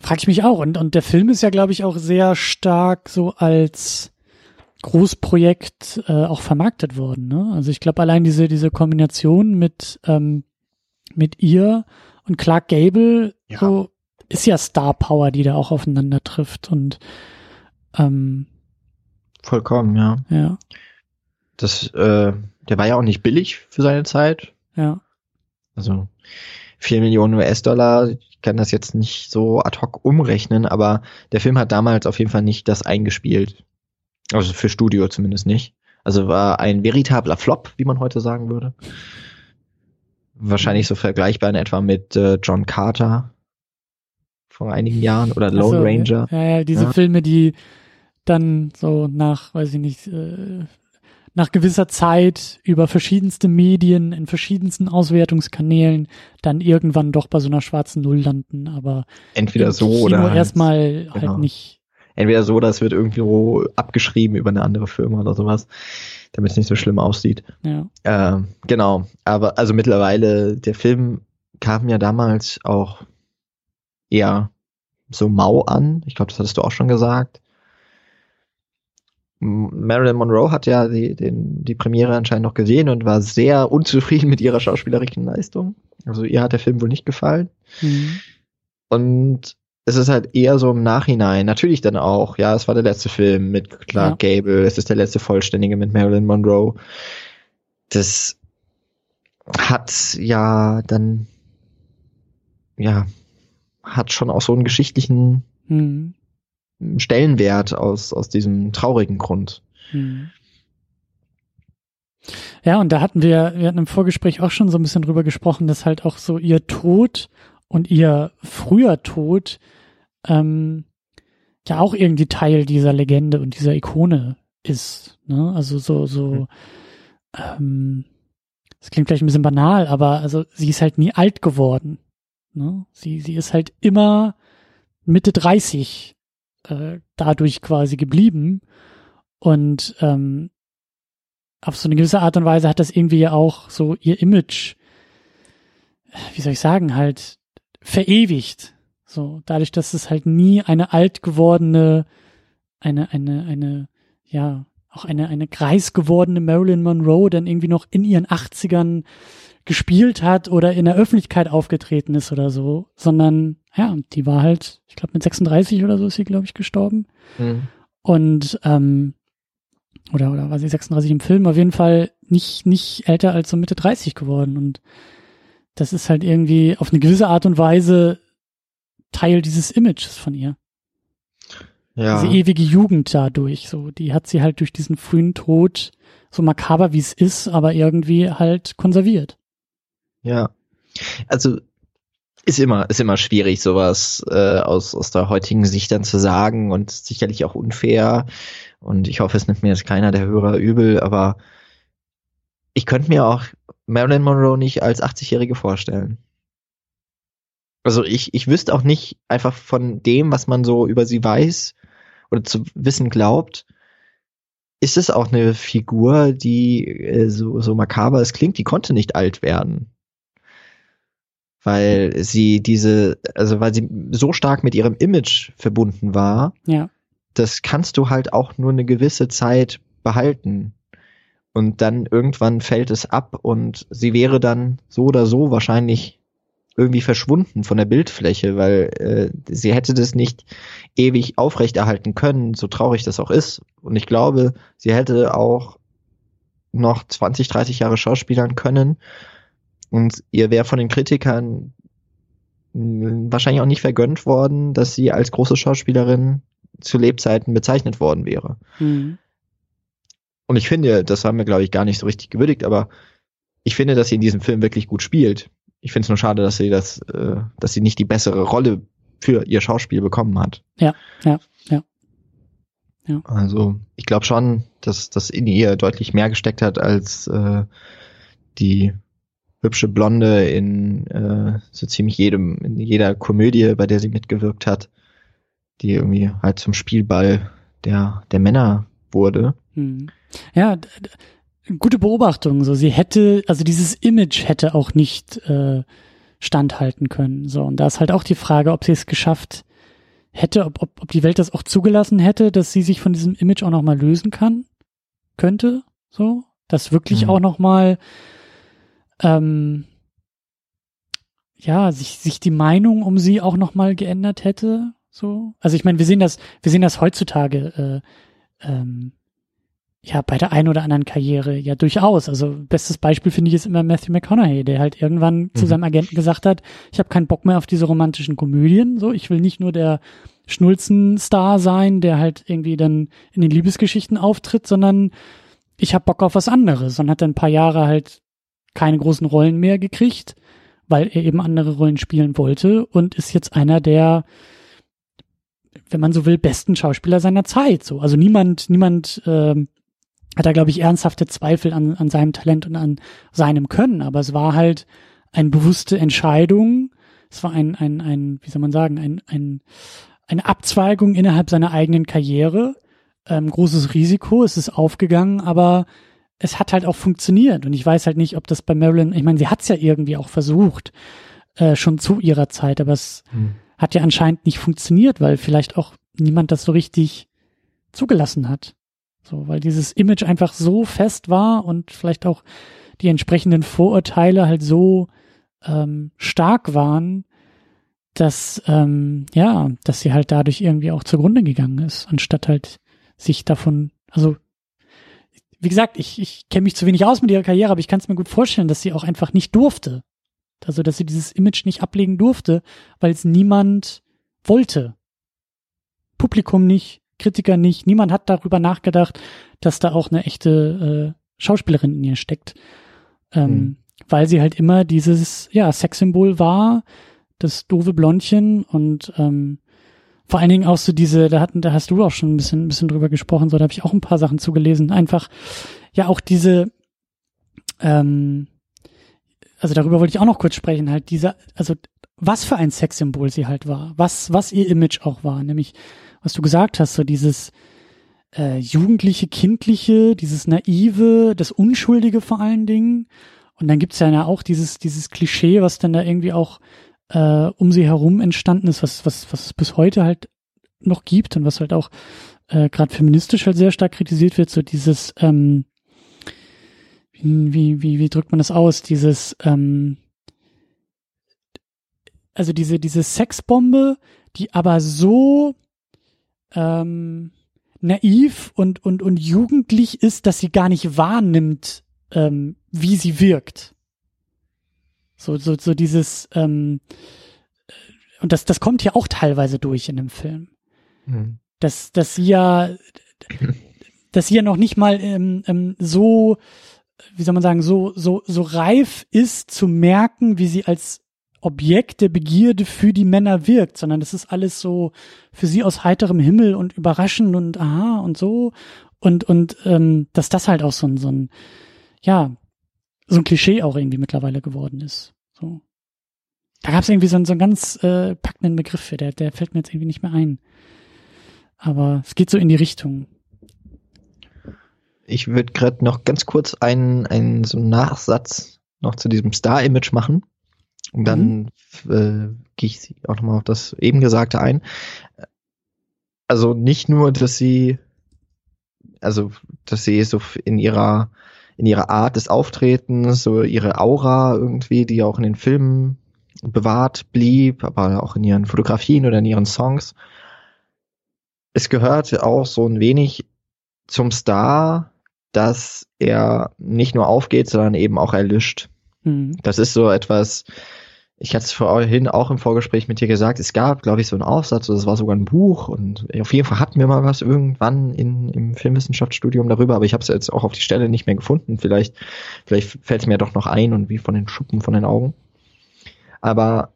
Frag ich mich auch. Und, und der Film ist ja, glaube ich, auch sehr stark so als Großprojekt äh, auch vermarktet worden. Ne? Also ich glaube, allein diese, diese Kombination mit, ähm, mit ihr und Clark Gable Ja. so ist ja Star Power, die da auch aufeinander trifft. Und ähm, Vollkommen, ja. ja, Das, äh, der war ja auch nicht billig für seine Zeit. ja. Also 4 Millionen US-Dollar. Ich kann das jetzt nicht so ad hoc umrechnen, aber der Film hat damals auf jeden Fall nicht das eingespielt. Also für Studio zumindest nicht. Also war ein veritabler Flop, wie man heute sagen würde. Wahrscheinlich so vergleichbar in etwa mit äh, John Carter vor einigen Jahren oder Lone so, Ranger. Ja, ja, diese Ja. Filme, die dann so nach, weiß ich nicht, äh, nach gewisser Zeit über verschiedenste Medien in verschiedensten Auswertungskanälen dann irgendwann doch bei so einer schwarzen Null landen, aber Entweder so Kino oder halt- erstmal genau. halt nicht. entweder so, es wird irgendwo abgeschrieben über eine andere Firma oder sowas, damit es nicht so schlimm aussieht. Ja, Ähm, genau, aber also mittlerweile, der Film kam ja damals auch eher so mau an. Ich glaube, das hattest du auch schon gesagt. Marilyn Monroe hat ja die, den, die Premiere anscheinend noch gesehen und war sehr unzufrieden mit ihrer schauspielerischen Leistung. Also ihr hat der Film wohl nicht gefallen. mhm. Und es ist halt eher so im Nachhinein, natürlich dann auch, ja, es war der letzte Film mit Clark Gable, es ist der letzte vollständige mit Marilyn Monroe. Das hat ja dann, ja, hat schon auch so einen geschichtlichen Mhm. Stellenwert aus, aus diesem traurigen Grund. Mhm. Ja, und da hatten wir, wir hatten im Vorgespräch auch schon so ein bisschen drüber gesprochen, dass halt auch so ihr Tod und ihr früher Tod ähm, ja auch irgendwie Teil dieser Legende und dieser Ikone ist. Ne? Also so, so, ähm, das klingt vielleicht ein bisschen banal, aber also sie ist halt nie alt geworden. Ne? Sie, sie ist halt immer Mitte 30 äh, dadurch quasi geblieben. Und ähm, auf so eine gewisse Art und Weise hat das irgendwie ja auch so ihr Image, wie soll ich sagen, halt verewigt. So, dadurch, dass es halt nie eine alt gewordene, eine, eine, eine, ja, auch eine, eine greis gewordene Marilyn Monroe dann irgendwie noch in ihren 80ern gespielt hat oder in der Öffentlichkeit aufgetreten ist oder so, sondern ja, die war halt, ich glaube mit 36 oder so ist sie, glaube ich, gestorben. Und ähm, oder oder war sie 36 im Film, auf jeden Fall nicht nicht älter als so Mitte 30 geworden und das ist halt irgendwie auf eine gewisse Art und Weise Teil dieses Images von ihr. Ja. Diese ewige Jugend dadurch, so die hat sie halt durch diesen frühen Tod so makaber wie es ist, aber irgendwie halt konserviert. Ja. Also ist immer, ist immer schwierig, sowas äh, aus, aus der heutigen Sicht dann zu sagen und sicherlich auch unfair. Und ich hoffe, es nimmt mir jetzt keiner der Hörer übel, aber ich könnte mir auch Marilyn Monroe nicht als 80-Jährige vorstellen. Also ich, ich wüsste auch nicht einfach von dem, was man so über sie weiß oder zu wissen glaubt, ist es auch eine Figur, die äh, so, so makaber es klingt, die konnte nicht alt werden weil sie diese, also weil sie so stark mit ihrem Image verbunden war, Ja, das kannst du halt auch nur eine gewisse Zeit behalten. Und dann irgendwann fällt es ab und sie wäre dann so oder so wahrscheinlich irgendwie verschwunden von der Bildfläche, weil äh, sie hätte das nicht ewig aufrechterhalten können, so traurig das auch ist. Und ich glaube, sie hätte auch noch 20, 30 Jahre schauspielern können und ihr wäre von den Kritikern wahrscheinlich auch nicht vergönnt worden, dass sie als große Schauspielerin zu Lebzeiten bezeichnet worden wäre. mhm. Und ich finde, das haben wir, glaube ich, gar nicht so richtig gewürdigt, aber ich finde, dass sie in diesem Film wirklich gut spielt. Ich finde es nur schade, dass sie das, äh, dass sie nicht die bessere Rolle für ihr Schauspiel bekommen hat. Ja, ja, ja. Ja. Also ich glaube schon, dass das in ihr deutlich mehr gesteckt hat als äh, die hübsche Blonde in äh, so ziemlich jedem, in jeder Komödie, bei der sie mitgewirkt hat, die irgendwie halt zum Spielball der, der Männer wurde. Mhm. Ja, gute Beobachtung. So, sie hätte, also dieses Image hätte auch nicht äh, standhalten können. So, und da ist halt auch die Frage, ob sie es geschafft hätte, ob, ob, ob die Welt das auch zugelassen hätte, dass sie sich von diesem Image auch nochmal lösen kann, könnte, so, dass wirklich mhm. auch nochmal, ähm, ja, sich, sich die Meinung um sie auch nochmal geändert hätte, so. Also ich meine, wir sehen das, wir sehen das heutzutage, äh, ähm, ja, bei der einen oder anderen Karriere ja durchaus. Also bestes Beispiel finde ich ist immer Matthew McConaughey, der halt irgendwann mhm. zu seinem Agenten gesagt hat, ich habe keinen Bock mehr auf diese romantischen Komödien. So, ich will nicht nur der Schnulzen-Star sein, der halt irgendwie dann in den Liebesgeschichten auftritt, sondern ich habe Bock auf was anderes und hat dann ein paar Jahre halt keine großen Rollen mehr gekriegt, weil er eben andere Rollen spielen wollte und ist jetzt einer der wenn man so will, besten Schauspieler seiner Zeit. So, also niemand, niemand ähm, hat er, glaube ich, ernsthafte Zweifel an, an seinem Talent und an seinem Können. Aber es war halt eine bewusste Entscheidung. Es war ein, ein, ein, wie soll man sagen, ein, ein, eine Abzweigung innerhalb seiner eigenen Karriere. Ähm, großes Risiko, es ist aufgegangen, aber es hat halt auch funktioniert. Und ich weiß halt nicht, ob das bei Marilyn, ich meine, sie hat es ja irgendwie auch versucht, äh, schon zu ihrer Zeit, aber es hm. hat ja anscheinend nicht funktioniert, weil vielleicht auch niemand das so richtig zugelassen hat. So, weil dieses Image einfach so fest war und vielleicht auch die entsprechenden Vorurteile halt so ähm, stark waren, dass ähm, ja, dass sie halt dadurch irgendwie auch zugrunde gegangen ist, anstatt halt sich davon, also wie gesagt, ich, ich kenne mich zu wenig aus mit ihrer Karriere, aber ich kann es mir gut vorstellen, dass sie auch einfach nicht durfte. Also, dass sie dieses Image nicht ablegen durfte, weil es niemand wollte. Publikum nicht, Kritiker nicht. Niemand hat darüber nachgedacht, dass da auch eine echte äh, Schauspielerin in ihr steckt. Ähm, mhm. Weil sie halt immer dieses, ja, Sexsymbol war, das doofe Blondchen und ähm, vor allen Dingen auch so diese, da hatten, da hast du auch schon ein bisschen, ein bisschen drüber gesprochen, so da habe ich auch ein paar Sachen zugelesen. Einfach, ja, auch diese, ähm, also darüber wollte ich auch noch kurz sprechen, halt dieser, also was für ein Sexsymbol sie halt war, was, was ihr Image auch war, nämlich was du gesagt hast, so dieses äh, jugendliche, kindliche, dieses naive, das Unschuldige vor allen Dingen. Und dann gibt's ja auch dieses, dieses Klischee, was dann da irgendwie auch äh, um sie herum entstanden ist, was, was, was es bis heute halt noch gibt und was halt auch äh, gerade feministisch halt sehr stark kritisiert wird, so dieses, ähm, wie, wie, wie drückt man das aus? Dieses, ähm, also diese, diese Sexbombe, die aber so ähm, naiv und, und, und jugendlich ist, dass sie gar nicht wahrnimmt, ähm, wie sie wirkt. So, so, so dieses, ähm, und das, das kommt ja auch teilweise durch in dem Film. Mhm. Dass, dass sie ja, dass sie ja noch nicht mal ähm, ähm, so, wie soll man sagen, so, so, so reif ist zu merken, wie sie als Objekt der Begierde für die Männer wirkt, sondern das ist alles so für sie aus heiterem Himmel und überraschend und aha und so. Und, und ähm, dass das halt auch so ein, so ein, ja, so ein Klischee auch irgendwie mittlerweile geworden ist. So. Da gab es irgendwie so einen, so einen ganz äh, packenden Begriff für, der, der fällt mir jetzt irgendwie nicht mehr ein. Aber es geht so in die Richtung. Ich würde gerade noch ganz kurz einen, einen so Nachsatz noch zu diesem Star-Image machen. Und dann mhm. äh, gehe ich auch nochmal auf das eben Gesagte ein. Also nicht nur, dass sie, also dass sie so in ihrer in ihrer Art des Auftretens, so ihre Aura irgendwie, die auch in den Filmen bewahrt blieb, aber auch in ihren Fotografien oder in ihren Songs. Es gehört auch so ein wenig zum Star, dass er nicht nur aufgeht, sondern eben auch erlischt. Mhm. Das ist so etwas, ich hatte es vorhin auch im Vorgespräch mit dir gesagt, es gab, glaube ich, so einen Aufsatz, oder es war sogar ein Buch und auf jeden Fall hatten wir mal was irgendwann in, im Filmwissenschaftsstudium darüber, aber ich habe es jetzt auch auf die Stelle nicht mehr gefunden. Vielleicht, vielleicht fällt es mir doch noch ein und wie von den Schuppen von den Augen. Aber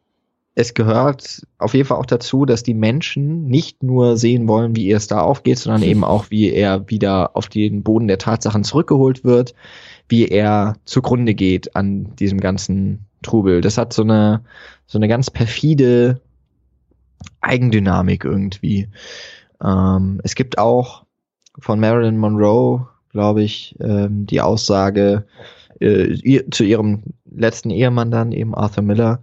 es gehört auf jeden Fall auch dazu, dass die Menschen nicht nur sehen wollen, wie ihr es da aufgeht, sondern eben auch, wie er wieder auf den Boden der Tatsachen zurückgeholt wird, wie er zugrunde geht an diesem ganzen Trubel. Das hat so eine, so eine ganz perfide Eigendynamik irgendwie. Ähm, es gibt auch von Marilyn Monroe, glaube ich, ähm, die Aussage äh, ihr, zu ihrem letzten Ehemann dann, eben Arthur Miller,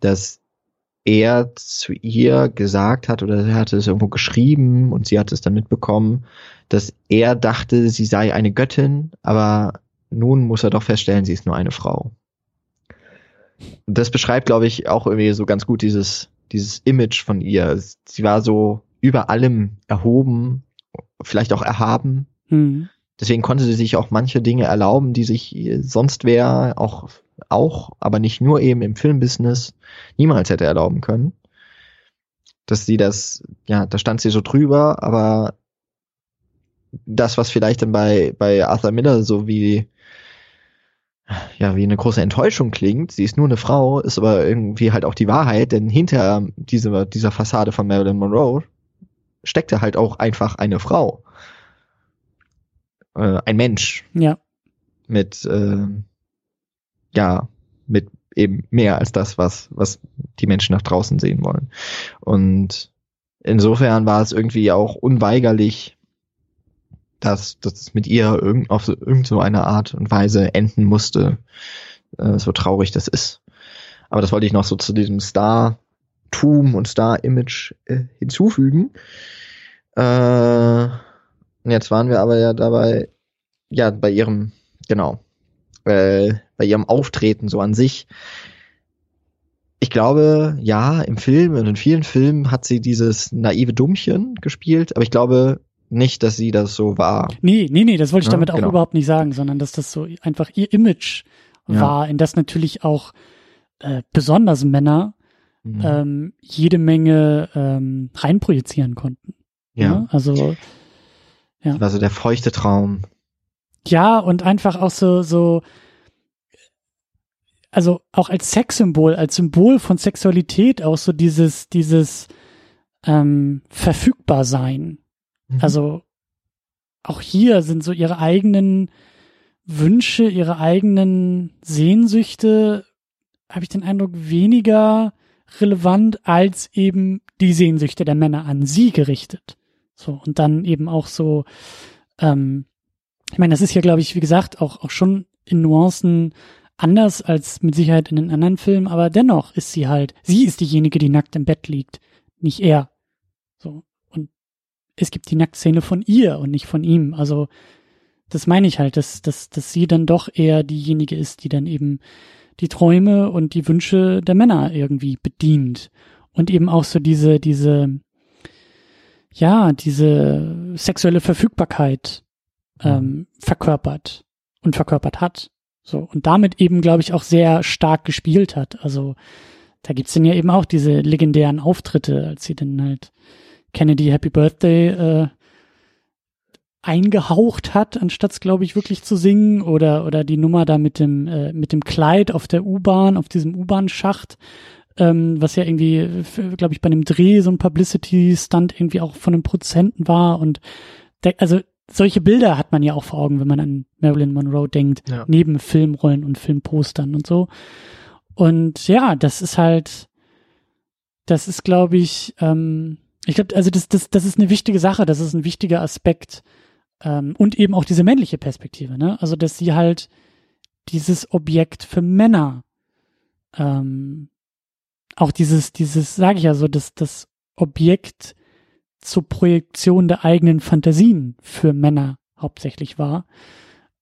dass er zu ihr gesagt hat oder er hatte es irgendwo geschrieben und sie hat es dann mitbekommen, dass er dachte, sie sei eine Göttin, aber nun muss er doch feststellen, sie ist nur eine Frau. Das beschreibt, glaube ich, auch irgendwie so ganz gut dieses, dieses Image von ihr. Sie war so über allem erhoben, vielleicht auch erhaben. Mhm. Deswegen konnte sie sich auch manche Dinge erlauben, die sich sonst wer auch, auch, aber nicht nur eben im Filmbusiness niemals hätte erlauben können. Dass sie das, ja, da stand sie so drüber, aber das, was vielleicht dann bei, bei Arthur Miller so wie, ja, wie eine große Enttäuschung klingt, sie ist nur eine Frau, ist aber irgendwie halt auch die Wahrheit, denn hinter dieser, dieser Fassade von Marilyn Monroe steckte halt auch einfach eine Frau äh, ein Mensch. Ja. Mit, äh, ja, mit eben mehr als das, was, was die Menschen nach draußen sehen wollen. Und insofern war es irgendwie auch unweigerlich, dass, es mit ihr irgend, auf irgend so eine Art und Weise enden musste, äh, so traurig das ist. Aber das wollte ich noch so zu diesem Star-Tum und Star-Image äh, hinzufügen. Äh, jetzt waren wir aber ja dabei, ja, bei ihrem, genau, äh, bei ihrem Auftreten so an sich. Ich glaube, ja, im Film und in vielen Filmen hat sie dieses naive Dummchen gespielt, aber ich glaube nicht, dass sie das so war. Nee, nee, nee, das wollte ich ja, damit auch genau. überhaupt nicht sagen, sondern dass das so einfach ihr Image ja. war, in das natürlich auch äh, besonders Männer mhm. ähm, jede Menge ähm, reinprojizieren konnten. Ja. ja. Also ja. war so der feuchte Traum. Ja, und einfach auch so, so, also auch als Sexsymbol, als Symbol von Sexualität auch so dieses, dieses ähm, Verfügbarsein. Mhm. Also auch hier sind so ihre eigenen Wünsche, ihre eigenen Sehnsüchte, habe ich den Eindruck, weniger relevant als eben die Sehnsüchte der Männer an sie gerichtet. So, und dann eben auch so, ähm, ich meine, das ist ja, glaube ich, wie gesagt, auch, auch schon in Nuancen anders als mit Sicherheit in den anderen Filmen, aber dennoch ist sie halt, sie ist diejenige, die nackt im Bett liegt, nicht er. So. Es gibt die Nacktszene von ihr und nicht von ihm. Also, das meine ich halt, dass, dass, dass sie dann doch eher diejenige ist, die dann eben die Träume und die Wünsche der Männer irgendwie bedient. Und eben auch so diese, diese, ja, diese sexuelle Verfügbarkeit ähm, verkörpert und verkörpert hat. So, und damit eben, glaube ich, auch sehr stark gespielt hat. Also da gibt's dann ja eben auch diese legendären Auftritte, als sie dann halt Kennedy Happy Birthday äh, eingehaucht hat, anstatt glaube ich wirklich zu singen oder oder die Nummer da mit dem äh, mit dem Kleid auf der U-Bahn auf diesem U-Bahn-Schacht, ähm, was ja irgendwie, glaube ich, bei einem Dreh so ein Publicity-Stunt irgendwie auch von den Prozenten war und der, also solche Bilder hat man ja auch vor Augen, wenn man an Marilyn Monroe denkt, ja. neben Filmrollen und Filmpostern und so. Und ja, das ist halt, das ist, glaube ich, ähm, ich glaube, also das, das, das ist eine wichtige Sache, das ist ein wichtiger Aspekt ähm, und eben auch diese männliche Perspektive, ne? Also dass sie halt dieses Objekt für Männer ähm, auch dieses, dieses, sage ich ja so, dass das Objekt zur Projektion der eigenen Fantasien für Männer hauptsächlich war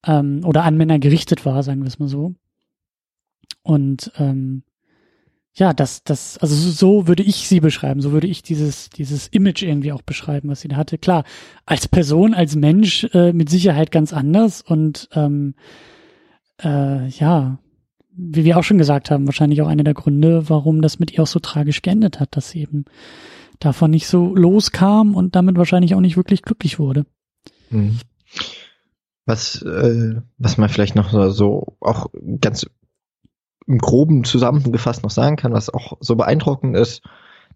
ähm, oder an Männer gerichtet war, sagen wir es mal so. Und ähm, ja, das, das, also so würde ich sie beschreiben, so würde ich dieses, dieses Image irgendwie auch beschreiben, was sie da hatte. Klar, als Person, als Mensch äh, mit Sicherheit ganz anders und ähm, äh, ja, wie wir auch schon gesagt haben, wahrscheinlich auch einer der Gründe, warum das mit ihr auch so tragisch geendet hat, dass sie eben davon nicht so loskam und damit wahrscheinlich auch nicht wirklich glücklich wurde. Mhm. Was, äh, was man vielleicht noch so auch ganz im Groben zusammengefasst noch sagen kann, was auch so beeindruckend ist,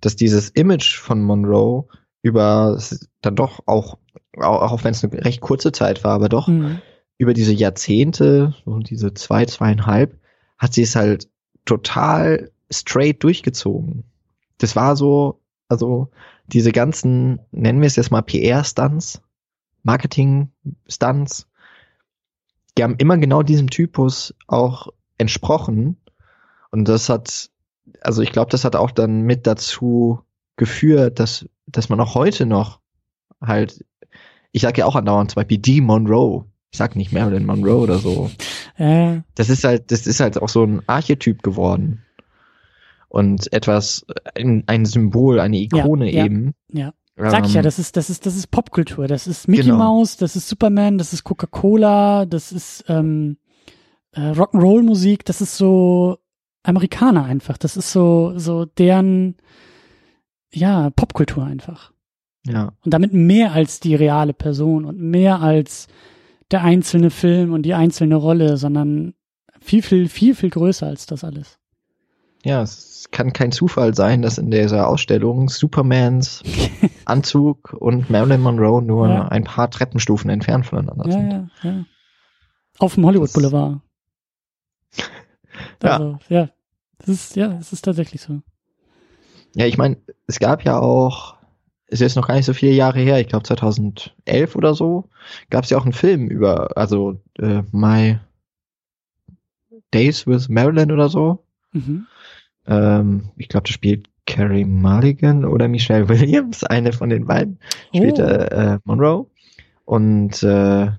dass dieses Image von Monroe über dann doch auch, auch, wenn es eine recht kurze Zeit war, aber doch mhm. über diese Jahrzehnte, so diese zwei, zweieinhalb, hat sie es halt total straight durchgezogen. Das war so, also diese ganzen, nennen wir es jetzt mal PR-Stunts, Marketing-Stunts, die haben immer genau diesem Typus auch entsprochen. Und das hat also ich glaube, das hat auch dann mit dazu geführt, dass, dass man auch heute noch halt, ich sage ja auch andauernd zum Beispiel Dee Monroe. Ich sag nicht Marilyn Monroe oder so. Äh, Das ist halt, das ist halt auch so ein Archetyp geworden. Und etwas, ein, ein Symbol, eine Ikone ja. eben. ja. Sag ich ja, Ähm, das ist, das ist, das ist Popkultur. Das ist Mickey Genau. Mouse, das ist Superman, das ist Coca-Cola, das ist ähm, äh, Rock'n'Roll-Musik, das ist so Amerikaner einfach. Das ist so, so deren, ja, Popkultur einfach. Ja, Und damit mehr als die reale Person und mehr als der einzelne Film und die einzelne Rolle, sondern viel, viel, viel, viel größer als das alles. ja, es kann kein Zufall sein, dass in dieser Ausstellung Supermans Anzug und Marilyn Monroe nur Ja. ein paar Treppenstufen entfernt voneinander Ja, sind. ja, ja. Auf dem Hollywood Das- Boulevard. Ja. Also, ja. Das ist, ja, es ist tatsächlich so. Ja, ich meine, es gab ja auch, ist jetzt noch gar nicht so viele Jahre her, ich glaube 2011 oder so, gab es ja auch einen Film über, also äh, My Days with Marilyn oder so. Mhm. Ähm, ich glaube, da spielt Carrie Mulligan oder Michelle Williams, eine von den beiden, spielt Oh. äh, äh, Monroe. Und äh,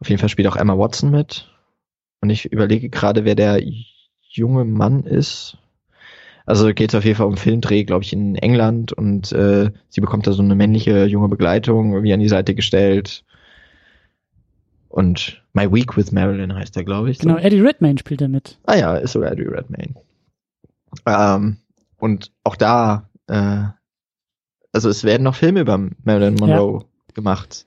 auf jeden Fall spielt auch Emma Watson mit. Und ich überlege gerade, wer der junge Mann ist. Also geht es auf jeden Fall um Filmdreh, glaube ich, in England und äh, sie bekommt da so eine männliche junge Begleitung irgendwie an die Seite gestellt. Und My Week with Marilyn heißt der, glaube ich. so. Genau, Eddie Redmayne spielt da mit. Ah ja, ist sogar Eddie Redmayne. Ähm, und auch da, äh, also es werden noch Filme über Marilyn Monroe gemacht.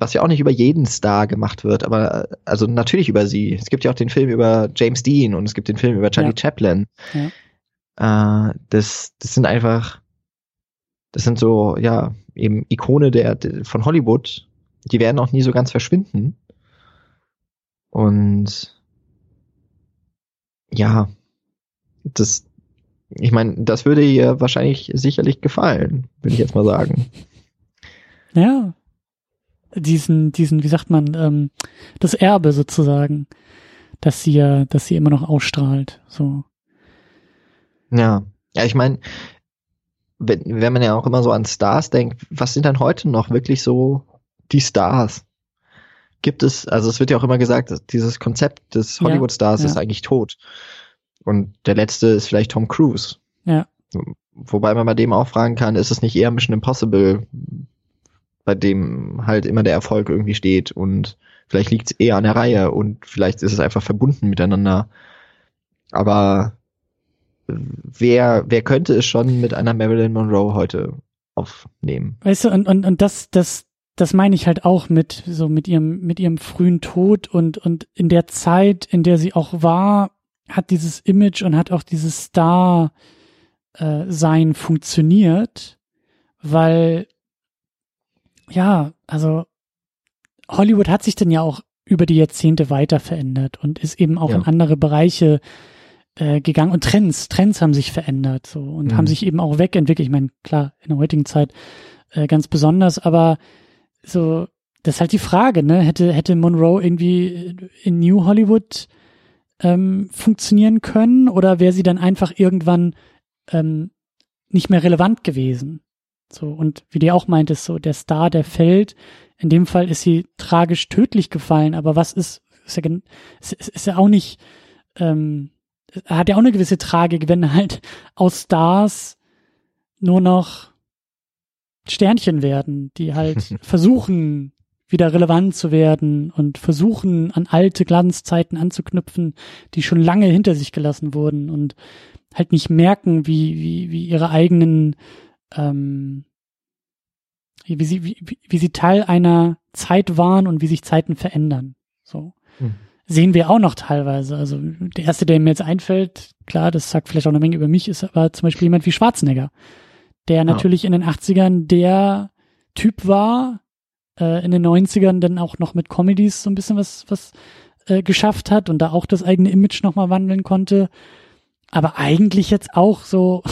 Was ja auch nicht über jeden Star gemacht wird, aber äh, also natürlich über sie. Es gibt ja auch den Film über James Dean und es gibt den Film über Charlie Ja. Chaplin. Äh, das, das sind einfach, das sind so, ja, eben Ikone der, der von Hollywood. Die werden auch nie so ganz verschwinden. Und ja, das, ich meine, das würde ihr wahrscheinlich sicherlich gefallen, würde ich jetzt mal sagen. Ja. Diesen, diesen, wie sagt man, ähm, das Erbe sozusagen, dass sie ja, dass sie immer noch ausstrahlt. So. Ja, ja, ich meine, wenn, wenn man ja auch immer so an Stars denkt, was sind dann heute noch wirklich so die Stars? Gibt es, also es wird ja auch immer gesagt, dieses Konzept des Ja, Hollywood-Stars ja. ist eigentlich tot. Und der letzte ist vielleicht Tom Cruise. Ja. Wobei man bei dem auch fragen kann, ist es nicht eher Mission Impossible, bei dem halt immer der Erfolg irgendwie steht und vielleicht liegt es eher an der Reihe und vielleicht ist es einfach verbunden miteinander. Aber wer, wer könnte es schon mit einer Marilyn Monroe heute aufnehmen? Weißt du, und, und, und das, das, das meine ich halt auch mit, so mit ihrem, mit ihrem frühen Tod und, und in der Zeit, in der sie auch war, hat dieses Image und hat auch dieses Star, äh, funktioniert, weil, ja, also Hollywood hat sich dann ja auch über die Jahrzehnte weiter verändert und ist eben auch Ja. in andere Bereiche äh, gegangen und Trends, Trends haben sich verändert so und Mhm. haben sich eben auch wegentwickelt. Ich meine, klar, in der heutigen Zeit äh, ganz besonders, aber so, das ist halt die Frage, ne? Hätte, hätte Monroe irgendwie in New Hollywood ähm, funktionieren können oder wäre sie dann einfach irgendwann ähm, nicht mehr relevant gewesen? So, und wie du auch meintest, so der Star, der fällt, in dem Fall ist sie tragisch tödlich gefallen, aber was ist, ist ja, ist, ist ja auch nicht, ähm, hat ja auch eine gewisse Tragik, wenn halt aus Stars nur noch Sternchen werden, die halt versuchen, wieder relevant zu werden und versuchen, an alte Glanzzeiten anzuknüpfen, die schon lange hinter sich gelassen wurden und halt nicht merken, wie, wie, wie ihre eigenen, ähm, wie sie, wie, wie- sie Teil einer Zeit waren und wie sich Zeiten verändern. So. Hm. Sehen wir auch noch teilweise. Also der erste, der mir jetzt einfällt, klar, das sagt vielleicht auch eine Menge über mich, ist aber zum Beispiel jemand wie Schwarzenegger, der natürlich in den 80ern der Typ war, äh, in den 90ern dann auch noch mit Comedies so ein bisschen was, was äh, geschafft hat und da auch das eigene Image nochmal wandeln konnte. Aber eigentlich jetzt auch so,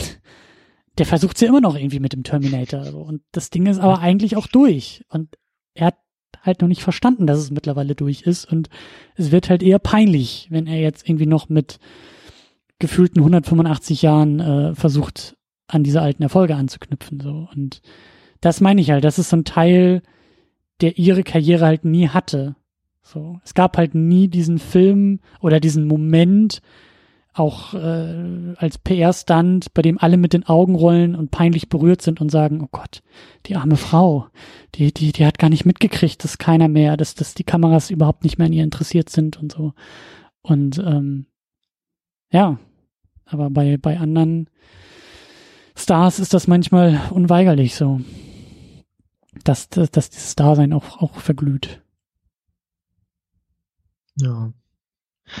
der versucht ja immer noch irgendwie mit dem Terminator. Und das Ding ist aber eigentlich auch durch. Und er hat halt noch nicht verstanden, dass es mittlerweile durch ist. Und es wird halt eher peinlich, wenn er jetzt irgendwie noch mit gefühlten 185 Jahren äh, versucht, an diese alten Erfolge anzuknüpfen. So. Und das meine ich halt, das ist so ein Teil, der ihre Karriere halt nie hatte. So. Es gab halt nie diesen Film oder diesen Moment, auch äh, als PR-Stunt, bei dem alle mit den Augen rollen und peinlich berührt sind und sagen, oh Gott, die arme Frau, die, die, die hat gar nicht mitgekriegt, dass keiner mehr, dass, dass die Kameras überhaupt nicht mehr an ihr interessiert sind und so. Und ähm, ja, aber bei, bei anderen Stars ist das manchmal unweigerlich so, dass, dass, dass dieses Dasein auch, auch verglüht. Ja.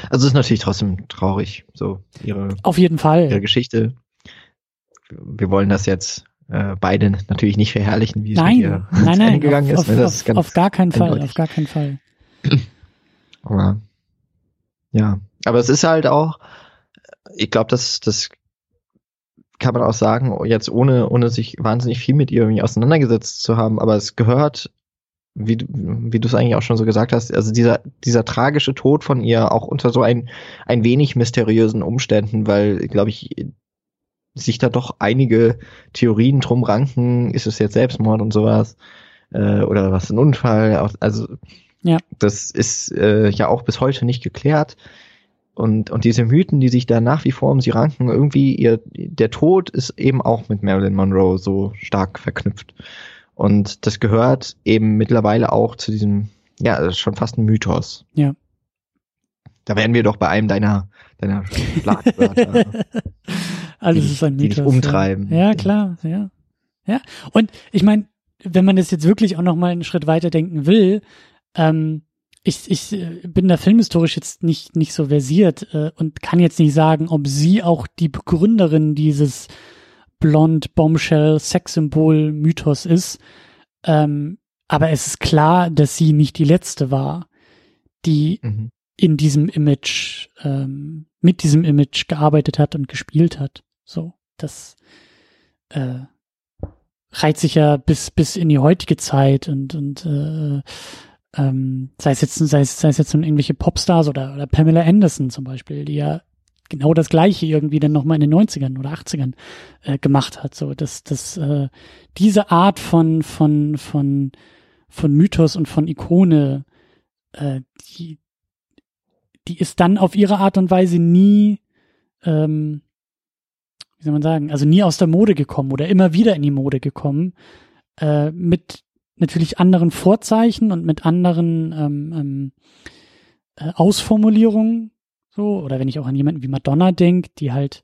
Also es ist natürlich trotzdem traurig, so ihre, Auf jeden Fall. ihre Geschichte. Wir wollen das jetzt äh, beide natürlich nicht verherrlichen, wie es nein, mit ihr nein, nein, gegangen auf, ist. auf, Das ist auf, ganz auf gar keinen Fall, auf gar keinen Fall. Aber ja, aber es ist halt auch, ich glaube, das, das kann man auch sagen, jetzt ohne, ohne sich wahnsinnig viel mit ihr irgendwie auseinandergesetzt zu haben, aber es gehört, wie, du- wie du es eigentlich auch schon so gesagt hast, also dieser, dieser tragische Tod von ihr auch unter so ein, ein wenig mysteriösen Umständen, weil, glaube ich, sich da doch einige Theorien drum ranken, ist es jetzt Selbstmord und sowas, äh, oder was ein Unfall, also Ja. das ist äh, ja auch bis heute nicht geklärt. Und, und diese Mythen, die sich da nach wie vor um sie ranken, irgendwie ihr, der Tod ist eben auch mit Marilyn Monroe so stark verknüpft. Und das gehört eben mittlerweile auch zu diesem, ja, das ist schon fast ein Mythos. Ja. Da wären wir doch bei einem deiner, deiner Schlagwörter. Alles die ist ein dich- die dich Mythos. umtreiben. Ja, ja klar, ja. Ja. Und ich meine, wenn man das jetzt wirklich auch noch mal einen Schritt weiter denken will, ähm, ich, ich äh, bin da filmhistorisch jetzt nicht, nicht so versiert äh, und kann jetzt nicht sagen, ob sie auch die Begründerin dieses Blond Bombshell Sexsymbol Mythos ist. Ähm, aber es ist klar, dass sie nicht die letzte war, die Mhm. in diesem Image, ähm, mit diesem Image gearbeitet hat und gespielt hat. So, das äh, reiht sich ja bis bis in die heutige Zeit und und äh, ähm, sei es jetzt sei es, sei es jetzt nun irgendwelche Popstars oder oder Pamela Anderson zum Beispiel, die ja genau das Gleiche irgendwie dann nochmal in den 90ern oder 80ern äh, gemacht hat. So, dass dass äh, diese Art von von von von Mythos und von Ikone, äh, die die ist dann auf ihre Art und Weise nie, ähm, wie soll man sagen, also nie aus der Mode gekommen oder immer wieder in die Mode gekommen, äh, mit natürlich anderen Vorzeichen und mit anderen ähm, ähm, äh, Ausformulierungen, so, oder wenn ich auch an jemanden wie Madonna denke, die halt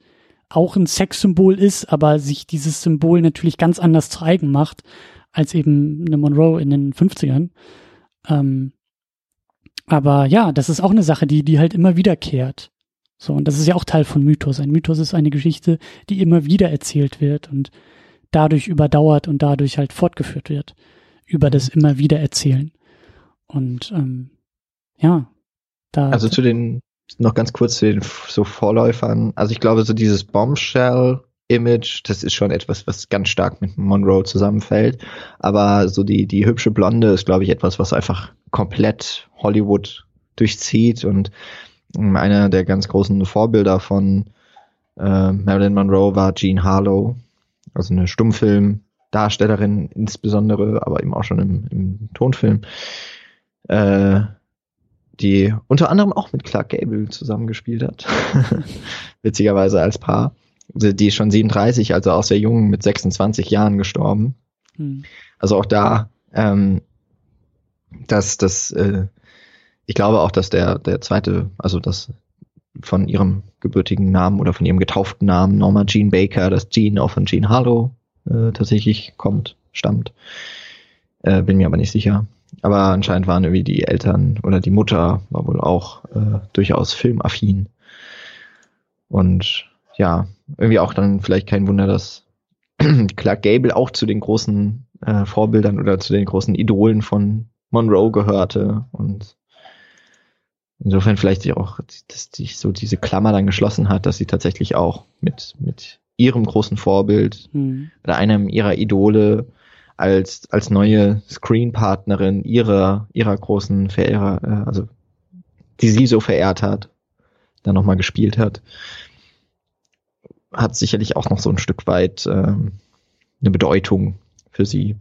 auch ein Sexsymbol ist, aber sich dieses Symbol natürlich ganz anders zu eigen macht, als eben eine Monroe in den 50ern. Ähm, aber ja, das ist auch eine Sache, die, die halt immer wiederkehrt. So, und das ist ja auch Teil von Mythos. Ein Mythos ist eine Geschichte, die immer wieder erzählt wird und dadurch überdauert und dadurch halt fortgeführt wird. Über das immer wieder erzählen. Und ähm, ja, da. Also zu den, noch ganz kurz zu den so Vorläufern. Also ich glaube, so dieses Bombshell-Image, das ist schon etwas, was ganz stark mit Monroe zusammenfällt. Aber so die, die hübsche Blonde ist, glaube ich, etwas, was einfach komplett Hollywood durchzieht und einer der ganz großen Vorbilder von äh, Marilyn Monroe war Jean Harlow, also eine Stummfilmdarstellerin insbesondere, aber eben auch schon im, im Tonfilm. Äh, die unter anderem auch mit Clark Gable zusammengespielt hat. Witzigerweise als Paar. Also Die ist schon 37, also auch sehr jung, mit 26 Jahren gestorben. hm, Also auch da, ähm, dass das, äh, ich glaube auch, dass der, der zweite, also das von ihrem gebürtigen Namen oder von ihrem getauften Namen Norma Jean Baker, dass Jean auch von Jean Harlow äh, tatsächlich kommt, stammt. Äh, bin mir aber nicht sicher. Aber anscheinend waren irgendwie die Eltern oder die Mutter war wohl auch äh, durchaus filmaffin. Und ja, irgendwie auch dann vielleicht kein Wunder, dass Clark Gable auch zu den großen äh, Vorbildern oder zu den großen Idolen von Monroe gehörte und insofern vielleicht auch, dass sich so diese Klammer dann geschlossen hat, dass sie tatsächlich auch mit, mit ihrem großen Vorbild hm, oder einem ihrer Idole als, als neue Screenpartnerin ihrer, ihrer großen Verehrer, äh, also die sie so verehrt hat, dann nochmal gespielt hat. hat sicherlich auch noch so ein Stück weit ähm, eine Bedeutung für sie.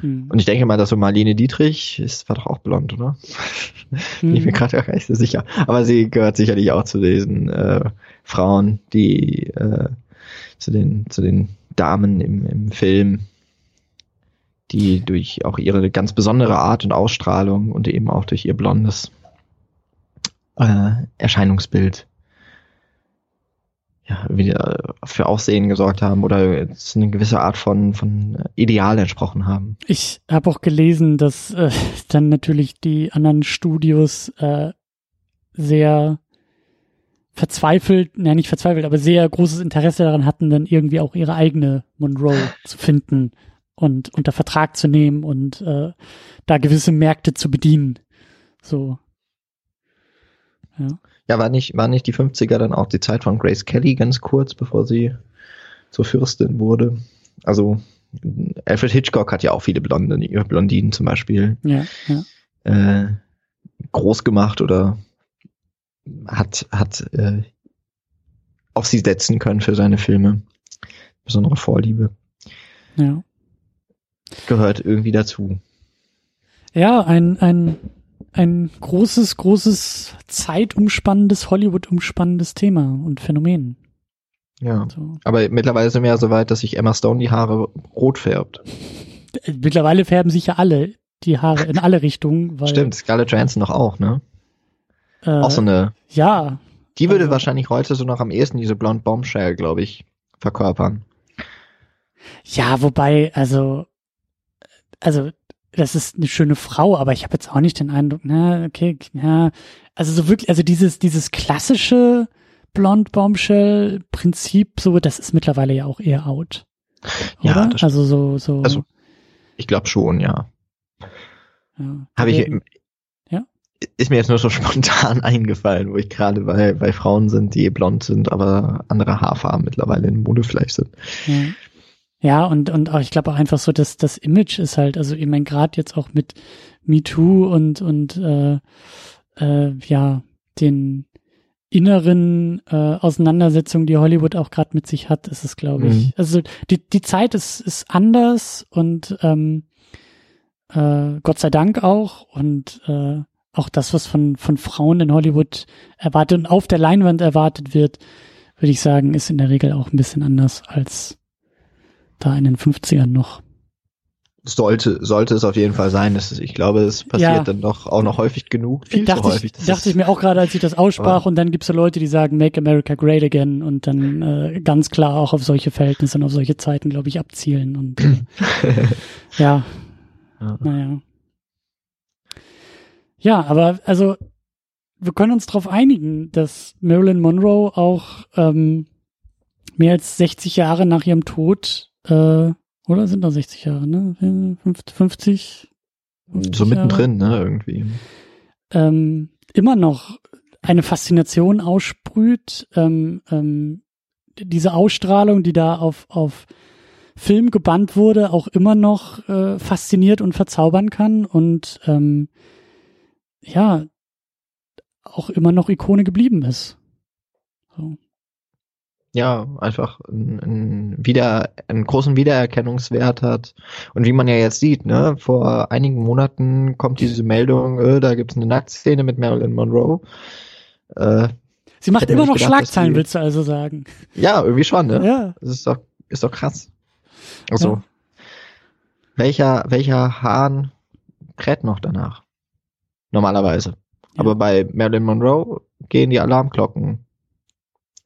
Hm. Und ich denke mal, dass so Marlene Dietrich ist, war doch auch blond, oder? Bin ich mir Hm. gerade gar nicht so sicher. Aber sie gehört sicherlich auch zu diesen äh, Frauen, die äh, zu den zu den Damen im, im Film, die durch auch ihre ganz besondere Art und Ausstrahlung und eben auch durch ihr blondes äh, Erscheinungsbild ja, wieder für Aufsehen gesorgt haben oder jetzt eine gewisse Art von, von Ideal entsprochen haben. Ich habe auch gelesen, dass äh, dann natürlich die anderen Studios äh, sehr verzweifelt, naja, nicht verzweifelt, aber sehr großes Interesse daran hatten, dann irgendwie auch ihre eigene Monroe zu finden und unter Vertrag zu nehmen und äh, da gewisse Märkte zu bedienen. So. Ja. Ja, war nicht, war nicht die 50er dann auch die Zeit von Grace Kelly ganz kurz, bevor sie zur Fürstin wurde? Also, Alfred Hitchcock hat ja auch viele Blonde, Blondinen zum Beispiel Ja, ja. äh, groß gemacht oder hat, hat äh, auf sie setzen können für seine Filme. Besondere Vorliebe. ja. Gehört irgendwie dazu. Ja, ein, ein, ein großes, großes, zeitumspannendes, Hollywood-umspannendes Thema und Phänomen. Ja. So. Aber mittlerweile sind wir ja so weit, dass sich Emma Stone die Haare rot färbt. Äh, Mittlerweile färben sich ja alle die Haare in alle Richtungen. Weil, Stimmt, Scarlett Johansson noch auch, ne? Äh, Auch so eine, ja, die würde also- wahrscheinlich heute so noch am ehesten diese Blonde Bombshell, glaube ich, verkörpern. ja, wobei, also, also, das ist eine schöne Frau, aber ich habe jetzt auch nicht den Eindruck, na, okay, ja, also so wirklich, also dieses, dieses klassische Blond Bombshell Prinzip, so, das ist mittlerweile ja auch eher out. Ja, Oder? das stimmt. also so, so. Also, Ich glaube schon, ja. ja. Habe ich, Ja? ist mir jetzt nur so spontan eingefallen, wo ich gerade bei, bei Frauen sind, die blond sind, aber andere Haarfarben mittlerweile in Mode vielleicht sind. Ja, ja und, und auch, ich glaube auch einfach so, dass das Image ist halt, also ich meine, gerade jetzt auch mit MeToo und, und äh, äh, ja, den inneren äh, Auseinandersetzungen, die Hollywood auch gerade mit sich hat, ist es, glaube ich. Mhm. Also die, die Zeit ist, ist anders und ähm, äh, Gott sei Dank auch und äh, auch das, was von, von Frauen in Hollywood erwartet und auf der Leinwand erwartet wird, würde ich sagen, ist in der Regel auch ein bisschen anders als da in den 50ern noch. Sollte, sollte es auf jeden Fall sein. Das ist, ich glaube, es passiert Ja. dann doch auch noch häufig genug. Viel dachte zu häufig. ich, Das dachte ich mir auch gerade, als ich das aussprach und dann gibt's so Leute, die sagen, Make America Great Again und dann äh, ganz klar auch auf solche Verhältnisse und auf solche Zeiten, glaube ich, abzielen und äh, ja, Ja. naja. Ja, aber also wir können uns darauf einigen, dass Marilyn Monroe auch ähm, mehr als 60 Jahre nach ihrem Tod, äh, oder sind da 60 Jahre, ne? 50, 50 so mittendrin, ne, irgendwie. ähm, immer noch eine Faszination aussprüht, ähm, ähm, diese Ausstrahlung, die da auf, auf Film gebannt wurde, auch immer noch äh, fasziniert und verzaubern kann und ähm, ja, auch immer noch Ikone geblieben ist. So. Ja, einfach ein, ein wieder, einen großen Wiedererkennungswert hat. Und wie man ja jetzt sieht, ne, vor einigen Monaten kommt diese Meldung, äh, da gibt's eine Nacktszene mit Marilyn Monroe. Äh, Sie macht immer noch gedacht, Schlagzeilen, die- willst du also sagen. ja, irgendwie schon, ne? Ja. Das ist doch, ist doch krass. Also, Ja. welcher, welcher Hahn kräht noch danach? Normalerweise. Ja. Aber bei Marilyn Monroe gehen die Alarmglocken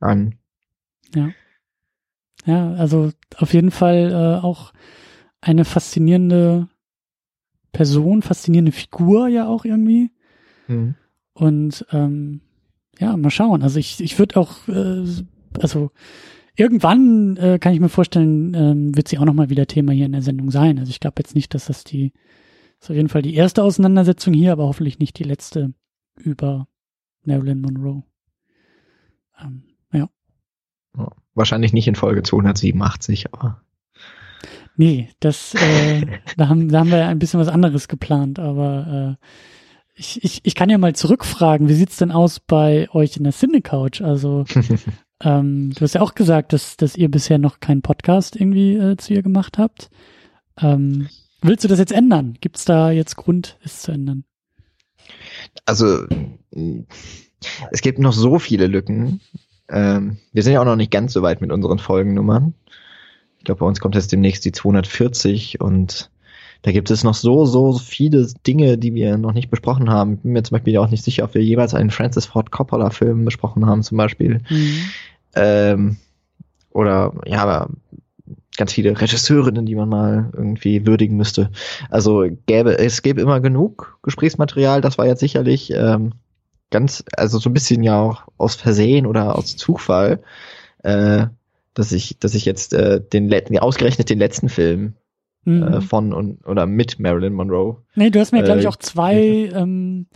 an. Ja, also auf jeden Fall äh, auch eine faszinierende Person, faszinierende Figur ja auch irgendwie. Hm. Und ähm, ja, mal schauen. Also ich, ich würde auch, äh, also irgendwann äh, kann ich mir vorstellen, ähm, wird sie auch nochmal wieder Thema hier in der Sendung sein. Also ich glaube jetzt nicht, dass das die, ist auf jeden Fall die erste Auseinandersetzung hier, aber hoffentlich nicht die letzte über Marilyn Monroe. Ähm, ja. Ja. Wahrscheinlich nicht in Folge 287, aber Nee, das, äh, da, haben, da haben wir ein bisschen was anderes geplant, aber äh, ich, ich, ich kann ja mal zurückfragen, wie sieht's denn aus bei euch in der Cine-Couch? Also Ähm, du hast ja auch gesagt, dass, dass ihr bisher noch keinen Podcast irgendwie äh, zu ihr gemacht habt. Ähm, willst du das jetzt ändern? Gibt es da jetzt Grund, es zu ändern? Also es gibt noch so viele Lücken. Ähm, wir sind ja auch noch nicht ganz so weit mit unseren Folgennummern. Ich glaube, bei uns kommt jetzt demnächst die 240 und da gibt es noch so, so viele Dinge, die wir noch nicht besprochen haben. Ich bin mir zum Beispiel auch nicht sicher, ob wir jeweils einen Francis Ford Coppola Film besprochen haben, zum Beispiel. Mhm. Ähm, oder, ja, aber ganz viele Regisseurinnen, die man mal irgendwie würdigen müsste. Also gäbe, es gäbe immer genug Gesprächsmaterial. Das war jetzt sicherlich ähm, ganz, also so ein bisschen ja auch aus Versehen oder aus Zufall, äh, dass ich, dass ich jetzt äh, den letzten, ausgerechnet den letzten Film mhm. äh, von und oder mit Marilyn Monroe. Nee, du hast mir, glaube ich, äh, auch zwei, ähm,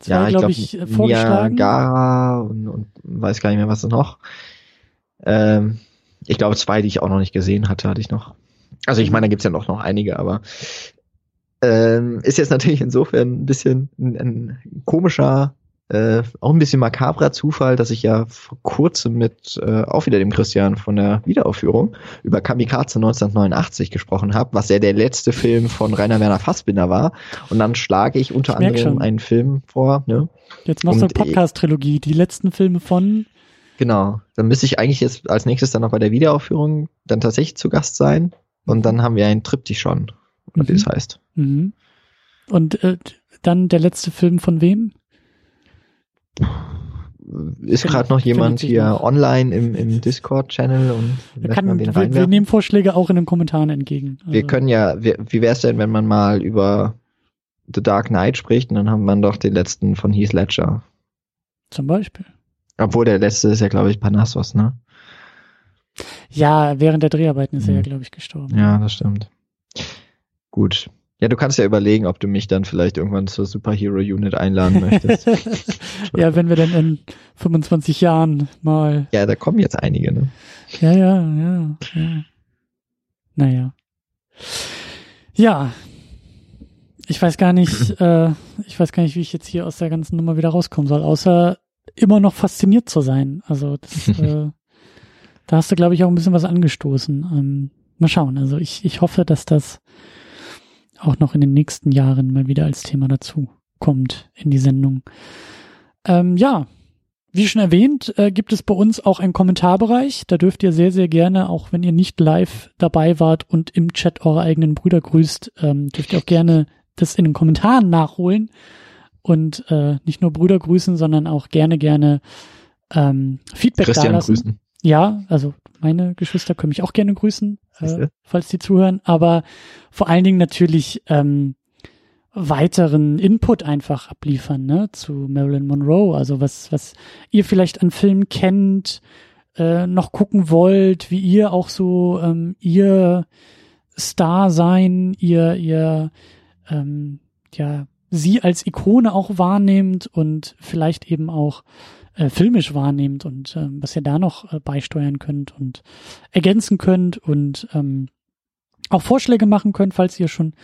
zwei ja, glaube ich, glaub, ich vorgeschlagen. Niagara und, und weiß gar nicht mehr, was noch. Ähm, ich glaube, zwei, die ich auch noch nicht gesehen hatte, hatte ich noch. Also ich meine, da gibt's ja noch, noch einige, aber ähm, ist jetzt natürlich insofern ein bisschen ein, ein komischer äh, auch ein bisschen makabrer Zufall, dass ich ja vor kurzem mit äh, auch wieder dem Christian von der Wiederaufführung über Kamikaze 1989 gesprochen habe, was ja der letzte Film von Rainer Werner Fassbinder war. Und dann schlage ich unter ich anderem schon. einen Film vor. Ne? Jetzt machst du eine Podcast-Trilogie, die letzten Filme von. Genau. Dann müsste ich eigentlich jetzt als nächstes dann noch bei der Wiederaufführung dann tatsächlich zu Gast sein. Und dann haben wir einen Triptych schon, mhm. wie das heißt. Mhm. Und äh, dann der letzte Film von wem? Ist gerade noch jemand hier noch. online im, im Discord-Channel und kann, wir, wir, nehmen Vorschläge auch in den Kommentaren entgegen. Also. Wir können ja, wie, wie wäre es denn, wenn man mal über The Dark Knight spricht und dann haben wir doch den letzten von Heath Ledger. Zum Beispiel. Obwohl der letzte ist ja, glaube ich, Panassos, ne? Ja, während der Dreharbeiten ist mhm. er ja, glaube ich, gestorben. Ja, das stimmt. Gut. Ja, du kannst ja überlegen, ob du mich dann vielleicht irgendwann zur Superhero Unit einladen möchtest. ja, wenn wir dann in 25 Jahren mal. Ja, da kommen jetzt einige, ne? Ja, ja, ja, ja. Naja. Ja. Ich weiß gar nicht, äh, ich weiß gar nicht, wie ich jetzt hier aus der ganzen Nummer wieder rauskommen soll, außer immer noch fasziniert zu sein. Also das, äh, da hast du, glaube ich, auch ein bisschen was angestoßen. Ähm, mal schauen. Also ich, ich hoffe, dass das auch noch in den nächsten Jahren mal wieder als Thema dazu kommt in die Sendung. Ähm, ja, wie schon erwähnt, äh, gibt es bei uns auch einen Kommentarbereich. Da dürft ihr sehr, sehr gerne, auch wenn ihr nicht live dabei wart und im Chat eure eigenen Brüder grüßt, ähm, dürft ihr auch gerne das in den Kommentaren nachholen und äh, nicht nur Brüder grüßen, sondern auch gerne, gerne ähm, Feedback Christian dalassen. grüßen. Ja, also meine Geschwister können mich auch gerne grüßen, äh, falls die zuhören, aber vor allen Dingen natürlich ähm, weiteren Input einfach abliefern, ne, zu Marilyn Monroe. Also was, was ihr vielleicht an Filmen kennt, äh, noch gucken wollt, wie ihr auch so ähm, ihr Star sein, ihr, ihr ähm, ja, sie als Ikone auch wahrnehmt und vielleicht eben auch äh, filmisch wahrnehmt und äh, was ihr da noch äh, beisteuern könnt und ergänzen könnt und ähm, auch Vorschläge machen könnt, falls ihr schon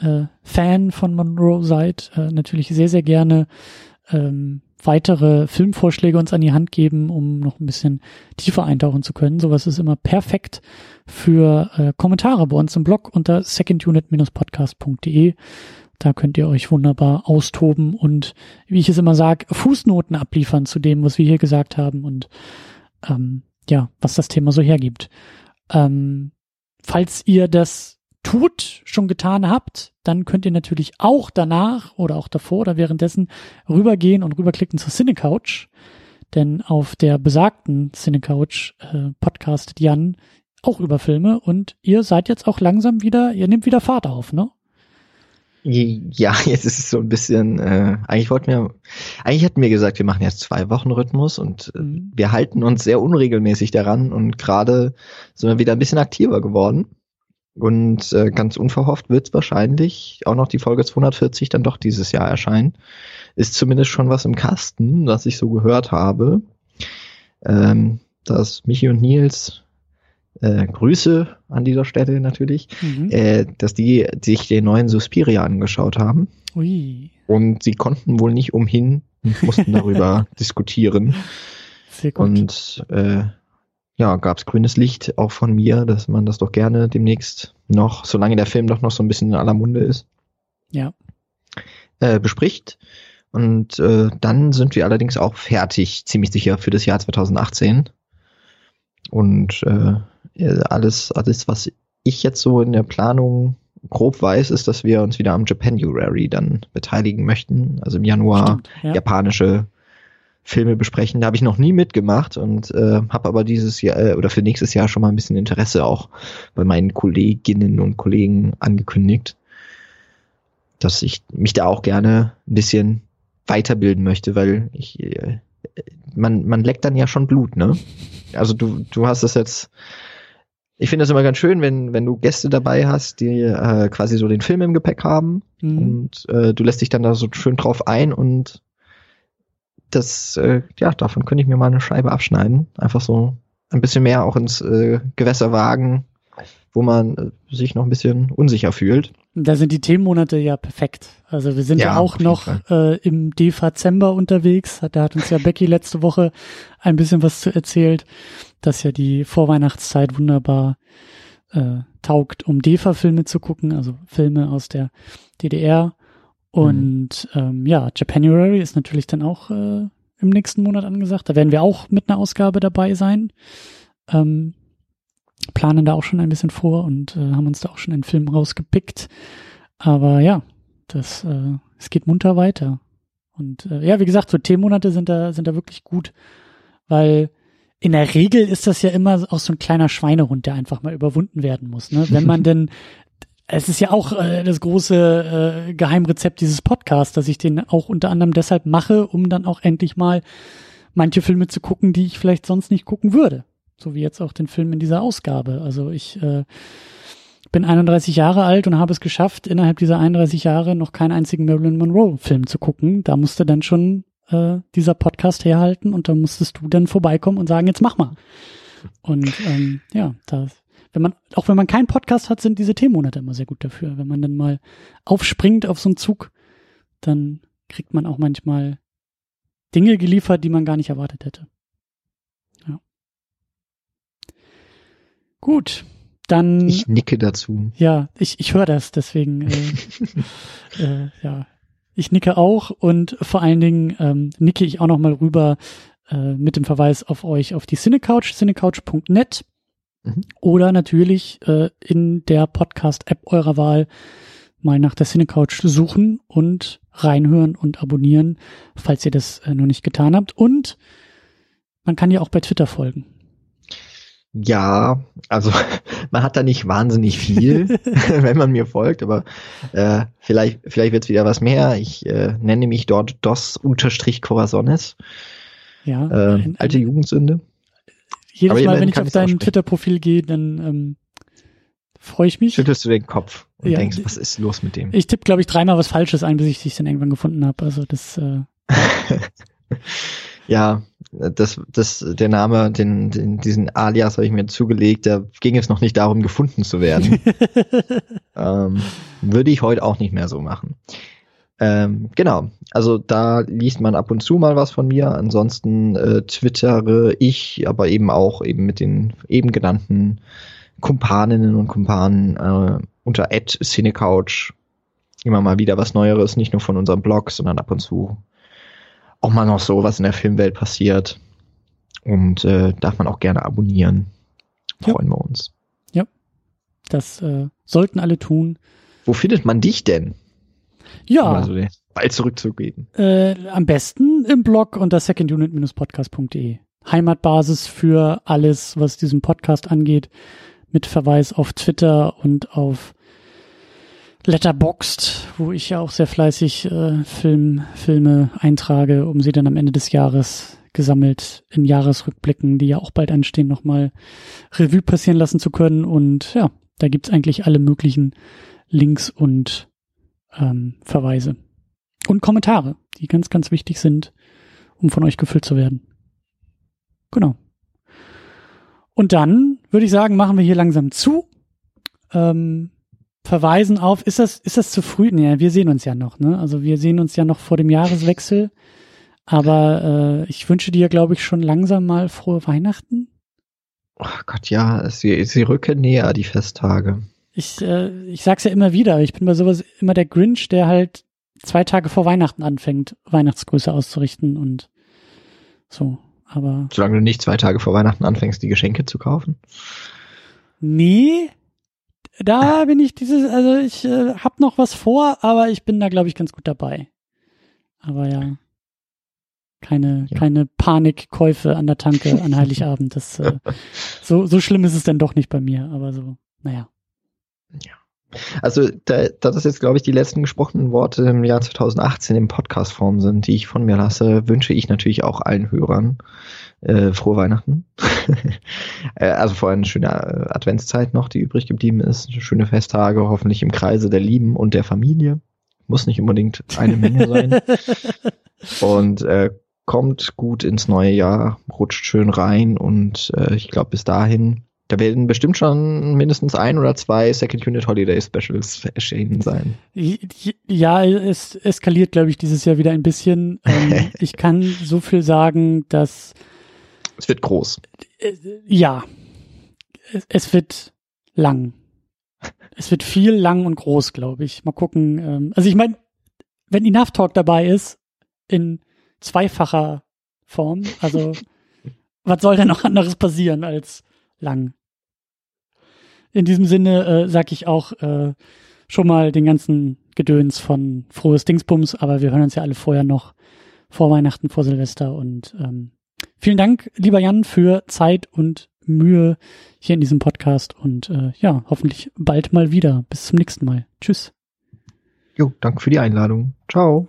äh, Fan von Monroe seid. Äh, natürlich sehr, sehr gerne ähm, weitere Filmvorschläge uns an die Hand geben, um noch ein bisschen tiefer eintauchen zu können. Sowas ist immer perfekt für äh, Kommentare bei uns im Blog unter secondunit-podcast.de. Da könnt ihr euch wunderbar austoben und, wie ich es immer sage, Fußnoten abliefern zu dem, was wir hier gesagt haben und ähm, ja, was das Thema so hergibt. Ähm, falls ihr das tut, schon getan habt, dann könnt ihr natürlich auch danach oder auch davor oder währenddessen rübergehen und rüberklicken zur Cinecouch. Denn auf der besagten Cinecouch äh, podcastet Jan auch über Filme und ihr seid jetzt auch langsam wieder, ihr nehmt wieder Fahrt auf, ne? Ja, jetzt ist es so ein bisschen, äh, eigentlich wollten wir, eigentlich hatten wir gesagt, wir machen jetzt zwei Wochen Rhythmus und äh, mhm. wir halten uns sehr unregelmäßig daran und gerade sind wir wieder ein bisschen aktiver geworden. Und äh, ganz unverhofft wird es wahrscheinlich auch noch die Folge 240 dann doch dieses Jahr erscheinen. Ist zumindest schon was im Kasten, was ich so gehört habe. Ähm, dass Michi und Nils äh, Grüße an dieser Stelle natürlich, mhm. äh, dass die sich den neuen Suspiria angeschaut haben. Ui. Und sie konnten wohl nicht umhin und mussten darüber diskutieren. Sehr gut. Und äh, ja, gab es grünes Licht auch von mir, dass man das doch gerne demnächst noch, solange der Film doch noch so ein bisschen in aller Munde ist, ja. äh, bespricht. Und äh, dann sind wir allerdings auch fertig, ziemlich sicher für das Jahr 2018. Und äh, alles, alles, was ich jetzt so in der Planung grob weiß, ist, dass wir uns wieder am Japanuary dann beteiligen möchten. Also im Januar Stimmt, ja. japanische Filme besprechen. Da habe ich noch nie mitgemacht und äh, habe aber dieses Jahr äh, oder für nächstes Jahr schon mal ein bisschen Interesse auch bei meinen Kolleginnen und Kollegen angekündigt, dass ich mich da auch gerne ein bisschen weiterbilden möchte, weil ich äh, man man leckt dann ja schon Blut, ne? Also du du hast das jetzt ich finde das immer ganz schön, wenn, wenn du Gäste dabei hast, die äh, quasi so den Film im Gepäck haben Mhm. und äh, du lässt dich dann da so schön drauf ein und das, äh, ja, davon könnte ich mir mal eine Scheibe abschneiden. Einfach so ein bisschen mehr auch ins äh, Gewässer wagen, wo man äh, sich noch ein bisschen unsicher fühlt. Da sind die Themenmonate ja perfekt. Also wir sind ja, Ja, auch noch äh, im Dezember unterwegs. Da hat uns ja Becky letzte Woche ein bisschen was zu erzählt, dass ja die Vorweihnachtszeit wunderbar äh, taugt, um DEFA-Filme zu gucken, also Filme aus der DDR. Und ähm, ja, Japanuary ist natürlich dann auch äh, im nächsten Monat angesagt. Da werden wir auch mit einer Ausgabe dabei sein. Ähm, planen da auch schon ein bisschen vor und äh, haben uns da auch schon einen Film rausgepickt. Aber ja, das, äh, es geht munter weiter. Und äh, ja, wie gesagt, so Themenmonate sind da, sind da wirklich gut, weil in der Regel ist das ja immer auch so ein kleiner Schweinehund, der einfach mal überwunden werden muss. Ne? Wenn man denn, es ist ja auch äh, das große äh, Geheimrezept dieses Podcasts, dass ich den auch unter anderem deshalb mache, um dann auch endlich mal manche Filme zu gucken, die ich vielleicht sonst nicht gucken würde. So wie jetzt auch den Film in dieser Ausgabe. Also ich äh, bin 31 Jahre alt und habe es geschafft, innerhalb dieser 31 Jahre noch keinen einzigen Marilyn Monroe-Film zu gucken. Da musste dann schon äh, dieser Podcast herhalten und da musstest du dann vorbeikommen und sagen, jetzt mach mal. Und ähm, ja, da, wenn man, auch wenn man keinen Podcast hat, sind diese Themenmonate immer sehr gut dafür. Wenn man dann mal aufspringt auf so einen Zug, dann kriegt man auch manchmal Dinge geliefert, die man gar nicht erwartet hätte. Ja. Gut, dann Ich nicke dazu. ja, ich, ich höre das, deswegen äh, äh, ja, ich nicke auch und vor allen Dingen ähm, nicke ich auch noch mal rüber äh, mit dem Verweis auf euch auf die Cinecouch, cinecouch.net Mhm. oder natürlich äh, in der Podcast-App eurer Wahl mal nach der Cinecouch suchen und reinhören und abonnieren, falls ihr das äh, noch nicht getan habt. Und man kann ja auch bei Twitter folgen. Ja, also man hat da nicht wahnsinnig viel, wenn man mir folgt, aber äh, vielleicht, vielleicht wird's wieder was mehr. Ich äh, nenne mich dort dos-corazones, Ja, äh, ein- alte Jugendsünde. jedes aber Mal, wenn ich auf dein. Twitter-Profil gehe, dann ähm, freue ich mich. Schüttelst du den Kopf und Ja, denkst, was ist los mit dem? Ich tippe, glaube ich, dreimal was Falsches ein, bis ich dich dann irgendwann gefunden habe. Also das, äh, Ja, das, das, der Name, den, den, diesen Alias habe ich mir zugelegt. Da ging es noch nicht darum, gefunden zu werden. ähm, würde ich heute auch nicht mehr so machen. Ähm, genau, also da liest man ab und zu mal was von mir. Ansonsten äh, twittere ich, aber eben auch eben mit den eben genannten Kumpaninnen und Kumpanen äh, unter @cinecouch immer mal wieder was Neueres, nicht nur von unserem Blog, sondern ab und zu auch mal noch so, was in der Filmwelt passiert. Und äh, darf man auch gerne abonnieren. Ja. Freuen wir uns. das äh, sollten alle tun. Wo findet man dich denn? Um Ja, mal so den Ball zurückzugeben. äh, am besten im Blog unter secondunit-podcast.de. Heimatbasis für alles, was diesen Podcast angeht, mit Verweis auf Twitter und auf Letterboxd, wo ich ja auch sehr fleißig äh, Film, Filme eintrage, um sie dann am Ende des Jahres gesammelt in Jahresrückblicken, die ja auch bald anstehen, nochmal Revue passieren lassen zu können. Und ja, da gibt's eigentlich alle möglichen Links und ähm, Verweise. Und Kommentare, die ganz, ganz wichtig sind, um von euch gefüllt zu werden. Genau. Und dann würde ich sagen, machen wir hier langsam zu. Ähm, verweisen auf, ist das, ist das zu früh? Nee, wir sehen uns ja noch, ne? Also wir sehen uns ja noch vor dem Jahreswechsel. Aber äh, ich wünsche dir, glaube ich, schon langsam mal frohe Weihnachten. Oh Gott, ja, sie, sie rücken näher, die Festtage. Ich, äh, ich sag's ja immer wieder, ich bin bei sowas immer der Grinch, der halt zwei Tage vor Weihnachten anfängt, Weihnachtsgrüße auszurichten und so. Aber. Solange du nicht zwei Tage vor Weihnachten anfängst, die Geschenke zu kaufen? Nee. Da bin ich dieses, also ich äh, hab noch was vor, aber ich bin da, glaube ich, ganz gut dabei. Aber ja. Keine, ja. keine Panikkäufe an der Tanke an Heiligabend. Das, äh, so, so schlimm ist es denn doch nicht bei mir, aber so, naja. Ja. Also, da, da das jetzt, glaube ich, die letzten gesprochenen Worte im Jahr 2018 in Podcast-Form sind, die ich von mir lasse, wünsche ich natürlich auch allen Hörern äh, frohe Weihnachten. äh, also vor allem eine schöne äh, Adventszeit noch, die übrig geblieben ist. Schöne Festtage, hoffentlich im Kreise der Lieben und der Familie. Muss nicht unbedingt eine Menge sein. und äh, kommt gut ins neue Jahr, rutscht schön rein und äh, ich glaube bis dahin da werden bestimmt schon mindestens ein oder zwei Second Unit Holiday Specials erschienen sein. Ja, es eskaliert, glaube ich, dieses Jahr wieder ein bisschen. Ähm, ich kann so viel sagen, dass. Es wird groß. Äh, ja. Es, wird lang. Es wird viel lang und groß, glaube ich. Mal gucken. Ähm, also ich meine, wenn Enough Talk dabei ist, in zweifacher Form, also was soll denn noch anderes passieren als lang. In diesem Sinne äh, sag ich auch äh, schon mal den ganzen Gedöns von frohes Dingsbums, aber wir hören uns ja alle vorher noch vor Weihnachten, vor Silvester und ähm, vielen Dank, lieber Jan, für Zeit und Mühe hier in diesem Podcast und äh, ja, hoffentlich bald mal wieder. Bis zum nächsten Mal. Tschüss. Jo, danke für die Einladung. Ciao.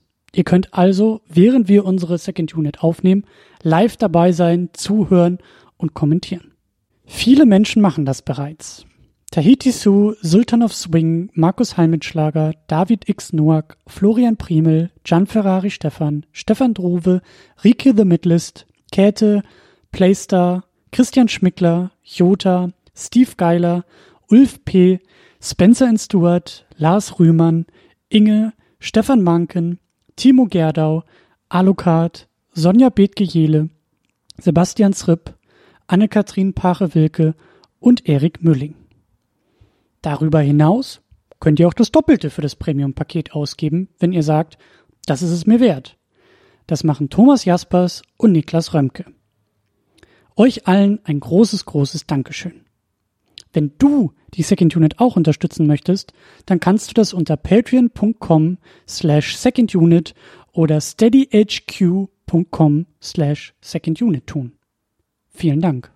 Ihr könnt also, während wir unsere Second Unit aufnehmen, live dabei sein, zuhören und kommentieren. Viele Menschen machen das bereits. Tahiti Su, Sultan of Swing, Markus Heimitschlager, David X. Noack, Florian Primel, Gian Ferrari Stefan, Stefan Drove, Rike The Midlist, Käthe, Playstar, Christian Schmickler, Jota, Steve Geiler, Ulf P., Spencer Stewart, Lars Rühmann, Inge, Stefan Manken, Timo Gerdau, Alucard, Sonja Bethge-Jele, Sebastian Zripp, Anne-Kathrin Pache-Wilke und Erik Mülling. Darüber hinaus könnt ihr auch das Doppelte für das Premium-Paket ausgeben, wenn ihr sagt, das ist es mir wert. Das machen Thomas Jaspers und Niklas Römke. Euch allen ein großes, großes Dankeschön. Wenn du die Second Unit auch unterstützen möchtest, dann kannst du das unter patreon.com slash secondunit oder steadyhq.com slash secondunit tun. Vielen Dank.